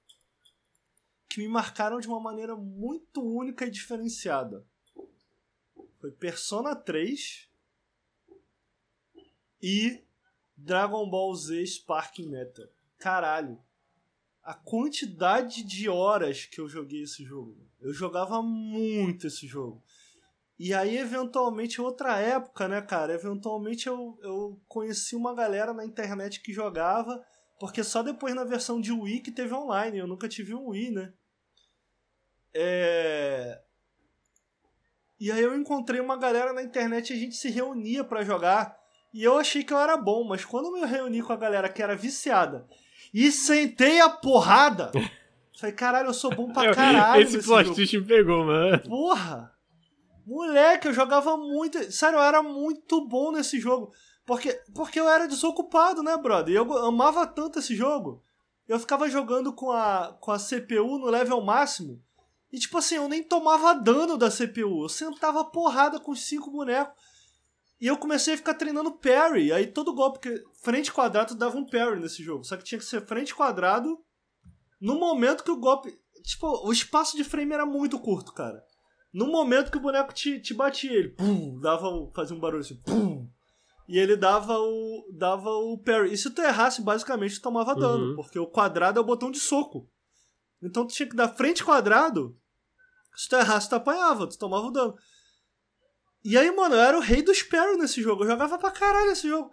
que me marcaram de uma maneira muito única e diferenciada. Foi Persona 3 e Dragon Ball Z Sparking Metal. Caralho. A quantidade de horas que eu joguei esse jogo. Eu jogava muito esse jogo. E aí, eventualmente, outra época, né, cara? Eventualmente eu, eu conheci uma galera na internet que jogava, porque só depois na versão de Wii que teve online. Eu nunca tive um Wii, né? É... E aí eu encontrei uma galera na internet e a gente se reunia para jogar. E eu achei que eu era bom, mas quando eu me reuni com a galera que era viciada e sentei a porrada, [laughs] falei, caralho, eu sou bom pra caralho. Esse plot me pegou, mano. Porra! Moleque, eu jogava muito. Sério, eu era muito bom nesse jogo. Porque, porque eu era desocupado, né, brother? E eu amava tanto esse jogo. Eu ficava jogando com a, com a CPU no level máximo. E tipo assim, eu nem tomava dano da CPU. Eu sentava porrada com os cinco bonecos. E eu comecei a ficar treinando parry. Aí todo golpe que. Frente quadrado dava um parry nesse jogo. Só que tinha que ser frente quadrado no momento que o golpe. Tipo, o espaço de frame era muito curto, cara. No momento que o boneco te, te batia, ele pum, dava, fazia um barulho assim, pum, e ele dava o dava o parry. E se tu errasse, basicamente tu tomava dano, uhum. porque o quadrado é o botão de soco. Então tu tinha que dar frente quadrado. Se tu errasse, tu apanhava, tu tomava o dano. E aí, mano, eu era o rei dos parry nesse jogo. Eu jogava pra caralho esse jogo.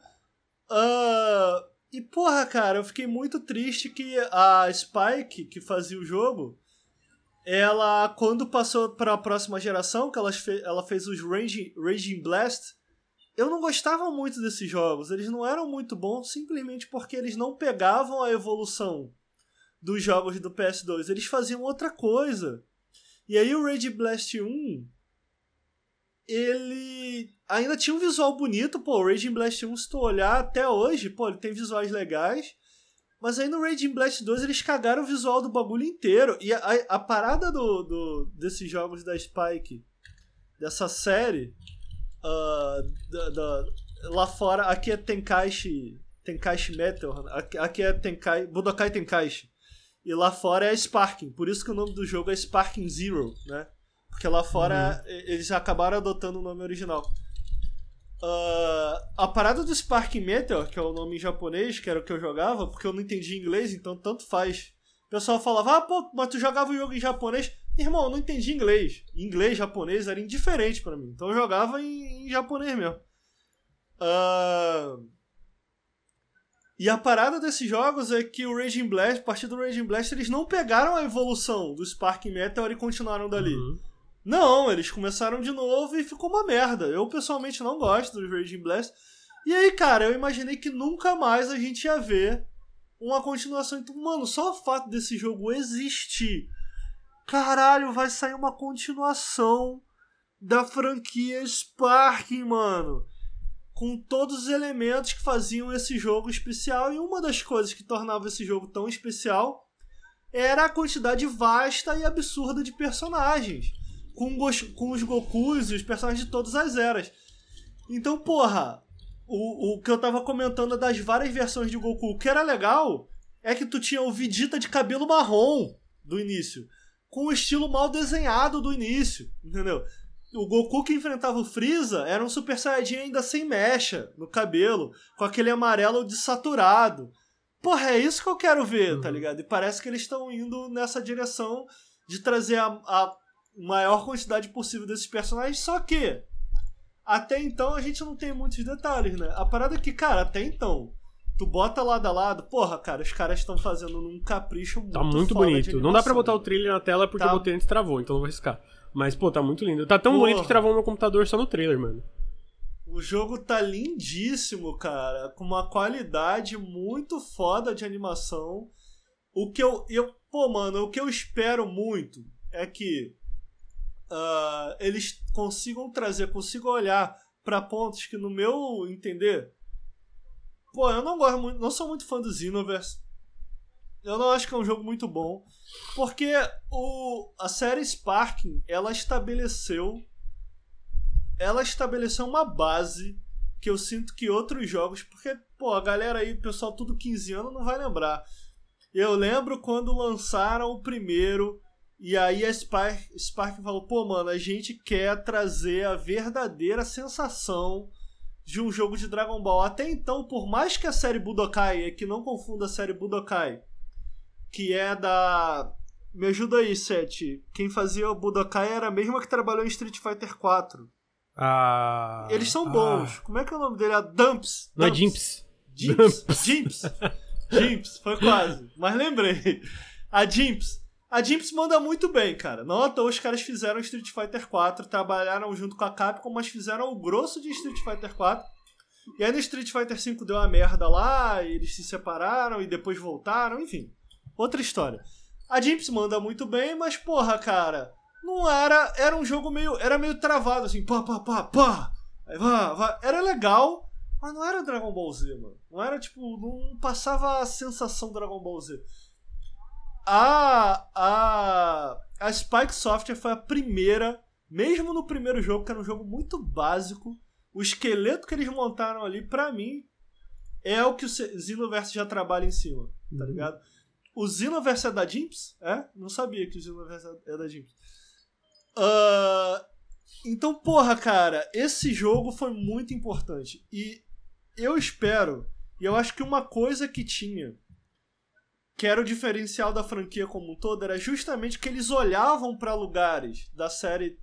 Uh, e porra, cara, eu fiquei muito triste que a Spike, que fazia o jogo, ela, quando passou para a próxima geração, que ela, fe ela fez os Raging, Raging Blast, eu não gostava muito desses jogos. Eles não eram muito bons simplesmente porque eles não pegavam a evolução dos jogos do PS2. Eles faziam outra coisa. E aí o Rage Blast 1, ele ainda tinha um visual bonito, pô, o Raging Blast 1, se tu olhar até hoje, pô, ele tem visuais legais. Mas aí no Raging Blast 2 eles cagaram o visual do bagulho inteiro. E a, a parada do, do, desses jogos da Spike, dessa série, uh, da, da, lá fora, aqui é Tenkaichi, Tenkaichi Metal, aqui, aqui é Tenkai, Budokai Tenkaichi. E lá fora é Sparking, por isso que o nome do jogo é Sparking Zero, né? Porque lá fora uhum. eles acabaram adotando o nome original. Uh, a parada do Spark Meteor, que é o nome em japonês, que era o que eu jogava, porque eu não entendi inglês, então tanto faz. O pessoal falava, ah, pô, mas tu jogava o jogo em japonês. Irmão, eu não entendi inglês. Inglês, japonês era indiferente para mim. Então eu jogava em, em japonês mesmo. Uh... E a parada desses jogos é que o Raging Blast, a partir do Raging Blast, eles não pegaram a evolução do Spark Meteor e continuaram dali. Uhum. Não, eles começaram de novo e ficou uma merda. Eu pessoalmente não gosto do Raging Blast. E aí, cara, eu imaginei que nunca mais a gente ia ver uma continuação. Então, mano, só o fato desse jogo existir. Caralho, vai sair uma continuação da franquia Sparking, mano. Com todos os elementos que faziam esse jogo especial. E uma das coisas que tornava esse jogo tão especial era a quantidade vasta e absurda de personagens com, com os Gokus e os personagens de todas as eras. Então, porra, o, o que eu tava comentando das várias versões de Goku, o que era legal é que tu tinha o Vegeta de cabelo marrom do início, com o estilo mal desenhado do início, entendeu? O Goku que enfrentava o Freeza era um Super Saiyajin ainda sem mecha no cabelo, com aquele amarelo desaturado. Porra, é isso que eu quero ver, tá uhum. tá ligado? E parece que eles estão indo nessa direção de trazer a, a maior quantidade possível desses personagens, só que até então a gente não tem muitos detalhes, né? A parada é que, cara, até então, tu bota lado a lado, porra, cara, os caras estão fazendo num capricho muito Tá muito bonito. Não dá pra botar o trailer na tela porque tá. o botão antes travou, então não vou arriscar. Mas, pô, tá muito lindo. Tá tão porra. bonito que travou meu computador só no trailer, mano. O jogo tá lindíssimo, cara, com uma qualidade muito foda de animação. O que eu, eu pô, mano, o que eu espero muito é que uh, eles consigam trazer, consigam olhar para pontos que, no meu entender, pô, eu não gosto muito, não sou muito fã do Xenoverse. Eu não acho que é um jogo muito bom, porque o, a série Sparking, ela estabeleceu ela estabeleceu uma base que eu sinto que outros jogos, porque, pô, a galera aí, pessoal tudo 15 anos não vai lembrar. Eu lembro quando lançaram o primeiro e aí a Spark, Spark falou, pô, mano, a gente quer trazer a verdadeira sensação de um jogo de Dragon Ball. Até então, por mais que a série Budokai, é que não confunda a série Budokai, que é da... Me ajuda aí, Sete. Quem fazia o Budokai era a mesma que trabalhou em Street Fighter 4. Ah, Eles são bons. Ah. Como é que é o nome dele? A Dumps. Não é Jimps. Jimps. Jimps. Jimps. Foi quase. Mas lembrei. A Jimps. A Jimps manda muito bem, cara. Não à toa os caras fizeram Street Fighter 4, trabalharam junto com a Capcom, mas fizeram o grosso de Street Fighter 4. E aí no Street Fighter 5 deu uma merda lá, e eles se separaram e depois voltaram, enfim. Outra história. A Jimps manda muito bem, mas porra, cara, não era. Era um jogo meio. Era meio travado, assim, pá, pá, pá, pá. Aí vá, vá. Era legal, mas não era Dragon Ball Z, mano. Não era tipo. Não passava a sensação Dragon Ball Z. A. A. A Spike Software foi a primeira, mesmo no primeiro jogo, que era um jogo muito básico. O esqueleto que eles montaram ali, pra mim, é o que o Xenoverse já trabalha em cima, tá uhum. ligado? O Xenoverse é da Jimps? É? Não sabia que o Xenoverse é da Jimps. Uh, então, porra, cara, esse jogo foi muito importante. E eu espero, e eu acho que uma coisa que tinha, que era o diferencial da franquia como um todo, era justamente que eles olhavam para lugares da série.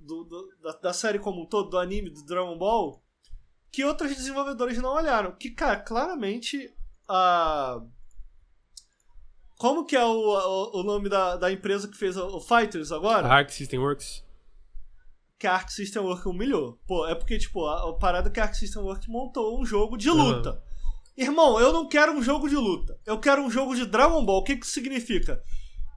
Do, do, da, da, série como um todo, do anime, do Dragon Ball, que outros desenvolvedores não olharam. Que, cara, claramente a. Como que é o, o, o nome da, da empresa que fez o, o Fighters agora? Arc System Works. Que a Arc System Works humilhou. Pô, é porque, tipo, a, a parada que a Arc System Works montou um jogo de luta. Uhum. Irmão, eu não quero um jogo de luta. Eu quero um jogo de Dragon Ball. O que que significa?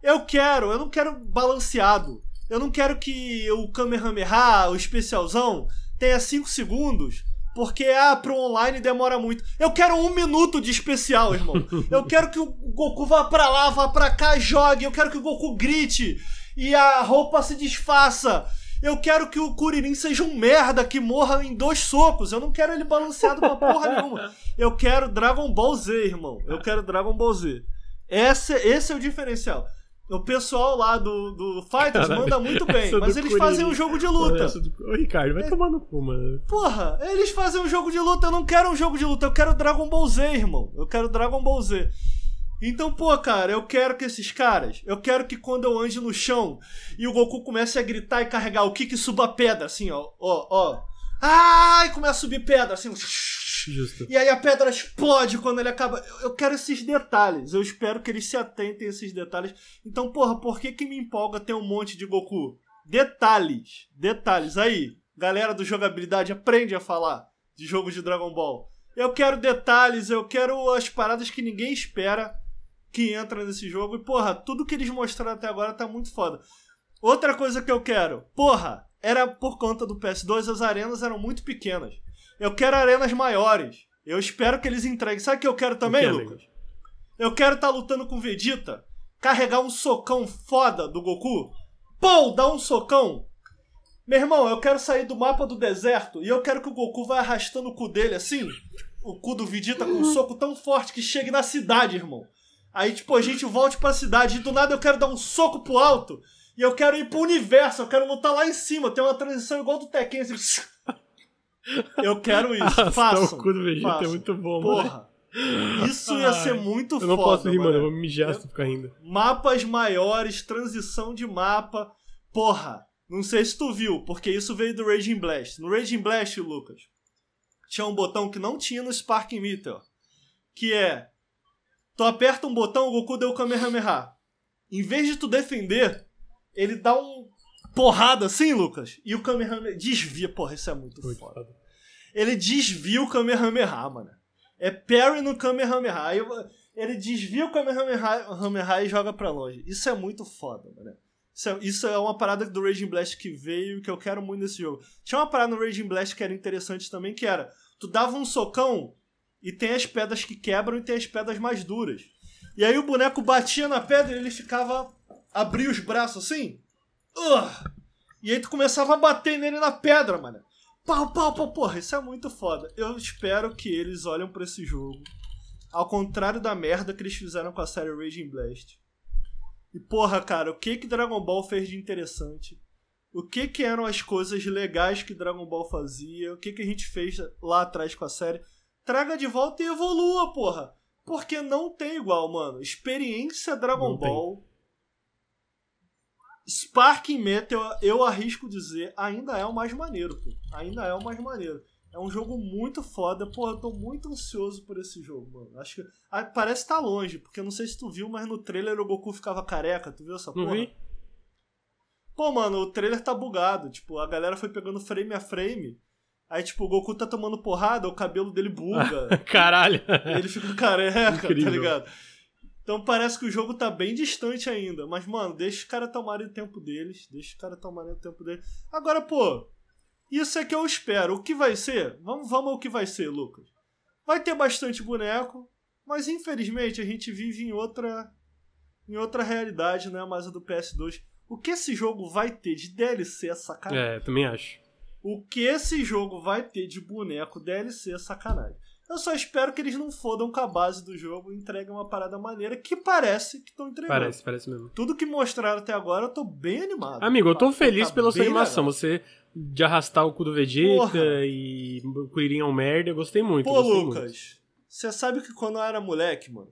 Eu quero, eu não quero balanceado. Eu não quero que o Kamehameha, o especialzão, tenha 5 segundos porque, ah, pro online demora muito. Eu quero um minuto de especial, irmão. [laughs] Eu quero que o Goku vá pra lá, vá pra cá, jogue. Eu quero que o Goku grite e a roupa se desfaça. Eu quero que o Kuririn seja um merda que morra em dois socos. Eu não quero ele balanceado pra porra nenhuma. Eu quero Dragon Ball Z, irmão. Eu quero Dragon Ball Z. Esse, esse é o diferencial. O pessoal lá do, do Fighters manda muito bem, mas eles fazem um jogo de luta. Do... Ô, Ricardo, vai é... tomar no cu, mano. Porra, eles fazem um jogo de luta. Eu não quero um jogo de luta, eu quero Dragon Ball Z, irmão. Eu quero Dragon Ball Z. Então, pô, cara, eu quero que esses caras, eu quero que quando eu ande no chão e o Goku comece a gritar e carregar o Kiki suba a pedra, assim, ó, ó, ó. Ai, começa a subir pedra, assim. Justo. E aí a pedra explode quando ele acaba. Eu quero esses detalhes. Eu espero que eles se atentem a esses detalhes. Então, porra, por que que me empolga ter um monte de Goku? Detalhes. Detalhes. Aí, galera do jogabilidade, aprende a falar de jogos de Dragon Ball. Eu quero detalhes, eu quero as paradas que ninguém espera que entra nesse jogo. E, porra, tudo que eles mostraram até agora tá muito foda. Outra coisa que eu quero, porra, era por conta do PS2, as arenas eram muito pequenas. Eu quero arenas maiores. Eu espero que eles entreguem. Sabe o que eu quero também, que, Lucas? Eu quero estar tá lutando com Vegeta, carregar um socão foda do Goku. Pô, dá um socão. Meu irmão, eu quero sair do mapa do deserto e eu quero que o Goku vá arrastando o cu dele assim. O cu do Vegeta com um soco tão forte que chegue na cidade, irmão. Aí, tipo, a gente volte pra cidade e do nada eu quero dar um soco pro alto. E eu quero ir pro universo, eu quero lutar lá em cima. Tem uma transição igual do Tekken, assim. Eu quero isso. [laughs] Façam. O cu do Vegeta é façam. é muito bom, Porra. Mano. Isso ia ser muito foda. Eu não posso rir, mano. Eu vou me mijar se ficar rindo. Mapas maiores, transição de mapa. Porra. Não sei se tu viu, porque isso veio do Raging Blast. No Raging Blast, Lucas, tinha um botão que não tinha no Spark Meteor, que é tu aperta um botão, o Goku deu o Kamehameha. Em vez de tu defender, ele dá um porrada assim, Lucas, e o Kamehameha desvia. Porra, isso é muito, muito foda. foda. Ele desvia o Kamehameha, mano. É parry no Kamehameha. Ele desvia o Kamehameha e joga pra longe. Isso é muito foda, mano. Isso é, isso é uma parada do Raging Blast que veio que eu quero muito nesse jogo. Tinha uma parada no Raging Blast que era interessante também, que era tu dava um socão e tem as pedras que quebram e tem as pedras mais duras. E aí o boneco batia na pedra e ele ficava. abria os braços assim. Uh, e aí tu começava a bater nele na pedra, mano. Pau, pau, pau, porra, isso é muito foda. Eu espero que eles olhem para esse jogo. Ao contrário da merda que eles fizeram com a série Raging Blast. E porra, cara, o que que Dragon Ball fez de interessante? O que que eram as coisas legais que Dragon Ball fazia? O que que a gente fez lá atrás com a série? Traga de volta e evolua, porra. Porque não tem igual, mano. Experiência Dragon não Ball. Tem. Spark Metal, eu arrisco dizer, ainda é o mais maneiro, pô. Ainda é o mais maneiro. É um jogo muito foda. Pô, eu tô muito ansioso por esse jogo, mano. Acho que. Ah, parece estar tá longe, porque eu não sei se tu viu, mas no trailer o Goku ficava careca. Tu viu essa porra? Não vi. Pô, mano, o trailer tá bugado. Tipo, a galera foi pegando frame a frame Aí, tipo, o Goku tá tomando porrada, o cabelo dele buga. [laughs] Caralho! Ele fica careca, tá Incrível. tá ligado? Então parece que o jogo tá bem distante ainda. Mas, mano, deixa os caras tomarem o tempo deles. Deixa os caras tomarem o tempo deles. Agora, pô, isso é que eu espero. O que vai ser? Vamos, vamos ao que vai ser, Lucas. Vai ter bastante boneco, mas infelizmente a gente vive em outra em outra realidade, não é mais a do PS2. O que esse jogo vai ter de DLC é sacanagem. É, também acho. O que esse jogo vai ter de boneco DLC é sacanagem. Eu só espero que eles não fodam com a base do jogo e entreguem uma parada maneira que parece que estão entregando. Parece, parece mesmo. Tudo que mostraram até agora, eu tô bem animado. Amigo, eu tô feliz tá pela sua animação. Legal. Você de arrastar o cu do Vegeta Porra. e o Kuririn é um merda, eu gostei muito. Pô, Lucas, você sabe que quando eu era moleque, mano,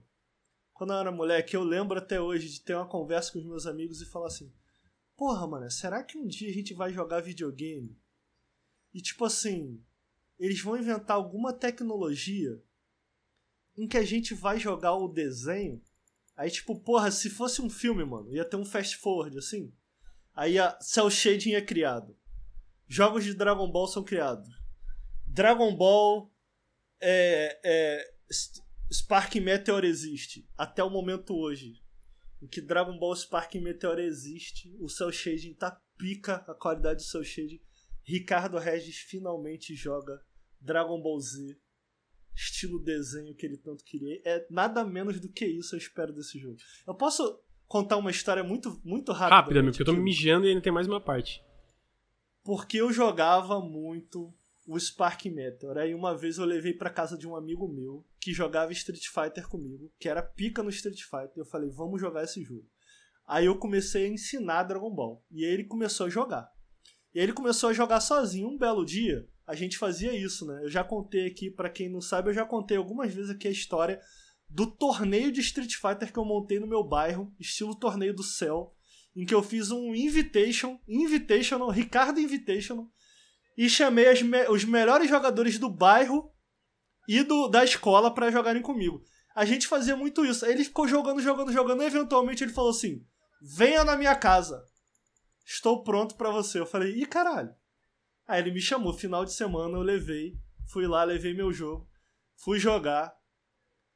quando eu era moleque, eu lembro até hoje de ter uma conversa com os meus amigos e falar assim: Porra, mano, será que um dia a gente vai jogar videogame? E tipo assim, eles vão inventar alguma tecnologia em que a gente vai jogar o desenho. Aí, tipo, porra, se fosse um filme, mano, ia ter um fast forward assim. Aí a Cell Shading é criado. Jogos de Dragon Ball são criados. Dragon Ball é, é, Spark Meteor existe até o momento hoje. Em que Dragon Ball Spark Meteor existe, o Cell Shading tá pica a qualidade do Cell Shading. Ricardo Regis finalmente joga Dragon Ball Z, estilo desenho que ele tanto queria. É nada menos do que isso eu espero desse jogo. Eu posso contar uma história muito, muito rápida. Rápida, porque eu tô me mijando e ainda tem mais uma parte. Porque eu jogava muito o Spark Meteor. Aí uma vez eu levei para casa de um amigo meu que jogava Street Fighter comigo, que era pica no Street Fighter. Eu falei, vamos jogar esse jogo. Aí eu comecei a ensinar Dragon Ball. E aí ele começou a jogar. E aí ele começou a jogar sozinho. Um belo dia, a gente fazia isso, né? Eu já contei aqui, para quem não sabe, eu já contei algumas vezes aqui a história do torneio de Street Fighter que eu montei no meu bairro, estilo torneio do céu, em que eu fiz um invitation, invitational, Ricardo Invitational, e chamei me os melhores jogadores do bairro e do, da escola para jogarem comigo. A gente fazia muito isso. Aí ele ficou jogando, jogando, jogando, e eventualmente ele falou assim: venha na minha casa estou pronto para você. Eu falei, ih, caralho. Aí ele me chamou, final de semana eu levei, fui lá, levei meu jogo, fui jogar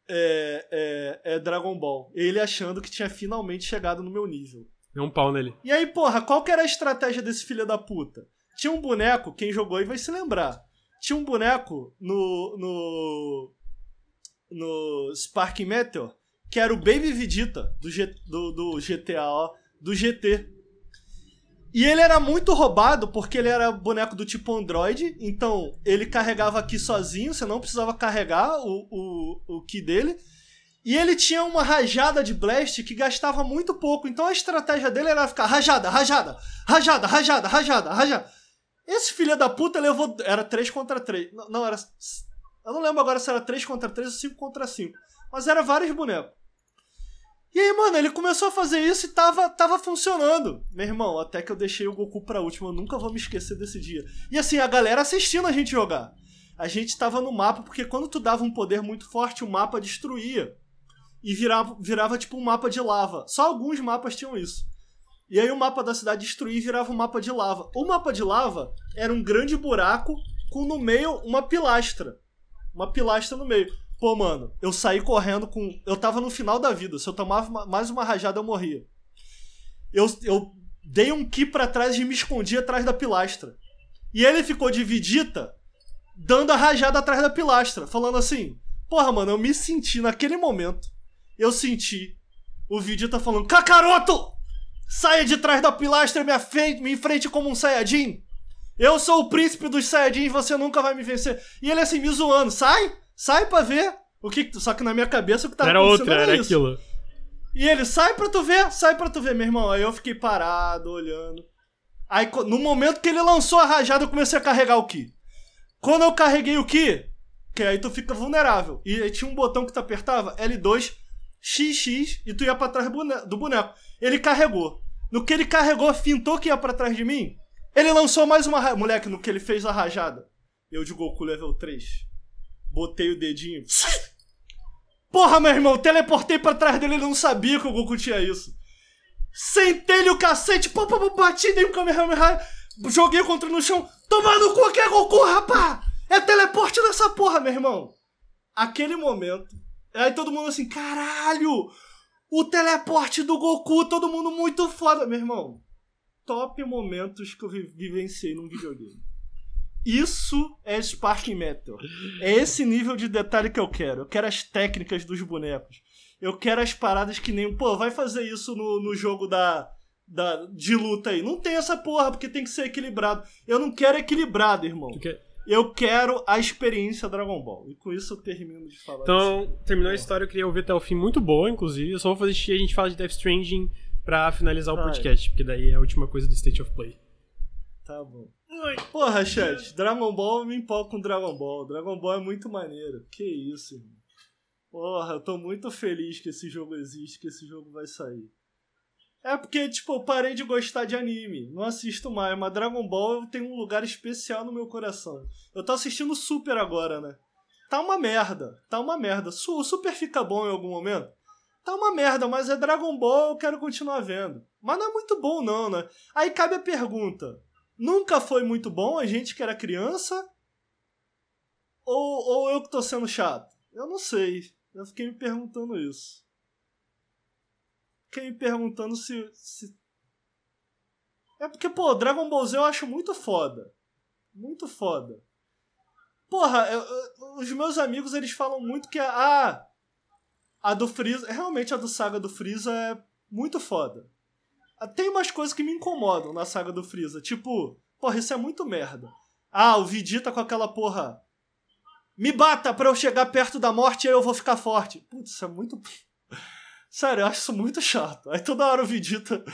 é, é, é Dragon Ball. Ele achando que tinha finalmente chegado no meu nível. Deu um pau nele. E aí, porra, qual que era a estratégia desse filho da puta? Tinha um boneco, quem jogou aí vai se lembrar. Tinha um boneco no. no. no Spark Meteor, que era o Baby Vegeta do, G, do, do GTA, ó, do GT. E ele era muito roubado porque ele era boneco do tipo Android, então ele carregava aqui sozinho, você não precisava carregar o, o, o Ki dele. E ele tinha uma rajada de blast que gastava muito pouco, então a estratégia dele era ficar rajada, rajada, rajada, rajada, rajada, rajada. Esse filho da puta levou. Era 3 contra 3. Não, não, era. Eu não lembro agora se era 3 contra 3 ou 5 contra 5. Mas era vários bonecos. E aí, mano, ele começou a fazer isso e tava, tava funcionando. Meu irmão, até que eu deixei o Goku pra última, eu nunca vou me esquecer desse dia. E assim, a galera assistindo a gente jogar. A gente tava no mapa, porque quando tu dava um poder muito forte, o mapa destruía. E virava, virava tipo um mapa de lava. Só alguns mapas tinham isso. E aí o mapa da cidade destruía e virava um mapa de lava. O mapa de lava era um grande buraco com no meio uma pilastra. Uma pilastra no meio. Pô, mano, eu saí correndo com. Eu tava no final da vida. Se eu tomava mais uma rajada, eu morria. Eu, eu dei um ki pra trás e me escondi atrás da pilastra. E ele ficou de vidita, dando a rajada atrás da pilastra, falando assim: Porra, mano, eu me senti naquele momento. Eu senti o Vidita falando: Kakaroto! Saia de trás da pilastra e me, me enfrente como um Saiyajin. Eu sou o príncipe dos Saiyajins, você nunca vai me vencer. E ele assim, me zoando: Sai! Sai pra ver. O que, só que na minha cabeça o que tava era acontecendo outra, era, era isso. aquilo. E ele, sai pra tu ver, sai pra tu ver, meu irmão. Aí eu fiquei parado, olhando. Aí no momento que ele lançou a rajada, eu comecei a carregar o Ki. Quando eu carreguei o Ki, que aí tu fica vulnerável. E aí tinha um botão que tu apertava, L2, XX, e tu ia pra trás do bone- do boneco. Ele carregou. No que ele carregou, fintou que ia pra trás de mim, ele lançou mais uma ra- Moleque, no que ele fez a rajada. Eu de Goku level 3. Botei o dedinho. Porra, meu irmão, teleportei pra trás dele, ele não sabia que o Goku tinha isso. Sentei-lhe o cacete, pô, pô, pô, bati, dei um Kamehameha, joguei contra no chão. Toma no cu que é Goku, rapá! É teleporte nessa porra, meu irmão. Aquele momento. Aí todo mundo assim, caralho! O teleporte do Goku, todo mundo muito foda, meu irmão. Top momentos que eu vi- vivenciei num videogame. Isso é Sparking Metal. É esse nível de detalhe que eu quero. Eu quero as técnicas dos bonecos. Eu quero as paradas que nem. Pô, vai fazer isso no, no jogo da, da. de luta aí. Não tem essa porra, porque tem que ser equilibrado. Eu não quero equilibrado, irmão. Quer- Eu quero a experiência Dragon Ball. E com isso eu termino de falar. Então, terminou a história, eu queria ouvir até o fim. Muito boa, inclusive. Eu só vou fazer xixi e a gente fala de Death Stranding pra finalizar o Vai. podcast, porque daí é a última coisa do State of Play. Tá bom. Porra, chat, Dragon Ball eu me empolgo com Dragon Ball. Dragon Ball é muito maneiro. Que isso, irmão. Porra, eu tô muito feliz que esse jogo existe, que esse jogo vai sair. É porque, tipo, eu parei de gostar de anime. Não assisto mais, mas Dragon Ball tem um lugar especial no meu coração. Eu tô assistindo Super agora, né? Tá uma merda. Tá uma merda. O Super fica bom em algum momento? Tá uma merda, mas é Dragon Ball, eu quero continuar vendo. Mas não é muito bom, não, né? Aí cabe a pergunta: nunca foi muito bom a gente que era criança? Ou, ou eu que tô sendo chato? Eu não sei. Eu fiquei me perguntando isso. Fiquei me perguntando se. se... É porque, pô, Dragon Ball Z eu acho muito foda. Muito foda. Porra, eu- eu- os meus amigos eles falam muito que a. Ah, a do Freeza. Realmente a do Saga do Freeza é muito foda. Tem umas coisas que me incomodam na saga do Freeza. Tipo, porra, isso é muito merda. Ah, o Vegeta com aquela porra. Me bata pra eu chegar perto da morte e aí eu vou ficar forte. Putz, isso é muito. [laughs] Sério, eu acho isso muito chato. Aí toda hora o Vegeta.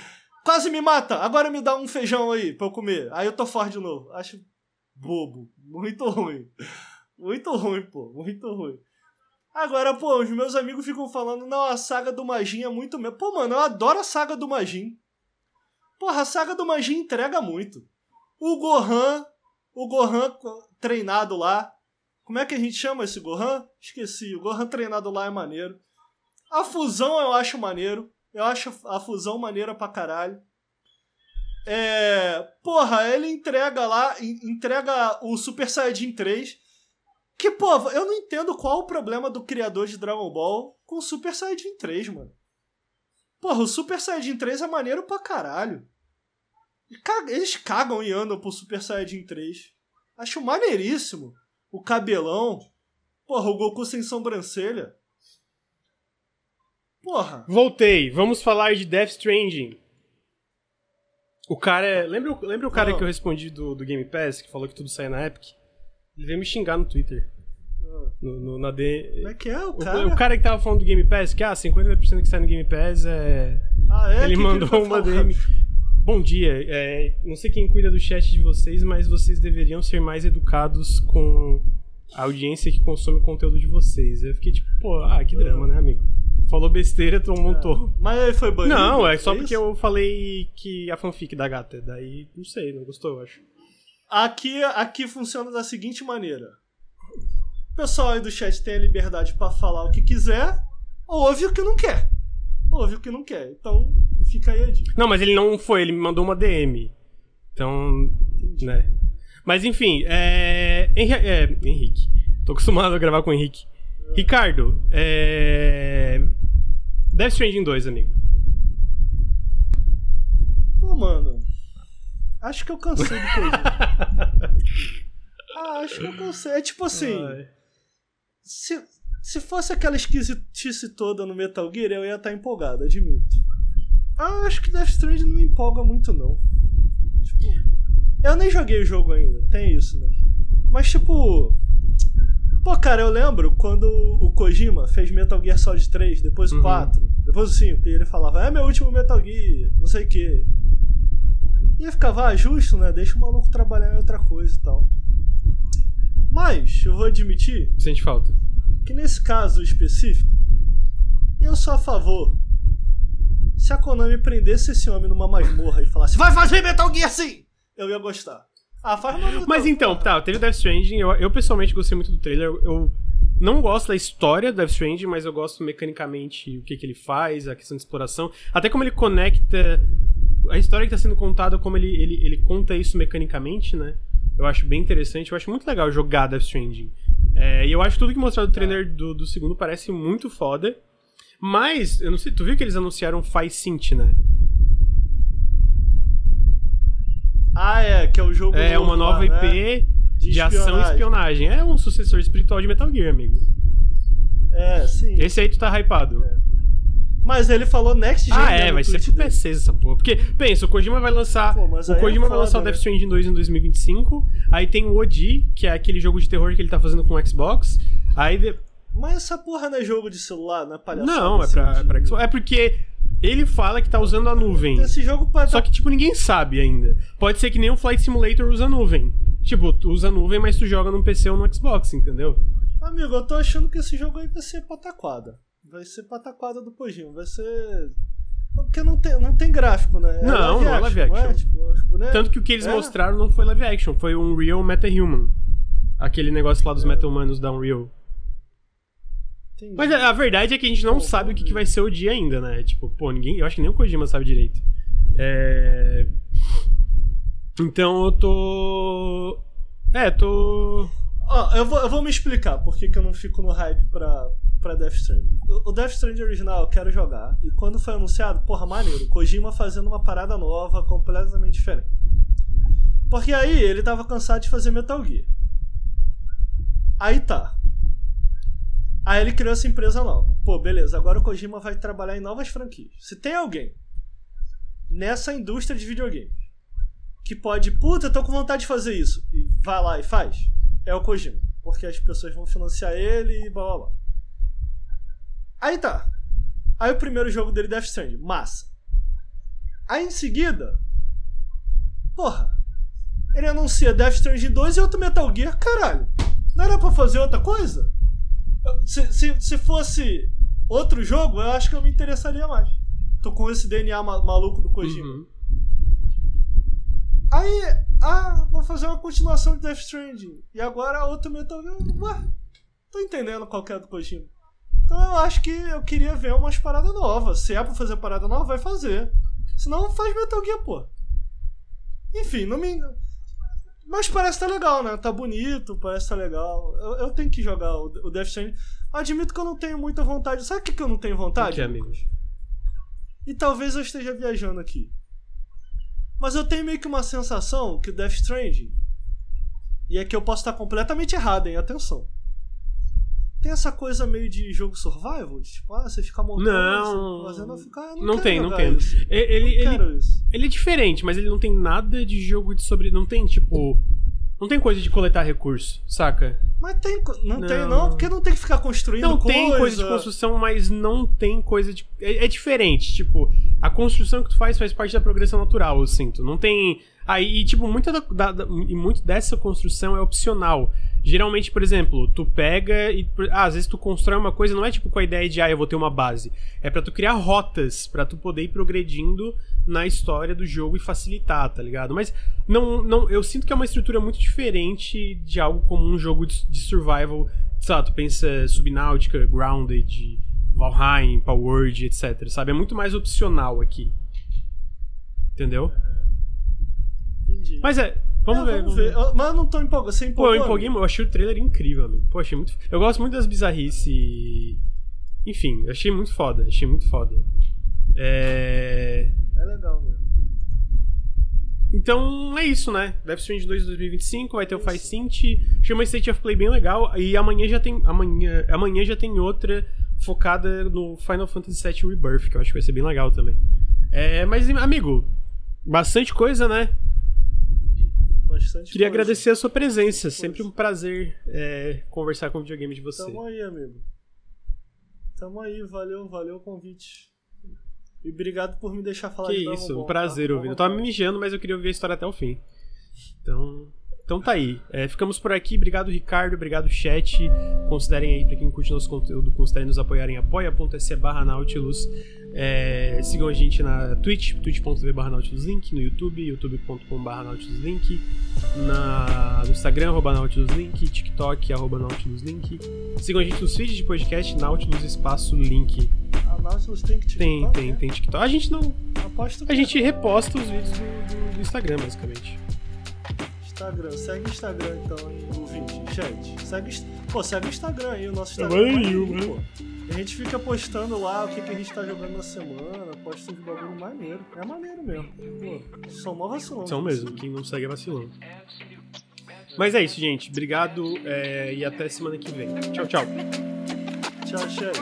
Quase me mata! Agora me dá um feijão aí pra eu comer. Aí eu tô forte de novo. Acho bobo. Muito ruim. Muito ruim, pô. Muito ruim. Agora, pô, os meus amigos ficam falando, não, a saga do Majin é muito mesmo. Pô, mano, eu adoro a saga do Majin. Porra, a saga do Majin entrega muito. O Gohan, o Gohan treinado lá. Como é que a gente chama esse Gohan? Esqueci. O Gohan treinado lá é maneiro. A fusão eu acho maneiro. Eu acho a fusão maneira pra caralho. É. Porra, ele entrega lá, en- entrega o Super Saiyajin 3. Que, pô, eu não entendo qual o problema do criador de Dragon Ball com Super Saiyajin 3, mano. Porra, o Super Saiyajin 3 é maneiro pra caralho. Ca- Eles cagam e andam pro Super Saiyajin 3. Acho maneiríssimo. O cabelão. Porra, o Goku sem sobrancelha. Porra. Voltei, vamos falar de Death Stranding. O cara é. Lembra, o- lembra o cara Não. que eu respondi do, do Game Pass, que falou que tudo sai na Epic? Ele veio me xingar no Twitter. No, no- na D. Como é que é o O, cara? o cara que tava falando do Game Pass, que ah, 50% que sai no Game Pass é. Ah, é? ele Que que mandou tá uma? DM. Bom dia, é, não sei quem cuida do chat de vocês, mas vocês deveriam ser mais educados com a audiência que consome o conteúdo de vocês. Eu fiquei tipo, pô, ah, que drama, né, amigo? Falou besteira, tu montou. Mas aí foi banido? Não, é só porque isso? eu falei que a fanfic da gata. Daí, não sei, não gostou, eu acho. Aqui, aqui funciona da seguinte maneira. O pessoal aí do chat tem a liberdade pra falar o que quiser, ouve o que não quer. Ouve o que não quer. Então, fica aí a dica. Não, mas ele não foi, ele me mandou uma DM. Então, né. Mas enfim, é... Henri- é, Henrique. Tô acostumado a gravar com o Henrique. Ricardo, é... Death Stranding 2, amigo. Pô, mano. Acho que eu cansei do [laughs] Kojima. ah, acho que eu cansei. É tipo assim. Ai. Se, se fosse aquela esquisitice toda no Metal Gear, eu ia estar empolgado, admito. Ah, acho que Death Stranding não me empolga muito, não. Tipo, eu nem joguei o jogo ainda, tem isso, né? Mas, tipo. Pô, cara, eu lembro quando o Kojima fez Metal Gear Solid 3, depois o Uhum. 4, depois o 5, e ele falava, é meu último Metal Gear, não sei o quê. E eu ficava, ah, justo, né? Deixa o maluco trabalhar em outra coisa e tal. Mas, eu vou admitir Sente falta. que nesse caso específico, eu sou a favor. Se a Konami prendesse esse homem numa masmorra e falasse, vai fazer Metal Gear sim! Eu ia gostar. Ah, faz uma Mas Gear. então, tá, teve Death Stranding, eu, eu pessoalmente gostei muito do trailer, eu, eu não gosto da história do Death Stranding, mas eu gosto mecanicamente o que, que ele faz, a questão de exploração, até como ele conecta a história que tá sendo contada, como ele, ele, ele conta isso mecanicamente, né? Eu acho bem interessante, eu acho muito legal jogar Death Stranding. É, e eu acho tudo que mostraram do trailer do, do segundo parece muito foda. Mas, eu não sei, tu viu que eles anunciaram Faz Synth, né? Ah, é, que é o jogo É uma nova lá, IP né? de, ação e espionagem. É um sucessor espiritual de Metal Gear, amigo. É, sim. Esse aí tu tá hypado. Mas ele falou Next Gen. Ah, é, no vai ser pro. PC essa porra. Porque, pensa, o Kojima vai lançar. Pô, o é Kojima vai lançar o né? Death Stranding 2 em 2025. Aí tem o OD, que é aquele jogo de terror que ele tá fazendo com o Xbox. Aí. de- Mas essa porra não é jogo de celular, não é palhaçada? Não, é pra, é pra Xbox. É porque ele fala que tá usando a nuvem. Esse jogo pode Só que, tipo, ninguém sabe ainda. Pode ser que nem o Flight Simulator usa nuvem. Tipo, tu usa nuvem, mas tu joga num PC ou no Xbox, entendeu? Amigo, eu tô achando que esse jogo aí vai ser pataquada. Vai ser pataquada do Kojima. Vai ser. Porque não tem, não tem gráfico, né? Não, não é live não action. Tipo, os bonecos- Tanto que o que eles É. mostraram não foi live action, foi um Real Meta-Human. Aquele negócio lá dos Meta-Humanos da Unreal. Entendi. Mas a a verdade é que a gente não sabe o que, que vai ser o dia ainda, né? Tipo, pô, ninguém. Eu acho que nem o Kojima sabe direito. É. Então eu tô. É, tô. Ó, eu, vou, eu vou me explicar por que que eu não fico no hype pra, pra Death Stranding. O, Death Stranding original eu quero jogar. E quando foi anunciado, porra, maneiro. Kojima fazendo uma parada nova, completamente diferente. Porque aí ele tava cansado de fazer Metal Gear. Aí tá. Aí ele criou essa empresa nova. Pô, beleza, agora o Kojima vai trabalhar em novas franquias. Se tem alguém nessa indústria de videogame que pode, puta, eu tô com vontade de fazer isso, e vai lá e faz, é o Kojima. Porque as pessoas vão financiar ele e blá blá blá. Aí tá. Aí o primeiro jogo dele, Death Stranding, massa. Aí em seguida, porra, ele anuncia Death Stranding 2 e outro Metal Gear, caralho. Não era pra fazer outra coisa? Se, se, se fosse outro jogo, eu acho que eu me interessaria mais. Tô com esse DNA ma- maluco do Kojima. Uhum. Aí, ah, vou fazer uma continuação de Death Stranding. E agora outro Metal Gear. Ué, tô entendendo qual que é do Kojima. Então eu acho que eu queria ver umas paradas novas. Se é pra fazer parada nova, vai fazer. Senão faz Metal Gear, pô. Enfim, não me. Mas parece tá legal, né? Tá bonito, parece tá legal. Eu, eu tenho que jogar o, o Death Stranding. Admito que eu não tenho muita vontade. Sabe o que, que eu não tenho O vontade? que, amigos? E talvez eu esteja viajando aqui. Mas eu tenho meio que uma sensação que o Death Stranding. E é que eu posso estar completamente errado, hein? Atenção. Tem essa coisa meio de jogo survival? De, tipo, ah, você fica montando, Não. você fazendo, eu fico, ah, não, Não tem, não tem. Isso. Ele, não ele, quero isso. ele é diferente, mas ele não tem nada de jogo de sobre. Não tem, tipo. Não tem coisa de coletar recurso, saca? Mas tem, co- não, tem Não. não, porque não tem que ficar construindo Não coisa. tem coisa de construção, mas não tem coisa de. É, é diferente, tipo, a construção que tu faz faz parte da progressão natural, eu sinto. Não tem Aí, tipo, muita da, da, e muito dessa construção é opcional. Geralmente, por exemplo, tu pega e. Ah, às vezes tu constrói uma coisa, não é tipo com a ideia de, ah, eu vou ter uma base. É para tu criar rotas, para tu poder ir progredindo na história do jogo e facilitar, tá ligado? Mas não, não, eu sinto que é uma estrutura muito diferente de algo como um jogo de, de survival. Sei lá, tu pensa Subnautica, Grounded, Valheim, Powered, etc, sabe? É muito mais opcional aqui. Entendeu? Entendi. Mas é, vamos É, ver. Vamos ver. Mas eu não tô empolgado. Você Pô, empolgou? eu empolguei, eu achei o trailer incrível, amigo. Pô, achei muito. Eu gosto muito das bizarrices. Enfim, achei muito foda, achei muito foda. É. É legal, velho. Então é isso, né? Death Stranding 2 de 2025, vai ter o Faz Synth, chama State of Play bem legal, e amanhã já tem. Amanhã, amanhã já tem outra focada no Final Fantasy VII Rebirth, que eu acho que vai ser bem legal também. É, mas, amigo, bastante coisa, né? Bastante Queria coisa. agradecer a sua presença, Coisa. sempre um prazer é, conversar com o videogame de você. Tamo aí, amigo. Tamo aí, valeu, valeu o convite. E obrigado por me deixar falar Que de Dragon isso, Ball, um prazer tá? ouvir. Eu tava me mijando, mas eu queria ouvir a história até o fim. Então, então tá aí. É, ficamos por aqui. Obrigado, Ricardo. Obrigado, chat. Considerem aí, pra quem curte nosso conteúdo, considerem nos apoiar em apoia.se barra Nautilus. É, sigam a gente na Twitch, twitch.tv barra Nautilus Link, no YouTube, youtube.com barra Nautilus Link, na, no Instagram, arroba Nautilus Link, TikTok, arroba Nautilus Link. Sigam a gente nos feeds de podcast, Nautilus Espaço Link. A Nautilus tem te Tem, tem, tem TikTok. A gente não, Aposto que a gente reposta os vídeos do, do- do Instagram, basicamente. Instagram, segue o Instagram então, hein, ouvinte, chat. Segue, pô, segue o Instagram aí, o nosso Instagram. É maneiro, nenhum, pô. A gente fica postando lá o que, que a gente tá jogando na semana, posta uns bagulho maneiro. É maneiro mesmo. Pô, são mó vacilão. São mesmo, quem não segue é vacilão. Mas é isso, gente. Obrigado é, e até semana que vem. Tchau, tchau. Tchau, tchau.